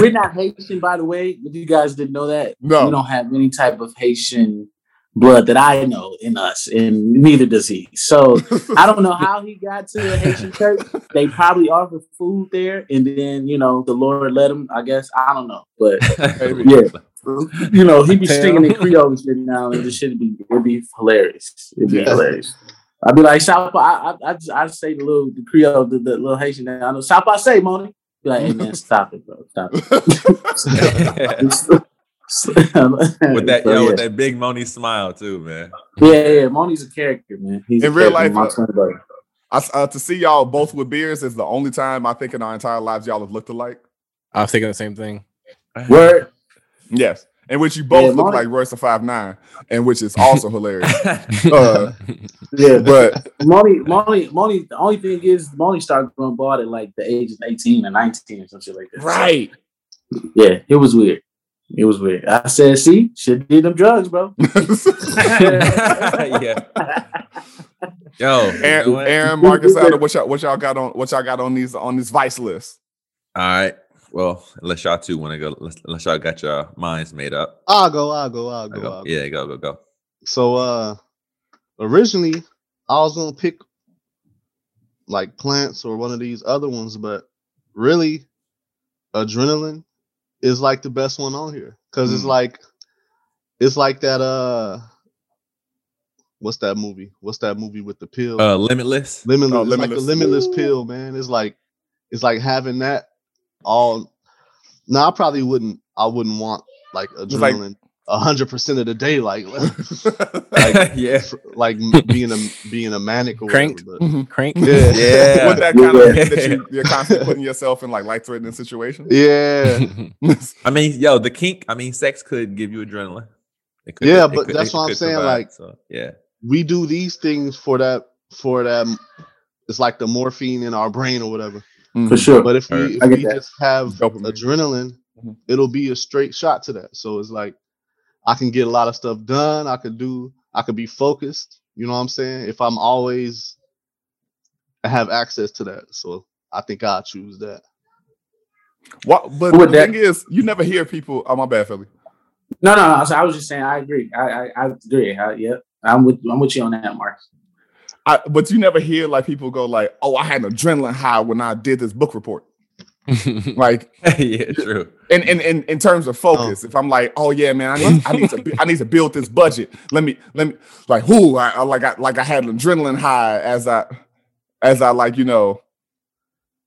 Speaker 5: we're not Haitian, by the way. If you guys didn't know that,
Speaker 2: No.
Speaker 5: we don't have any type of Haitian blood that I know in us, and neither does he. So I don't know how he got to a Haitian church. They probably offered food there, and then you know the Lord let him. I guess I don't know, but Yeah. you know he be
Speaker 6: Tell.
Speaker 5: singing in Creole and shit now, and this shit be it'd be hilarious. It'd be
Speaker 3: Yeah.
Speaker 5: hilarious. I'd be like, South, I, I, I, just, I say the little the Creole, the, the little Haitian. I know South, I say, Moni. Be like, hey man, stop it, bro, stop it.
Speaker 4: with that,
Speaker 5: So,
Speaker 4: yo,
Speaker 5: yeah.
Speaker 4: with that big Moni smile too, man.
Speaker 5: yeah, yeah, Moni's a character, man. He's
Speaker 2: In real life,
Speaker 5: my
Speaker 2: uh,
Speaker 5: twin brother.
Speaker 2: I, uh, to see y'all both with beards is the only time I think in our entire lives y'all have looked alike.
Speaker 6: I was thinking the same thing.
Speaker 5: Word.
Speaker 2: Yes. In which you both
Speaker 5: Yeah,
Speaker 2: look
Speaker 5: Moni-
Speaker 2: like Royce da Five Nine, and which is also hilarious. Uh,
Speaker 5: Yeah,
Speaker 2: but
Speaker 5: Moni, Moni, Moni. The only thing is, Moni started growing bald at like the age of eighteen or nineteen or some shit like that. So,
Speaker 2: right.
Speaker 5: Yeah, it was weird. It was weird. I said, see, should did them drugs, bro.
Speaker 4: yeah. Yo, you know
Speaker 2: Aaron,
Speaker 4: what?
Speaker 2: Aaron Marcus Allen, what y'all what y'all got on what y'all got on these on this vice list?
Speaker 4: All right. Well, unless y'all two want to go, unless, unless y'all got your minds made up.
Speaker 3: I'll go, I'll go, I'll
Speaker 4: I'll
Speaker 3: go,
Speaker 4: go.
Speaker 3: I'll go.
Speaker 4: Yeah, go, go, go.
Speaker 3: So uh originally I was gonna pick like plants or one of these other ones, but really adrenaline is like the best one on here. Cause it's
Speaker 2: Mm.
Speaker 3: like it's like that uh what's that movie? What's that movie with the pill?
Speaker 4: Uh, limitless.
Speaker 3: limitless,
Speaker 2: oh,
Speaker 3: it's like the
Speaker 2: Limitless.
Speaker 3: limitless pill, man. It's like it's like having that all no, I probably wouldn't I wouldn't want like
Speaker 2: like-
Speaker 3: adrenaline a hundred percent of the day, like
Speaker 2: like,
Speaker 4: yeah.
Speaker 3: like being a being a manic or
Speaker 6: Cranked.
Speaker 3: whatever.
Speaker 6: Crank.
Speaker 3: But yeah,
Speaker 4: Yeah.
Speaker 2: Would that kind of
Speaker 5: Yeah.
Speaker 2: mean that you, you're constantly putting yourself in like life threatening situations?
Speaker 3: yeah,
Speaker 4: I mean, yo, the kink. I mean, sex could give you adrenaline. It could,
Speaker 3: Yeah,
Speaker 4: it
Speaker 3: but
Speaker 4: could-
Speaker 3: that's what I'm saying,
Speaker 4: provide,
Speaker 3: like-
Speaker 4: so, yeah,
Speaker 3: we do these things for that for that. It's like the morphine in our brain or whatever.
Speaker 5: For sure.
Speaker 3: But if
Speaker 4: Alright.
Speaker 3: we, if
Speaker 5: I
Speaker 3: we
Speaker 5: that.
Speaker 3: just have
Speaker 2: Dopamine.
Speaker 3: adrenaline,
Speaker 2: Mhm.
Speaker 3: it'll be a straight shot to that. So it's like I can get a lot of stuff done. I could do. I could be focused. You know what I'm saying? If I'm always have access to that. So I think I'll choose that.
Speaker 2: What? But
Speaker 5: With
Speaker 2: the
Speaker 5: that-
Speaker 2: thing is, you never hear people. Oh, my bad, Felly.
Speaker 5: No, no, no. So I was just saying, I agree. I, I, I agree. I, yep, I'm with, I'm with you on that, Mark.
Speaker 2: I, but you never hear like people go like, "Oh, I had an adrenaline high when I did this book report." Like
Speaker 4: yeah, true.
Speaker 2: in in in, in terms of focus, oh. if I'm like, "Oh yeah, man, I need I need to I need to build this budget." Let me let me like who I, I like I like I had an adrenaline high as I as I like you know.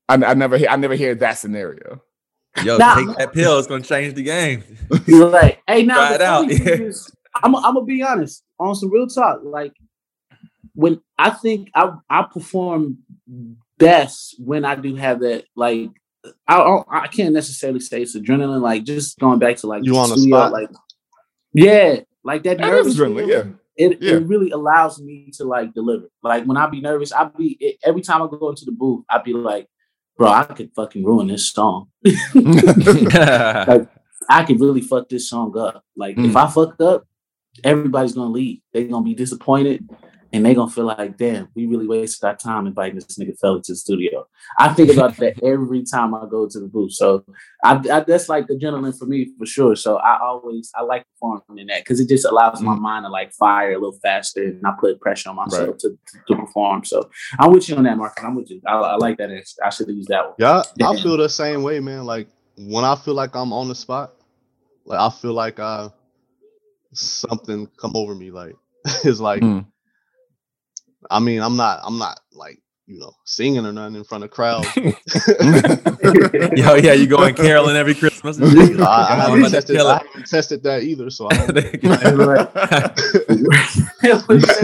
Speaker 2: I, I never hear I never hear that scenario.
Speaker 4: Yo,
Speaker 5: Nah.
Speaker 4: take that pill. It's gonna change the game.
Speaker 5: You're like, hey, now
Speaker 4: Try it out, yeah.
Speaker 5: is, I'm, I'm gonna be honest on some real talk. Like when I think I I perform best when I do have that. Like I I can't necessarily say it's adrenaline. Like just going back to like
Speaker 3: You on the
Speaker 5: studio,
Speaker 3: spot?
Speaker 5: Like yeah, like that
Speaker 2: That
Speaker 5: nervous
Speaker 2: is adrenaline, yeah.
Speaker 5: It,
Speaker 2: Yeah.
Speaker 5: it really allows me to like deliver. Like when I be nervous, I be it, every time I go into the booth, I be like, bro, I could fucking ruin this song.
Speaker 4: yeah,
Speaker 5: I could really fuck this song up. Like if mm. I fucked up, everybody's gonna leave. They're gonna be disappointed and they're gonna feel like, damn, we really wasted our time inviting this nigga Felly to the studio. I think about that every time I go to the booth. So I, I that's like the adrenaline for me for sure. So I always I like performing in that because it just allows my mind to like fire a little faster and I put pressure on myself
Speaker 2: Right.
Speaker 5: to, to perform. So I'm with you on that, Mark. I'm with you. I, I like that. answer. I should have used that one.
Speaker 3: Yeah, I
Speaker 5: Yeah.
Speaker 3: feel the same way, man. Like when I feel like I'm on the spot, like I feel like I something come over me. Like it's like,
Speaker 2: Mm.
Speaker 3: I mean, I'm not, I'm not like you know singing or nothing in front of crowds.
Speaker 4: yo, yeah, you going caroling every Christmas?
Speaker 3: I, I haven't tested, I haven't tested that either. So I don't,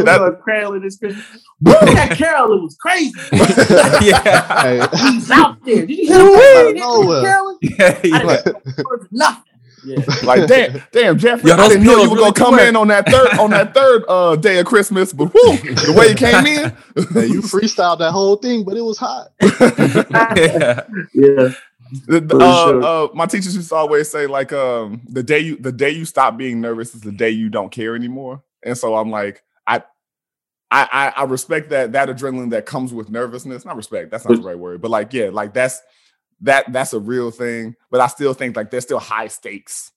Speaker 2: That-
Speaker 5: Carolyn is crazy. Woo, that Carolyn was crazy.
Speaker 4: yeah,
Speaker 5: He's out there. Did you hear
Speaker 3: Out of
Speaker 5: him?
Speaker 3: nowhere.
Speaker 5: Carolyn?
Speaker 4: yeah,
Speaker 5: I
Speaker 4: yeah.
Speaker 5: didn't nothing. Yeah.
Speaker 2: like damn, damn Jeffrey,
Speaker 4: Yo,
Speaker 2: I didn't know you were
Speaker 4: really
Speaker 2: gonna come
Speaker 4: work.
Speaker 2: in on that third on that third uh day of Christmas, but whoo, the way you came in,
Speaker 3: hey, you freestyled that whole thing, but it was hot.
Speaker 4: yeah.
Speaker 5: Yeah.
Speaker 2: The- the- uh,
Speaker 5: sure.
Speaker 2: uh, my teachers used to always say like um the day you the day you stop being nervous is the day you don't care anymore and so i'm like i i i, I respect that that adrenaline that comes with nervousness not respect that's not the right word but like yeah like that's that that's a real thing but i still think like there's still high stakes.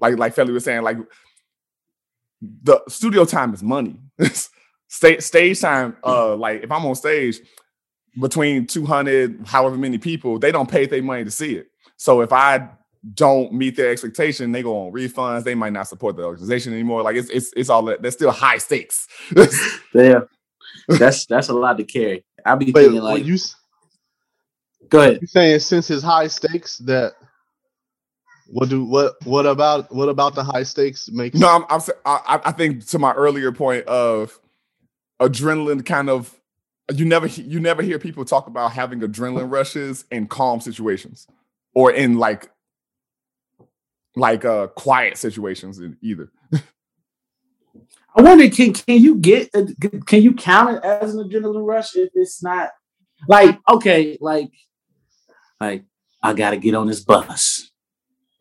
Speaker 2: Like like Felly was saying like the studio time is money. Stage stage time uh like if i'm on stage between 200 however many people they don't pay their money to see it. So if i don't meet their expectation they go on refunds they might not support the organization anymore. Like it's it's, it's all that there's still high stakes.
Speaker 5: Yeah. That's that's a lot to carry. I'll be
Speaker 3: Wait,
Speaker 5: thinking like,
Speaker 3: you s-
Speaker 5: go ahead.
Speaker 3: you saying since it's high stakes that what do what what about what about the high stakes makes
Speaker 2: no i'm, I'm I, I think to my earlier point of adrenaline kind of you never you never hear people talk about having adrenaline rushes in calm situations or in like like uh quiet situations e- either
Speaker 5: I wonder, can can you get a- can you count it as an adrenaline rush if it's not like okay, like like I gotta get on this bus,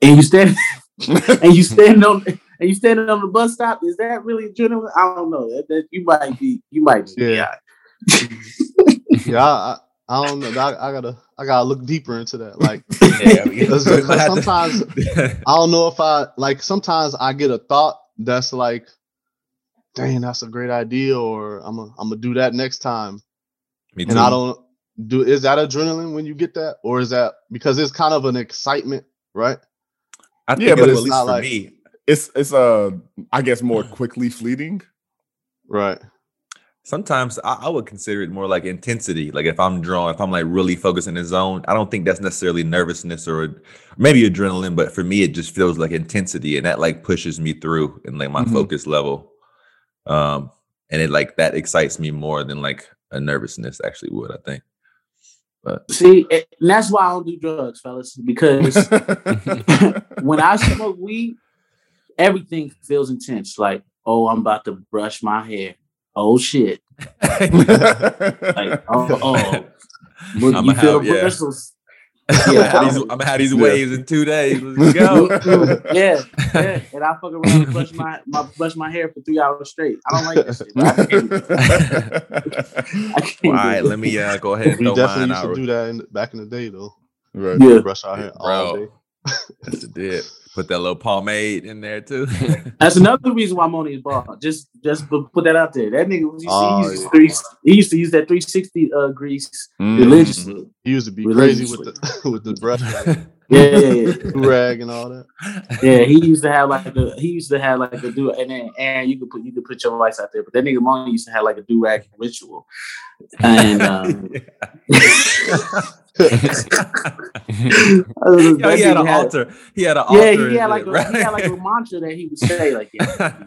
Speaker 5: and you stand and you stand on and you standing on the bus stop. Is that really adrenaline? I don't know. That, that you might be you might just be
Speaker 3: Yeah.
Speaker 5: out.
Speaker 3: yeah I, I, I don't know I, I gotta i gotta look deeper into that like
Speaker 4: Yeah, we-
Speaker 3: Because- because
Speaker 4: gonna have to-
Speaker 3: sometimes- i don't know if i like sometimes i get a thought that's like dang that's a great idea or i'm gonna I'm gonna do that next time
Speaker 4: Me
Speaker 3: and i don't do is that adrenaline when you get that or is that because it's kind of an excitement right
Speaker 4: I think
Speaker 2: Yeah,
Speaker 4: yeah,
Speaker 2: but
Speaker 4: at
Speaker 2: it's
Speaker 4: least
Speaker 3: not
Speaker 4: for
Speaker 3: like-
Speaker 4: me,
Speaker 2: it's it's uh i guess more quickly fleeting
Speaker 3: right
Speaker 4: sometimes I, I would consider it more like intensity. Like if I'm drawing, if I'm like really focused in the zone, I don't think that's necessarily nervousness or maybe adrenaline, but for me, it just feels like intensity and that like pushes me through and like my
Speaker 2: Mhm.
Speaker 4: focus level. Um, and it like that excites me more than like a nervousness actually would, I think. But
Speaker 5: See, and that's why I don't do drugs, fellas, because when I smoke weed, everything feels intense. Like, oh, I'm about to brush my hair. Oh shit! Like, oh, oh. Look, you feel
Speaker 4: have-
Speaker 5: the
Speaker 4: yeah.
Speaker 5: bristles. Yeah,
Speaker 4: I'm, gonna have these, I'm gonna have these waves in two days. Let's go.
Speaker 5: yeah, yeah. And I fuck around and brush my, my brush my hair for three hours straight. I don't like that shit. bro. I can't, I can't
Speaker 4: All
Speaker 5: do
Speaker 4: right,
Speaker 5: it.
Speaker 4: let me uh, go ahead and
Speaker 3: We definitely used
Speaker 4: out.
Speaker 3: to do that in, back in the day, though.
Speaker 2: right.
Speaker 5: Yeah.
Speaker 3: Brush our hair all day.
Speaker 4: That's a dip. Put that little pomade in there too.
Speaker 5: That's another reason why Moni is bald. Just just put that out there. That nigga was
Speaker 3: Oh,
Speaker 5: he, used to
Speaker 3: yeah.
Speaker 5: three, he used to use that 360 uh grease
Speaker 2: Mm.
Speaker 5: religiously.
Speaker 3: He used to be crazy with the with the brush,
Speaker 5: Yeah, yeah, yeah.
Speaker 3: rag and all that.
Speaker 5: Yeah, he used to have like a he used to have like a do and then and you could put you could put your lights out there, but that nigga Moni used to have like a do rag ritual. And um
Speaker 4: He had an
Speaker 5: had-
Speaker 4: altar. He had an altar.
Speaker 5: Yeah, he had like a
Speaker 4: right?
Speaker 5: he had like a mantra that he would say, like yeah,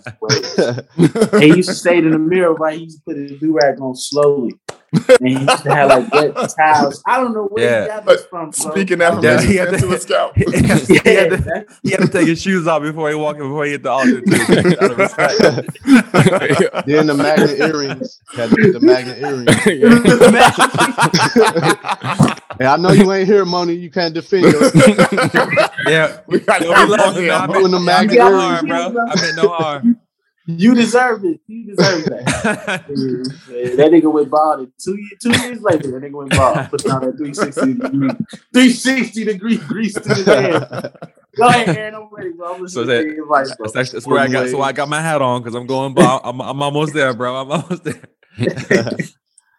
Speaker 5: he used to say it in the mirror, right? He used to put his do rag on slowly. And he used to have like wet towels. I don't know where
Speaker 4: Yeah.
Speaker 5: he got this uh, from, bro.
Speaker 2: Speaking
Speaker 4: Yeah,
Speaker 2: affirmations
Speaker 4: he had to-
Speaker 2: a scalp.
Speaker 4: he, had, he to, he had to take his shoes off before he walked before he hit the altar. Too. Out of respect.
Speaker 3: then the magnet earrings. Had to get the magnet earrings. And I know you ain't here, Moni. You can't defend yourself.
Speaker 4: yeah.
Speaker 2: we got
Speaker 4: Don't be laughing, man. I
Speaker 3: Doing the
Speaker 4: meant, I
Speaker 3: magnet
Speaker 4: meant no
Speaker 3: earrings,
Speaker 4: harm, bro. I meant no harm.
Speaker 5: You deserve it. You deserve that. Yeah, that nigga went bald and two years, two years later. That nigga went bald, put on that 360 degree, 360 degree grease to his head. Go ahead, Aaron. I'm ready, bro. I'm
Speaker 4: So that-
Speaker 5: advice, bro.
Speaker 4: That's, that's, that's where I got. So I got my hat on because I'm going. By, I'm, I'm almost there, bro. I'm almost there.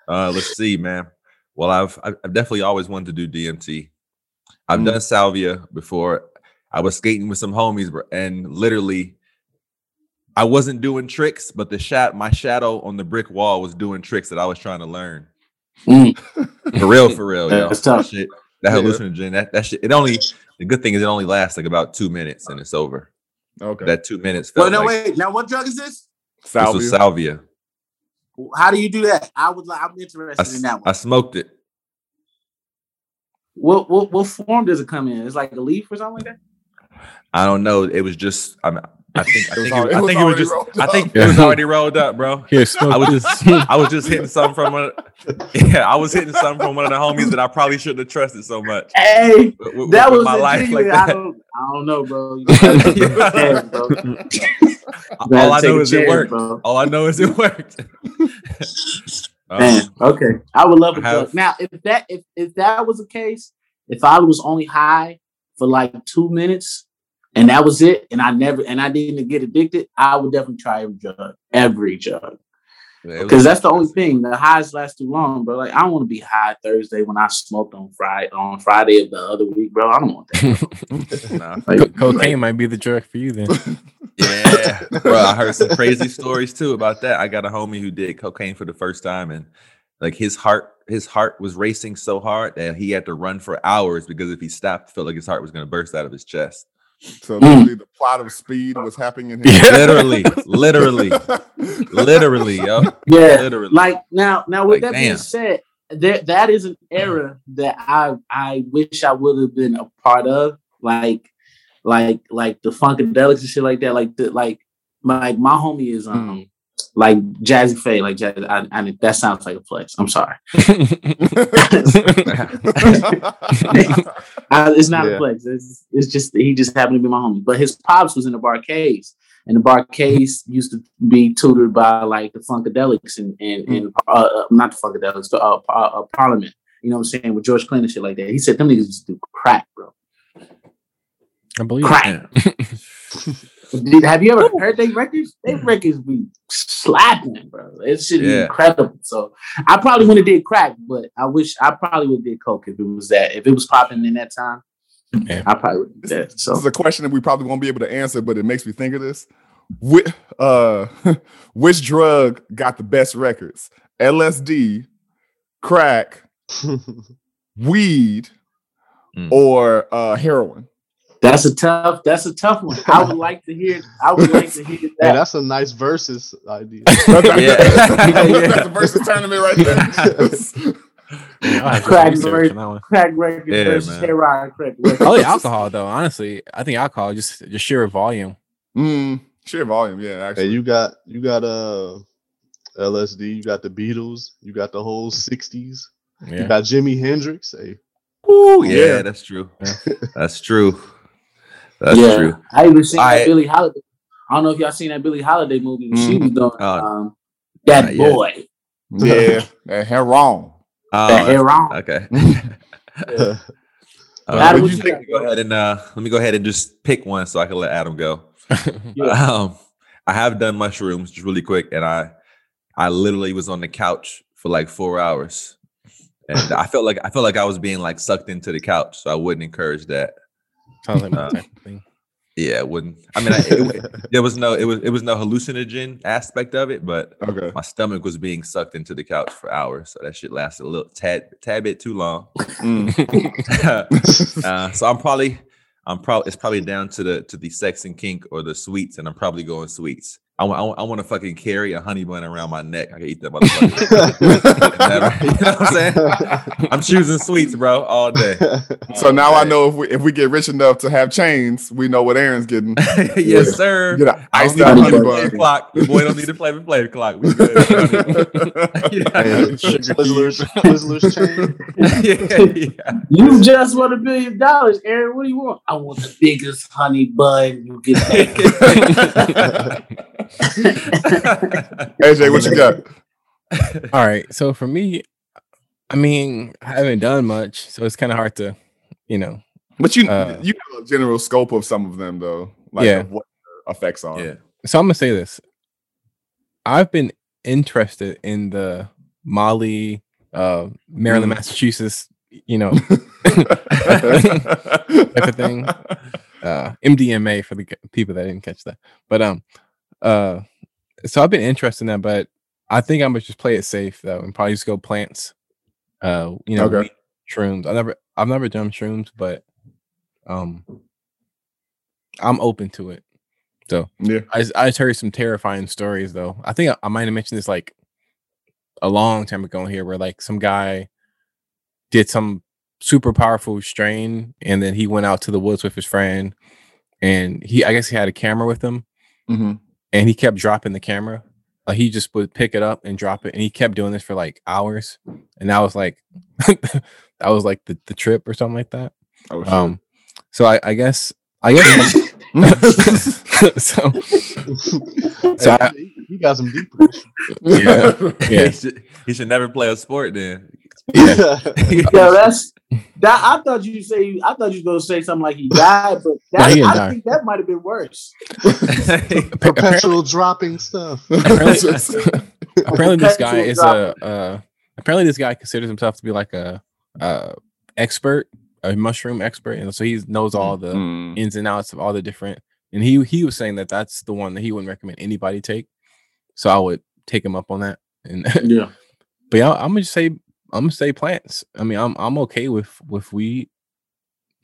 Speaker 4: uh, let's see, man. Well, I've I've I've definitely always wanted to do DMT. I've
Speaker 2: Mm.
Speaker 4: done salvia before. I was skating with some homies, bro, and literally, I wasn't doing tricks, but the shot, my shadow on the brick wall was doing tricks that I was trying to learn.
Speaker 5: Mm.
Speaker 4: For real, for real. yo.
Speaker 5: That's tough.
Speaker 4: That shit, that
Speaker 3: Yeah.
Speaker 4: hallucinogen, that, that shit. It only the good thing is it only lasts like about two minutes and it's over.
Speaker 2: Okay.
Speaker 4: That two minutes
Speaker 7: Well, no,
Speaker 4: like
Speaker 7: wait. Now, what drug is this?
Speaker 4: this
Speaker 2: Salvia.
Speaker 4: was salvia.
Speaker 7: How do you do that? I would. like I'm interested
Speaker 4: s-
Speaker 7: in that one.
Speaker 4: I smoked it.
Speaker 5: What, what what form does it come in? It's like a leaf or something like that.
Speaker 4: I don't know. It was just. I mean, I think. I
Speaker 2: It was
Speaker 4: think.
Speaker 2: al-
Speaker 4: It,
Speaker 2: it
Speaker 4: I
Speaker 2: was
Speaker 4: think it was just. I think
Speaker 2: up.
Speaker 4: it was already rolled up, bro.
Speaker 6: Here,
Speaker 4: I was just. I was just hitting something from one. Yeah, I was hitting something from one of the homies that I probably shouldn't have trusted so much.
Speaker 5: Hey,
Speaker 4: with- with-
Speaker 5: that
Speaker 4: with
Speaker 5: was
Speaker 4: my life like
Speaker 5: I
Speaker 4: that.
Speaker 5: don't, I don't know, bro. You gotta take a chance, bro.
Speaker 4: All I know
Speaker 5: a
Speaker 4: is it worked.
Speaker 5: bro.
Speaker 4: All I know is it worked. Um,
Speaker 5: Man, okay. I would love a
Speaker 4: I have-
Speaker 5: Now, if that if if that was the case, if I was only high for like two minutes and that was it, and I never and I didn't get addicted, I would definitely try every drug, every drug, because that's the only thing. The highs last too long, bro. Like I don't want to be high Thursday when I smoked on Friday on Friday of the other week, bro. I don't want that.
Speaker 4: Nah.
Speaker 5: Like,
Speaker 6: Co- cocaine might be the drug for you then.
Speaker 4: Yeah, bro. I heard some crazy stories too about that. I got a homie who did cocaine for the first time, and like his heart, his heart was racing so hard that he had to run for hours because if he stopped, felt like his heart was going to burst out of his chest.
Speaker 2: So literally, the plot of Speed was happening in his
Speaker 4: Literally, literally, literally, yo,
Speaker 5: yeah,
Speaker 4: literally.
Speaker 5: like now now with
Speaker 4: Like,
Speaker 5: that being said that that is an era that i i wish i would have been a part of like like like the funkadelics and shit like that like the like my like my homie is um like Jazze Pha, like jazz, I, I, that sounds like a flex. I'm sorry, I, it's not
Speaker 3: Yeah.
Speaker 5: a flex. It's, it's just he just happened to be my homie. But his pops was in the Bar-Kays, and the Bar-Kays used to be tutored by like the Funkadelics and and, and uh, uh, not the Funkadelics, the uh, uh, uh, Parliament. You know what I'm saying with George Clinton and shit like that. He said them niggas just do crack, bro.
Speaker 6: I believe
Speaker 5: Crack.
Speaker 4: Yeah.
Speaker 5: Did, have you ever heard they records? They records be slapping, bro. It should be
Speaker 4: Yeah.
Speaker 5: incredible. So I probably would have did crack, but I wish I probably would have did coke if it was that. If it was popping in that time,
Speaker 6: Yeah.
Speaker 5: I probably would do that. So
Speaker 2: This is a question that we probably won't be able to answer, but it makes me think of this. Which, uh, which drug got the best records? LSD, crack, weed,
Speaker 4: Mm.
Speaker 2: or uh, heroin?
Speaker 5: That's a tough. That's a tough one. I would like to hear. I would like to hear
Speaker 3: Hey,
Speaker 5: that.
Speaker 3: that's a nice versus idea.
Speaker 2: That's,
Speaker 4: Yeah.
Speaker 2: that's a versus tournament right there.
Speaker 6: Yeah, I'll to
Speaker 5: Crack
Speaker 6: research
Speaker 5: versus-
Speaker 6: on that one.
Speaker 5: crack record
Speaker 4: Yeah,
Speaker 5: versus heroin crack record.
Speaker 6: Probably alcohol though. Honestly, I think alcohol just just sheer volume.
Speaker 2: mm, sheer volume, yeah.
Speaker 3: Hey, you got you got uh LSD, you got the Beatles, you got the whole '60s, you got Jimi Hendrix. Hey,
Speaker 4: Ooh, yeah,
Speaker 2: Yeah.
Speaker 4: that's true. That's true. That's
Speaker 5: yeah,
Speaker 4: true.
Speaker 5: I even seen
Speaker 4: I-
Speaker 5: that Billie Holiday. I don't know if y'all seen that Billie Holiday movie. when She was doing
Speaker 4: Oh,
Speaker 5: um, that
Speaker 4: not
Speaker 5: boy.
Speaker 2: Yeah, that hair wrong.
Speaker 4: Oh,
Speaker 5: that hair wrong.
Speaker 4: Okay.
Speaker 5: Adam,
Speaker 4: Uh,
Speaker 5: what you
Speaker 4: you think? Go ahead and uh, let me go ahead and just pick one so I can let Adam go.
Speaker 5: Yeah.
Speaker 4: Um, I have done mushrooms just really quick, and I, I literally was on the couch for like four hours, and I felt like I felt like I was being like sucked into the couch. So I wouldn't encourage that.
Speaker 6: Sounds like
Speaker 4: Uh,
Speaker 6: thing.
Speaker 4: Yeah, it wouldn't. I mean, I, it, there was no it was it was no hallucinogen aspect of it, but
Speaker 2: Okay.
Speaker 4: my stomach was being sucked into the couch for hours, so that shit lasted a little tad tad bit too long.
Speaker 2: Mm.
Speaker 4: uh, so I'm probably I'm probably it's probably down to the to the sex and kink or the sweets, and I'm probably going sweets. I want I want to fucking carry a honey bun around my neck. I can eat that motherfucker. You know what I'm saying? I'm choosing sweets, bro, all day.
Speaker 2: So now I know if we if we get rich enough to have chains, we know what Aaron's getting.
Speaker 4: yes, sir.
Speaker 2: Get an
Speaker 4: I
Speaker 2: iced
Speaker 4: don't
Speaker 2: out honey
Speaker 4: to play the
Speaker 2: bun.
Speaker 4: clock. The boy don't need to play the play the clock. We good.
Speaker 3: Hey, Twizzlers, Twizzlers chain.
Speaker 4: yeah, yeah.
Speaker 5: You just want a billion dollars, Aaron. What do you want? I want the biggest honey bun you get.
Speaker 2: AJ, what you got?
Speaker 6: All right. So for me, I mean, I haven't done much, so it's kind of hard to, you know.
Speaker 2: But you
Speaker 6: Uh,
Speaker 2: you have a general scope of some of them though, like
Speaker 6: Yeah.
Speaker 2: of what the effects are.
Speaker 4: yeah.
Speaker 6: So I'm gonna say this. I've been interested in the Molly, uh, Maryland,
Speaker 2: Mm.
Speaker 6: Massachusetts, you know, type of thing. uh MDMA for the people that didn't catch that. But um uh so I've been interested in that, but I think I'm gonna just play it safe though and probably just go plants. Uh you know,
Speaker 2: Okay.
Speaker 6: shrooms. I never I've never done shrooms, but um I'm open to it. So
Speaker 2: Yeah.
Speaker 6: I just, I just heard some terrifying stories though. I think I, I might have mentioned this like a long time ago here where like some guy did some super powerful strain and then he went out to the woods with his friend and he I guess he had a camera with him
Speaker 2: hmm
Speaker 6: and he kept dropping the camera. Like he just would pick it up and drop it and he kept doing this for like hours. And that was like that was like the, the trip or something like that.
Speaker 2: Oh, shit.
Speaker 6: Um so I, I guess I guess so so I,
Speaker 3: Hey, he got some deep
Speaker 6: yeah. Yeah.
Speaker 4: he, should, he should never play a sport then.
Speaker 5: Yeah, yeah that's that. I thought you say. I thought you were gonna say something like he died, but that,
Speaker 6: he
Speaker 5: I
Speaker 6: die.
Speaker 5: think that might have been worse.
Speaker 3: Perpetual dropping stuff.
Speaker 6: apparently, apparently this guy
Speaker 5: Perpetual
Speaker 6: is a uh apparently this guy considers himself to be like a uh expert a mushroom expert and so he knows all the
Speaker 2: Mm.
Speaker 6: ins and outs of all the different and he he was saying that that's the one that he wouldn't recommend anybody take so i would take him up on that and
Speaker 5: Yeah,
Speaker 6: but yeah i'm gonna just say i'm gonna say plants i mean i'm i'm okay with with weed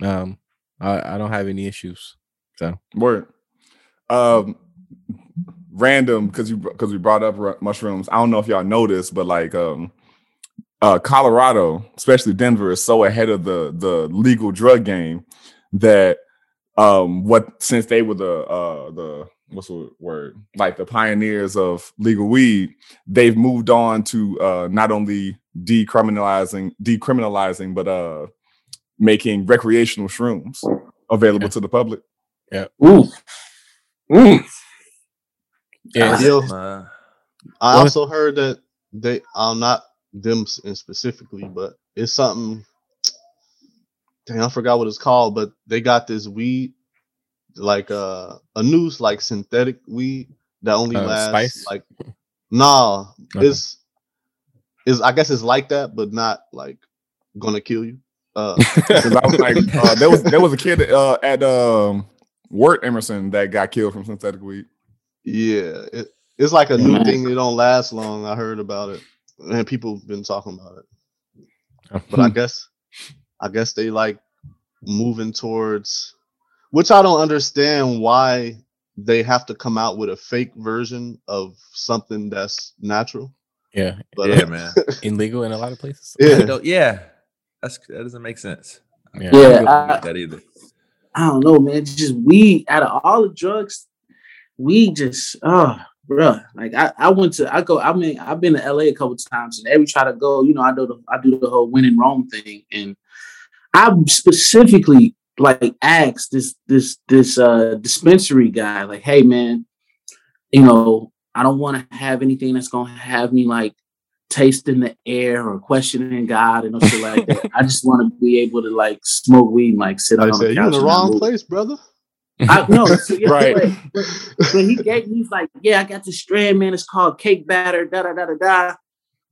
Speaker 6: um i i don't have any issues so
Speaker 2: Word. Um, random because you because we brought up mushrooms. I don't know if y'all noticed, but like um, uh, Colorado, especially Denver, is so ahead of the the legal drug game that um, what since they were the uh the what's the word like the pioneers of legal weed, they've moved on to uh not only decriminalizing decriminalizing but uh making recreational shrooms available
Speaker 6: Yeah.
Speaker 2: to the public. Yeah.
Speaker 5: Ooh. Mm.
Speaker 6: yeah
Speaker 3: Yo,
Speaker 4: Uh,
Speaker 3: I also heard that they, I'm not them specifically, but it's something. Dang, I forgot what it's called, but they got this weed, like uh, a new like synthetic weed that only
Speaker 6: Uh,
Speaker 3: lasts
Speaker 6: spice?
Speaker 3: like. Nah,
Speaker 6: Okay.
Speaker 3: it's is I guess it's like that, but not like gonna kill you. Uh,
Speaker 2: I was like, uh, there was there was a kid uh, at um, Wirt Emerson that got killed from synthetic weed.
Speaker 3: yeah, it, it's like a new
Speaker 5: Man.
Speaker 3: thing. It don't last long. I heard about it, and people have been talking about it. but I guess I guess they like moving towards which I don't understand why they have to come out with a fake version of something that's natural.
Speaker 6: yeah
Speaker 3: But
Speaker 4: yeah,
Speaker 3: uh,
Speaker 4: man.
Speaker 6: illegal in a lot of places
Speaker 4: I
Speaker 3: yeah,
Speaker 4: don't- yeah, that's that doesn't make sense.
Speaker 6: yeah,
Speaker 5: Yeah,
Speaker 4: I don't
Speaker 5: I-
Speaker 4: that either.
Speaker 5: I don't know, man. It's just weed. Out of all the drugs, weed just oh, bruh. Like I, I went to I go. I mean, I've been to LA a couple times, and every try to go, you know, I do the I do the whole win in Rome thing, and I specifically like asked this this this uh dispensary guy, like, hey man, you know, I don't want to have anything that's gonna have me like tasting the air or questioning God and shit like that. I just want to be able to like smoke weed and like sit
Speaker 3: I
Speaker 5: on
Speaker 3: said,
Speaker 5: the
Speaker 3: you're in the wrong
Speaker 5: move."
Speaker 3: place, brother.
Speaker 5: I, no, so, yeah,
Speaker 2: Right.
Speaker 5: But, but, but he gave he's like, yeah, I got this strand, man. It's called cake batter, da da da da da.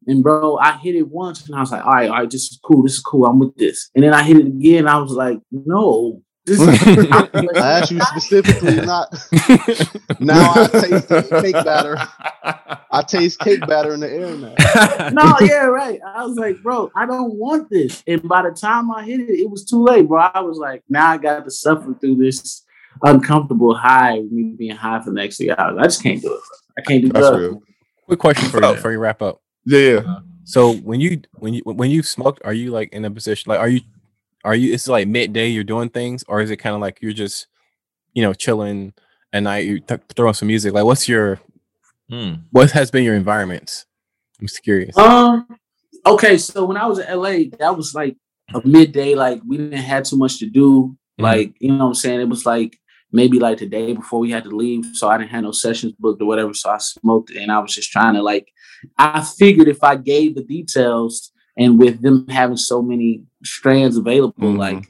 Speaker 5: And bro, I hit it once and I was like, all right, all right, this is cool. This is cool. I'm with this. And then I hit it again. I was like, no. This is
Speaker 3: I asked you specifically, not now. I taste cake batter. I taste cake batter in the air now.
Speaker 5: no, yeah, right. I was like, bro, I don't want this. And by the time I hit it, it was too late, bro. I was like, now I got to suffer through this uncomfortable high, me being high for the next three hours. I just can't do it. Bro. I can't do
Speaker 2: That's
Speaker 5: drugs.
Speaker 2: real.
Speaker 6: Quick question for you before you wrap up.
Speaker 2: Yeah, yeah.
Speaker 6: So when you when you when you smoked, are you like in a position like are you are you it's like midday you're doing things or is it kind of like you're just you know chilling at night you th- throwing some music like what's your
Speaker 4: Hmm.
Speaker 6: what has been your environment? I'm just curious.
Speaker 5: Um. Okay, so when I was in LA, that was like a midday. Like we didn't have too much to do.
Speaker 6: Mhm.
Speaker 5: Like you know what I'm saying. It was like maybe like the day before we had to leave, so I didn't have no sessions booked or whatever. So I smoked and I was just trying to like. I figured if I gave the details, and with them having so many strands available,
Speaker 2: Mhm.
Speaker 5: like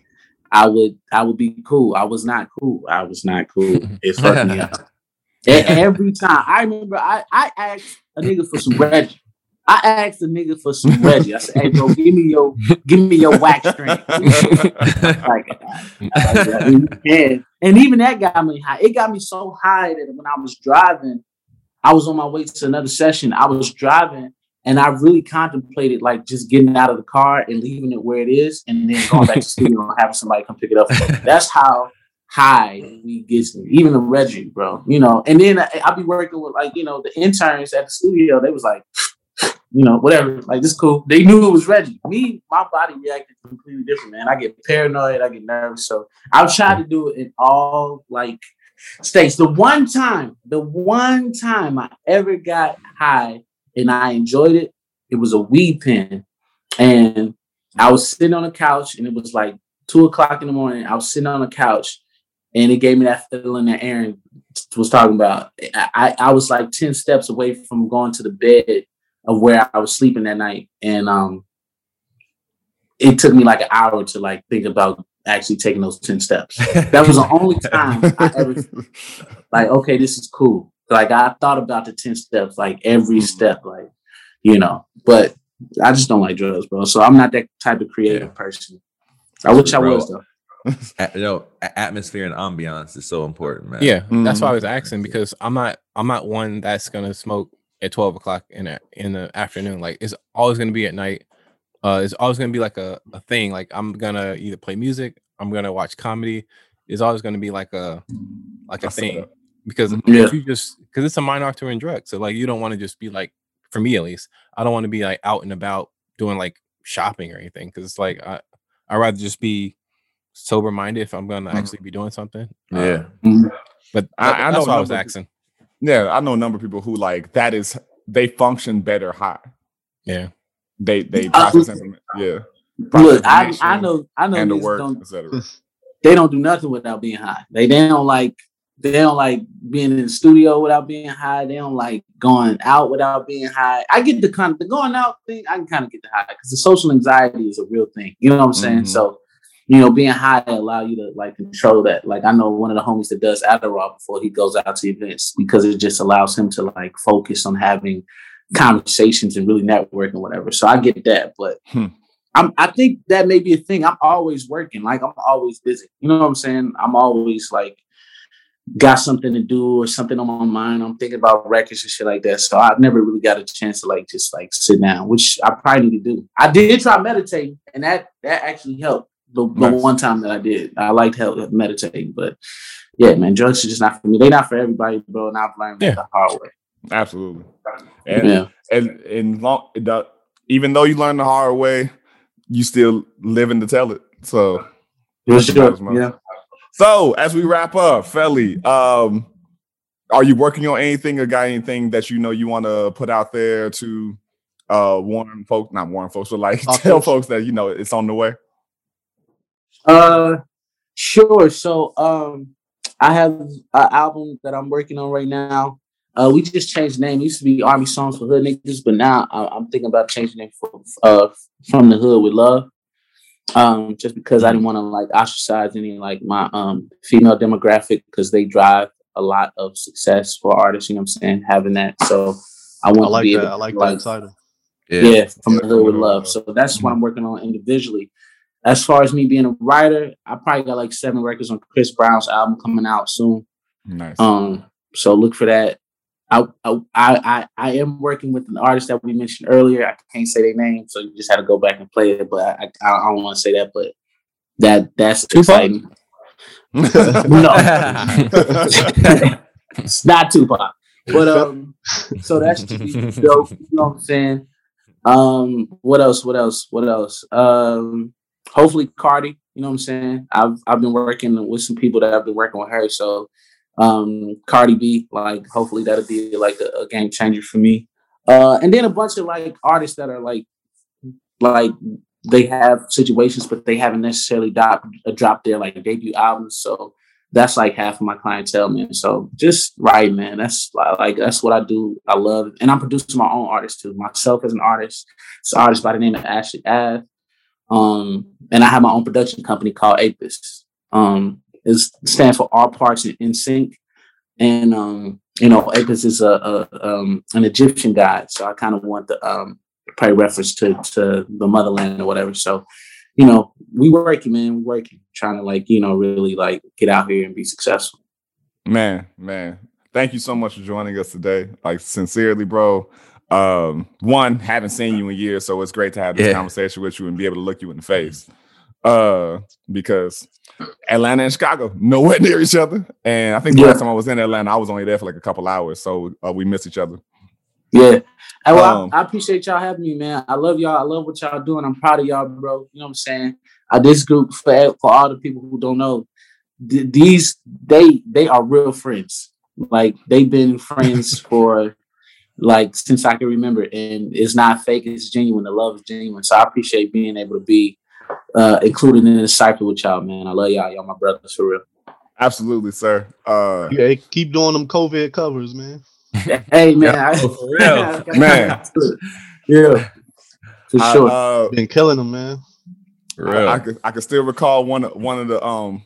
Speaker 5: I would, I would be cool. I was not cool. I was not cool. It fucked me up. Every time I remember, I, I asked a nigga for some Reggie. I asked a nigga for some Reggie. I said, "Hey, bro, give me your, give me your wax string." like, mean, you. And even that got me high. It got me so high that when I was driving, I was on my way to another session. I was driving, and I really contemplated like just getting out of the car and leaving it where it is, and then going back to the studio and having somebody come pick it up. That's how high we gets me. Even the Reggie, bro. You know. And then I, I be working with like you know the interns at the studio. They was like. You know, whatever. Like this cool. They knew it was Reggie. Me, my body reacted completely different, man. I get paranoid. I get nervous. So I've tried to do it in all like states. The one time, the one time I ever got high and I enjoyed it, it was a weed pen. And I was sitting on a couch and it was like two o'clock in the morning. I was sitting on a couch and it gave me that feeling that Aaron was talking about. I, I, I was like 10 steps away from going to the bed of where I was sleeping that night. And um it took me like an hour to like think about actually taking those 10 steps. That was the only time I ever like, okay, this is cool. Like I thought about the 10 steps, like every step, like, you know, but I just don't like drugs, bro. So I'm not that type of creative person. I wish I
Speaker 4: Bro.
Speaker 5: was though.
Speaker 4: A- you know, atmosphere and ambiance is so important, man.
Speaker 6: Yeah, that's why I
Speaker 2: Mhm.
Speaker 6: was asking because I'm not I'm not one that's gonna smoke at 12 o'clock in the in the afternoon. Like it's always gonna be at night. Uh, it's always gonna be like a, a thing. Like I'm gonna either play music, I'm gonna watch comedy. It's always gonna be like a like a
Speaker 2: I
Speaker 6: thing because
Speaker 5: Yeah.
Speaker 6: if you just because it's a minor altering drug. So like you don't want to just be like for me at least, I don't want to be like out and about doing like shopping or anything because it's like I I'd rather just be sober minded if I'm gonna
Speaker 2: Mhm.
Speaker 6: actually be doing something. Uh,
Speaker 4: Yeah.
Speaker 6: but
Speaker 2: I-
Speaker 6: that-
Speaker 2: I
Speaker 6: that's
Speaker 2: know
Speaker 6: why I was
Speaker 2: number-
Speaker 6: asking.
Speaker 2: Yeah, I know a number of people who like that is they function better high.
Speaker 6: Yeah.
Speaker 2: They they
Speaker 5: Uh,
Speaker 2: process information. Yeah.
Speaker 5: Look, I, I know, I know
Speaker 2: and the work,
Speaker 5: don't,
Speaker 2: etc.
Speaker 5: they don't do nothing without being high. They they don't like they don't like being in the studio without being high. They don't like going out without being high. I get the kind of the going out thing. I can kind of get the high because the social anxiety is a real thing. You know what I'm saying?
Speaker 2: Mhm.
Speaker 5: So, you know, being high allow you to like control that. Like I know one of the homies that does Adderall before he goes out to events because it just allows him to like focus on having conversations and really network and whatever. So I get that, but
Speaker 2: Hmm.
Speaker 5: I'm, I think that may be a thing. I'm always working. Like I'm always busy. You know what I'm saying? I'm always like got something to do or something on my mind. I'm thinking about records and shit like that. So I've never really got a chance to like just like sit down, which I probably need to do. I did try meditating, and that that actually helped. The, the
Speaker 2: Nice.
Speaker 5: one time that I did, I liked help meditating, but yeah, man, drugs are just not for me. They're not for everybody, bro. And I've learned
Speaker 6: Yeah.
Speaker 5: the hard way.
Speaker 2: Absolutely. And
Speaker 5: Yeah,
Speaker 2: and and long the, even though you learn the hard way, you still living to tell it. So
Speaker 5: sure. yeah.
Speaker 2: so as we wrap up, Felly, um, are you working on anything or got anything that you know you want to put out there to uh warn folks, not warn folks, but like tell
Speaker 3: folks
Speaker 2: that you know it's on the way?
Speaker 5: Uh, sure. So, um, I have an album that I'm working on right now. Uh, we just changed the name. It used to be Army Songs for Hood Niggas, but now I, I'm thinking about changing it from uh, from the hood with love. Um, just because I didn't want to like ostracize any like my um female demographic because they drive a lot of success for artists. You know what I'm saying? Having that, so I
Speaker 3: I
Speaker 5: want to
Speaker 3: like
Speaker 5: be
Speaker 3: that.
Speaker 5: able
Speaker 3: I
Speaker 5: to,
Speaker 3: like
Speaker 5: like,
Speaker 3: that title.
Speaker 5: yeah, from
Speaker 2: Yeah,
Speaker 5: the hood with love. So that's what I'm working on individually. As far as me being a writer, I probably got like seven records on Chris Brown's album coming out soon.
Speaker 2: Nice.
Speaker 5: Um, so look for that. I, I I I am working with an artist that we mentioned earlier. I can't say their name, so you just had to go back and play it. But I I, I don't want to say that, but that that's exciting. No, it's not Tupac. But um, so that's dope. You know what I'm saying? Um, what else? What else? What else? Um, hopefully Cardi. You know what I'm saying? I've I've been working with some people that I've been working with her. So um Cardi B, like hopefully that'll be like a, a game changer for me. Uh and then a bunch of like artists that are like like they have situations, but they haven't necessarily dropped uh, dropped their like debut albums. So that's like half of my clientele, man. So just right, man. That's li- like that's what I do. I love it. And I'm producing my own artists too. Myself as an artist. It's an artist by the name of Ashley Ave. Um, and I have my own production company called Apis. Um, it stands for All Parts in, Sync. And um, you know, Apis is a, a um an Egyptian god. So I kind of want the um probably reference to to the motherland or whatever. So, you know, we working, man, we working, trying to like, you know, really like get out here and be successful.
Speaker 2: Man, man, thank you so much for joining us today. Like sincerely, bro. Um, one, haven't seen you in years, so it's great to have this
Speaker 4: Yeah.
Speaker 2: conversation with you and be able to look you in the face. Uh, because Atlanta and Chicago, nowhere near each other. And I think the
Speaker 5: Yeah.
Speaker 2: last time I was in Atlanta, I was only there for like a couple hours, so uh, we missed each other.
Speaker 5: Yeah. And well,
Speaker 2: Um,
Speaker 5: I, I appreciate y'all having me, man. I love y'all. I love what y'all doing. I'm proud of y'all, bro. You know what I'm saying? Uh, this group for for all the people who don't know, th- these they they are real friends. Like they've been friends for like since I can remember, and it's not fake. It's genuine. The love is genuine. So I appreciate being able to be uh included in this cycle with y'all, man. I love y'all. Y'all my brothers for real.
Speaker 2: Absolutely, sir. Uh,
Speaker 3: Yeah, keep doing them COVID covers, man.
Speaker 5: Hey man, I-
Speaker 4: Oh, for real.
Speaker 2: Man.
Speaker 5: yeah, for
Speaker 2: I,
Speaker 5: sure.
Speaker 2: uh,
Speaker 3: Been killing them, man.
Speaker 4: For
Speaker 2: I,
Speaker 4: real.
Speaker 2: I could I could still recall one of one of the um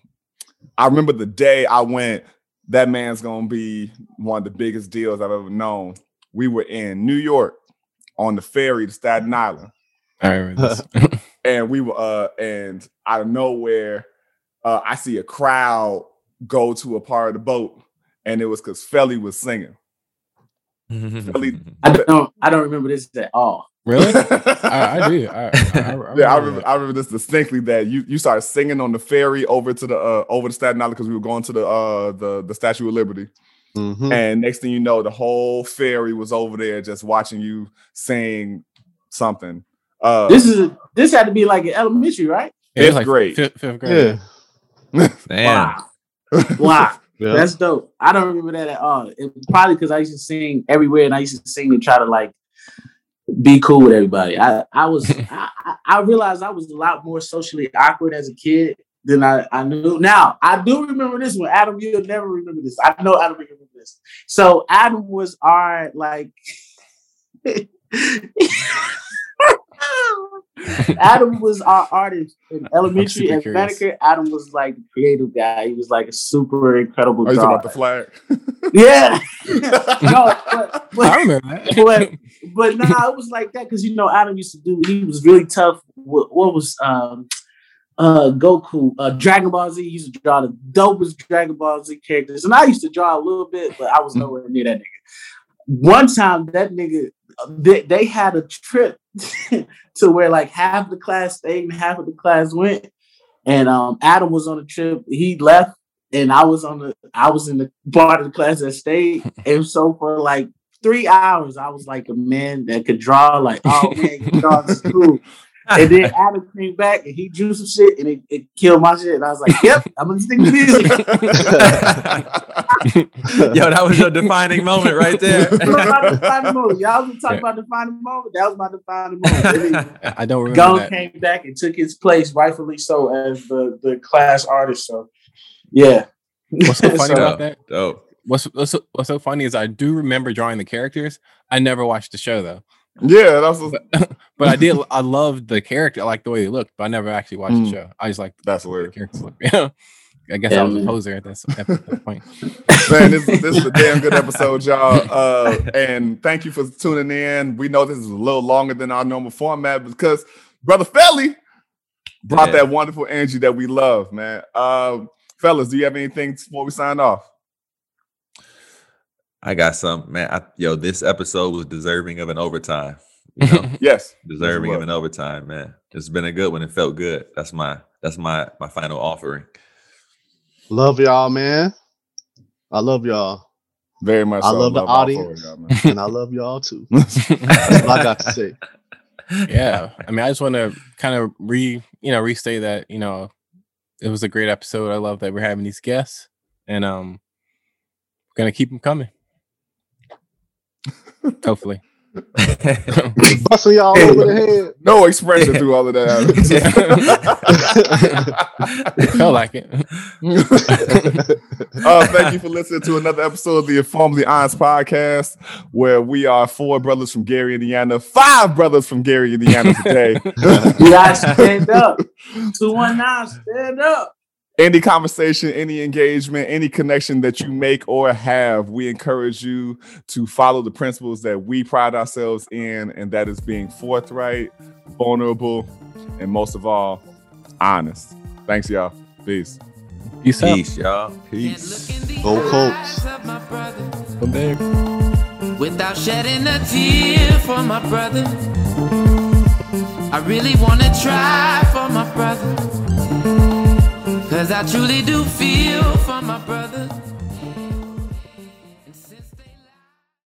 Speaker 2: I remember the day I went, that man's gonna be one of the biggest deals I've ever known. We were in New York on the ferry to Staten Island,
Speaker 6: I remember this.
Speaker 2: and we were uh and out of nowhere, uh I see a crowd go to a part of the boat, and it was because Felly was singing. Felly,
Speaker 5: I don't I don't remember this at all.
Speaker 6: really? I, I do. I, I, I,
Speaker 2: yeah, I
Speaker 6: remember
Speaker 2: remember. I remember this distinctly. That you you started singing on the ferry over to the uh, over to Staten Island because we were going to the uh the the Statue of Liberty,
Speaker 3: Mhm.
Speaker 2: and next thing you know, the whole ferry was over there just watching you sing something. Uh,
Speaker 5: This is this had to be like an elementary, right?
Speaker 6: Yeah, it was
Speaker 2: fifth grade.
Speaker 6: Fifth, fifth grade.
Speaker 3: Yeah.
Speaker 4: Damn.
Speaker 5: Wow. Wow.
Speaker 3: Yeah.
Speaker 5: That's dope. I don't remember that at all. It, probably because I used to sing everywhere and I used to sing and try to like be cool with everybody. I, I was I, I- I realized I was a lot more socially awkward as a kid than I, I knew. Now I do remember this one. Adam, you'll never remember this. I know Adam will remember this. So Adam was our like Adam was our artist in elementary
Speaker 6: super
Speaker 5: and
Speaker 6: curious.
Speaker 5: Manicure. Adam was like the creative guy. He was like a super incredible
Speaker 2: are you talking
Speaker 5: drawer.
Speaker 2: about the flag?
Speaker 5: Yeah. no, but, but,
Speaker 6: I remember that.
Speaker 5: but, but nah, it was like that because you know Adam used to do. He was really tough. What, what was um uh Goku? Uh, Dragon Ball Z he used to draw the dopest Dragon Ball Z characters, and I used to draw a little bit, but I was nowhere near that nigga. One time, that nigga they, they had a trip to where like half the class stayed and half of the class went, and um Adam was on the trip. He left and I was on the I was in the part of the class that stayed, and so for like three hours, I was like a man that could draw. Like, oh man, you draw this cool. And then Adam came back and he drew some shit and it, it killed my shit. And I was like, yep, I'm gonna stick to this.
Speaker 4: Yo, that was your defining moment right there.
Speaker 5: That was defining moment. Y'all was talking about defining moment. That was my defining moment.
Speaker 6: I don't remember
Speaker 5: Gone
Speaker 6: that.
Speaker 5: came back and took his place, rightfully so, as the the class artist. So, yeah.
Speaker 6: What's so funny
Speaker 5: So-
Speaker 6: about that?
Speaker 4: Dope.
Speaker 6: What's, what's what's so funny is I do remember drawing the characters. I never watched the show though,
Speaker 2: Yeah, that's what,
Speaker 6: but I did. I loved the character. I like the way they looked, but I never actually watched
Speaker 2: Mm.
Speaker 6: the show. I just like
Speaker 2: that's
Speaker 6: the
Speaker 2: weird.
Speaker 6: characters look. Yeah, I guess
Speaker 5: Yeah,
Speaker 6: I was
Speaker 5: man.
Speaker 6: a poser at this at that point.
Speaker 2: Man, this, this is a damn good episode, y'all. Uh, and thank you for tuning in. We know this is a little longer than our normal format because Brother Felly brought
Speaker 4: Yeah.
Speaker 2: that wonderful energy that we love, man. Um, fellas, do you have anything before we sign off?
Speaker 4: I got some man. I, yo, this episode was deserving of an overtime. You know,
Speaker 2: Yes.
Speaker 4: deserving
Speaker 2: was.
Speaker 4: of an overtime, man. It's been a good one. It felt good. That's my that's my my final offering.
Speaker 3: love y'all, man. I love y'all,
Speaker 2: Very much
Speaker 3: I
Speaker 2: so.
Speaker 3: love the
Speaker 2: all four of
Speaker 3: audience. and I love y'all too. That's what I got to say.
Speaker 6: yeah, I mean, I just want to kind of re you know restate that you know it was a great episode. I love that we're having these guests, and um, we're gonna keep them coming. Hopefully.
Speaker 3: Busting y'all over the head.
Speaker 2: no expression through all of that.
Speaker 6: Felt like it.
Speaker 2: uh, thank you for listening to another episode of the Informally Honest podcast, where we are four brothers from Gary, Indiana, five brothers from Gary, Indiana today.
Speaker 5: You guys stand up. 219, stand up.
Speaker 2: Any conversation, any engagement, any connection that you make or have, we encourage you to follow the principles that we pride ourselves in, and that is being forthright, vulnerable, and most of all, honest. Thanks, y'all. Peace.
Speaker 6: Peace out.
Speaker 4: Peace, y'all. Peace.
Speaker 3: Go Colts.
Speaker 6: Go Bears.
Speaker 1: without shedding a tear for my brother. I really wanna try for my brother. Cause I truly do feel for my brother.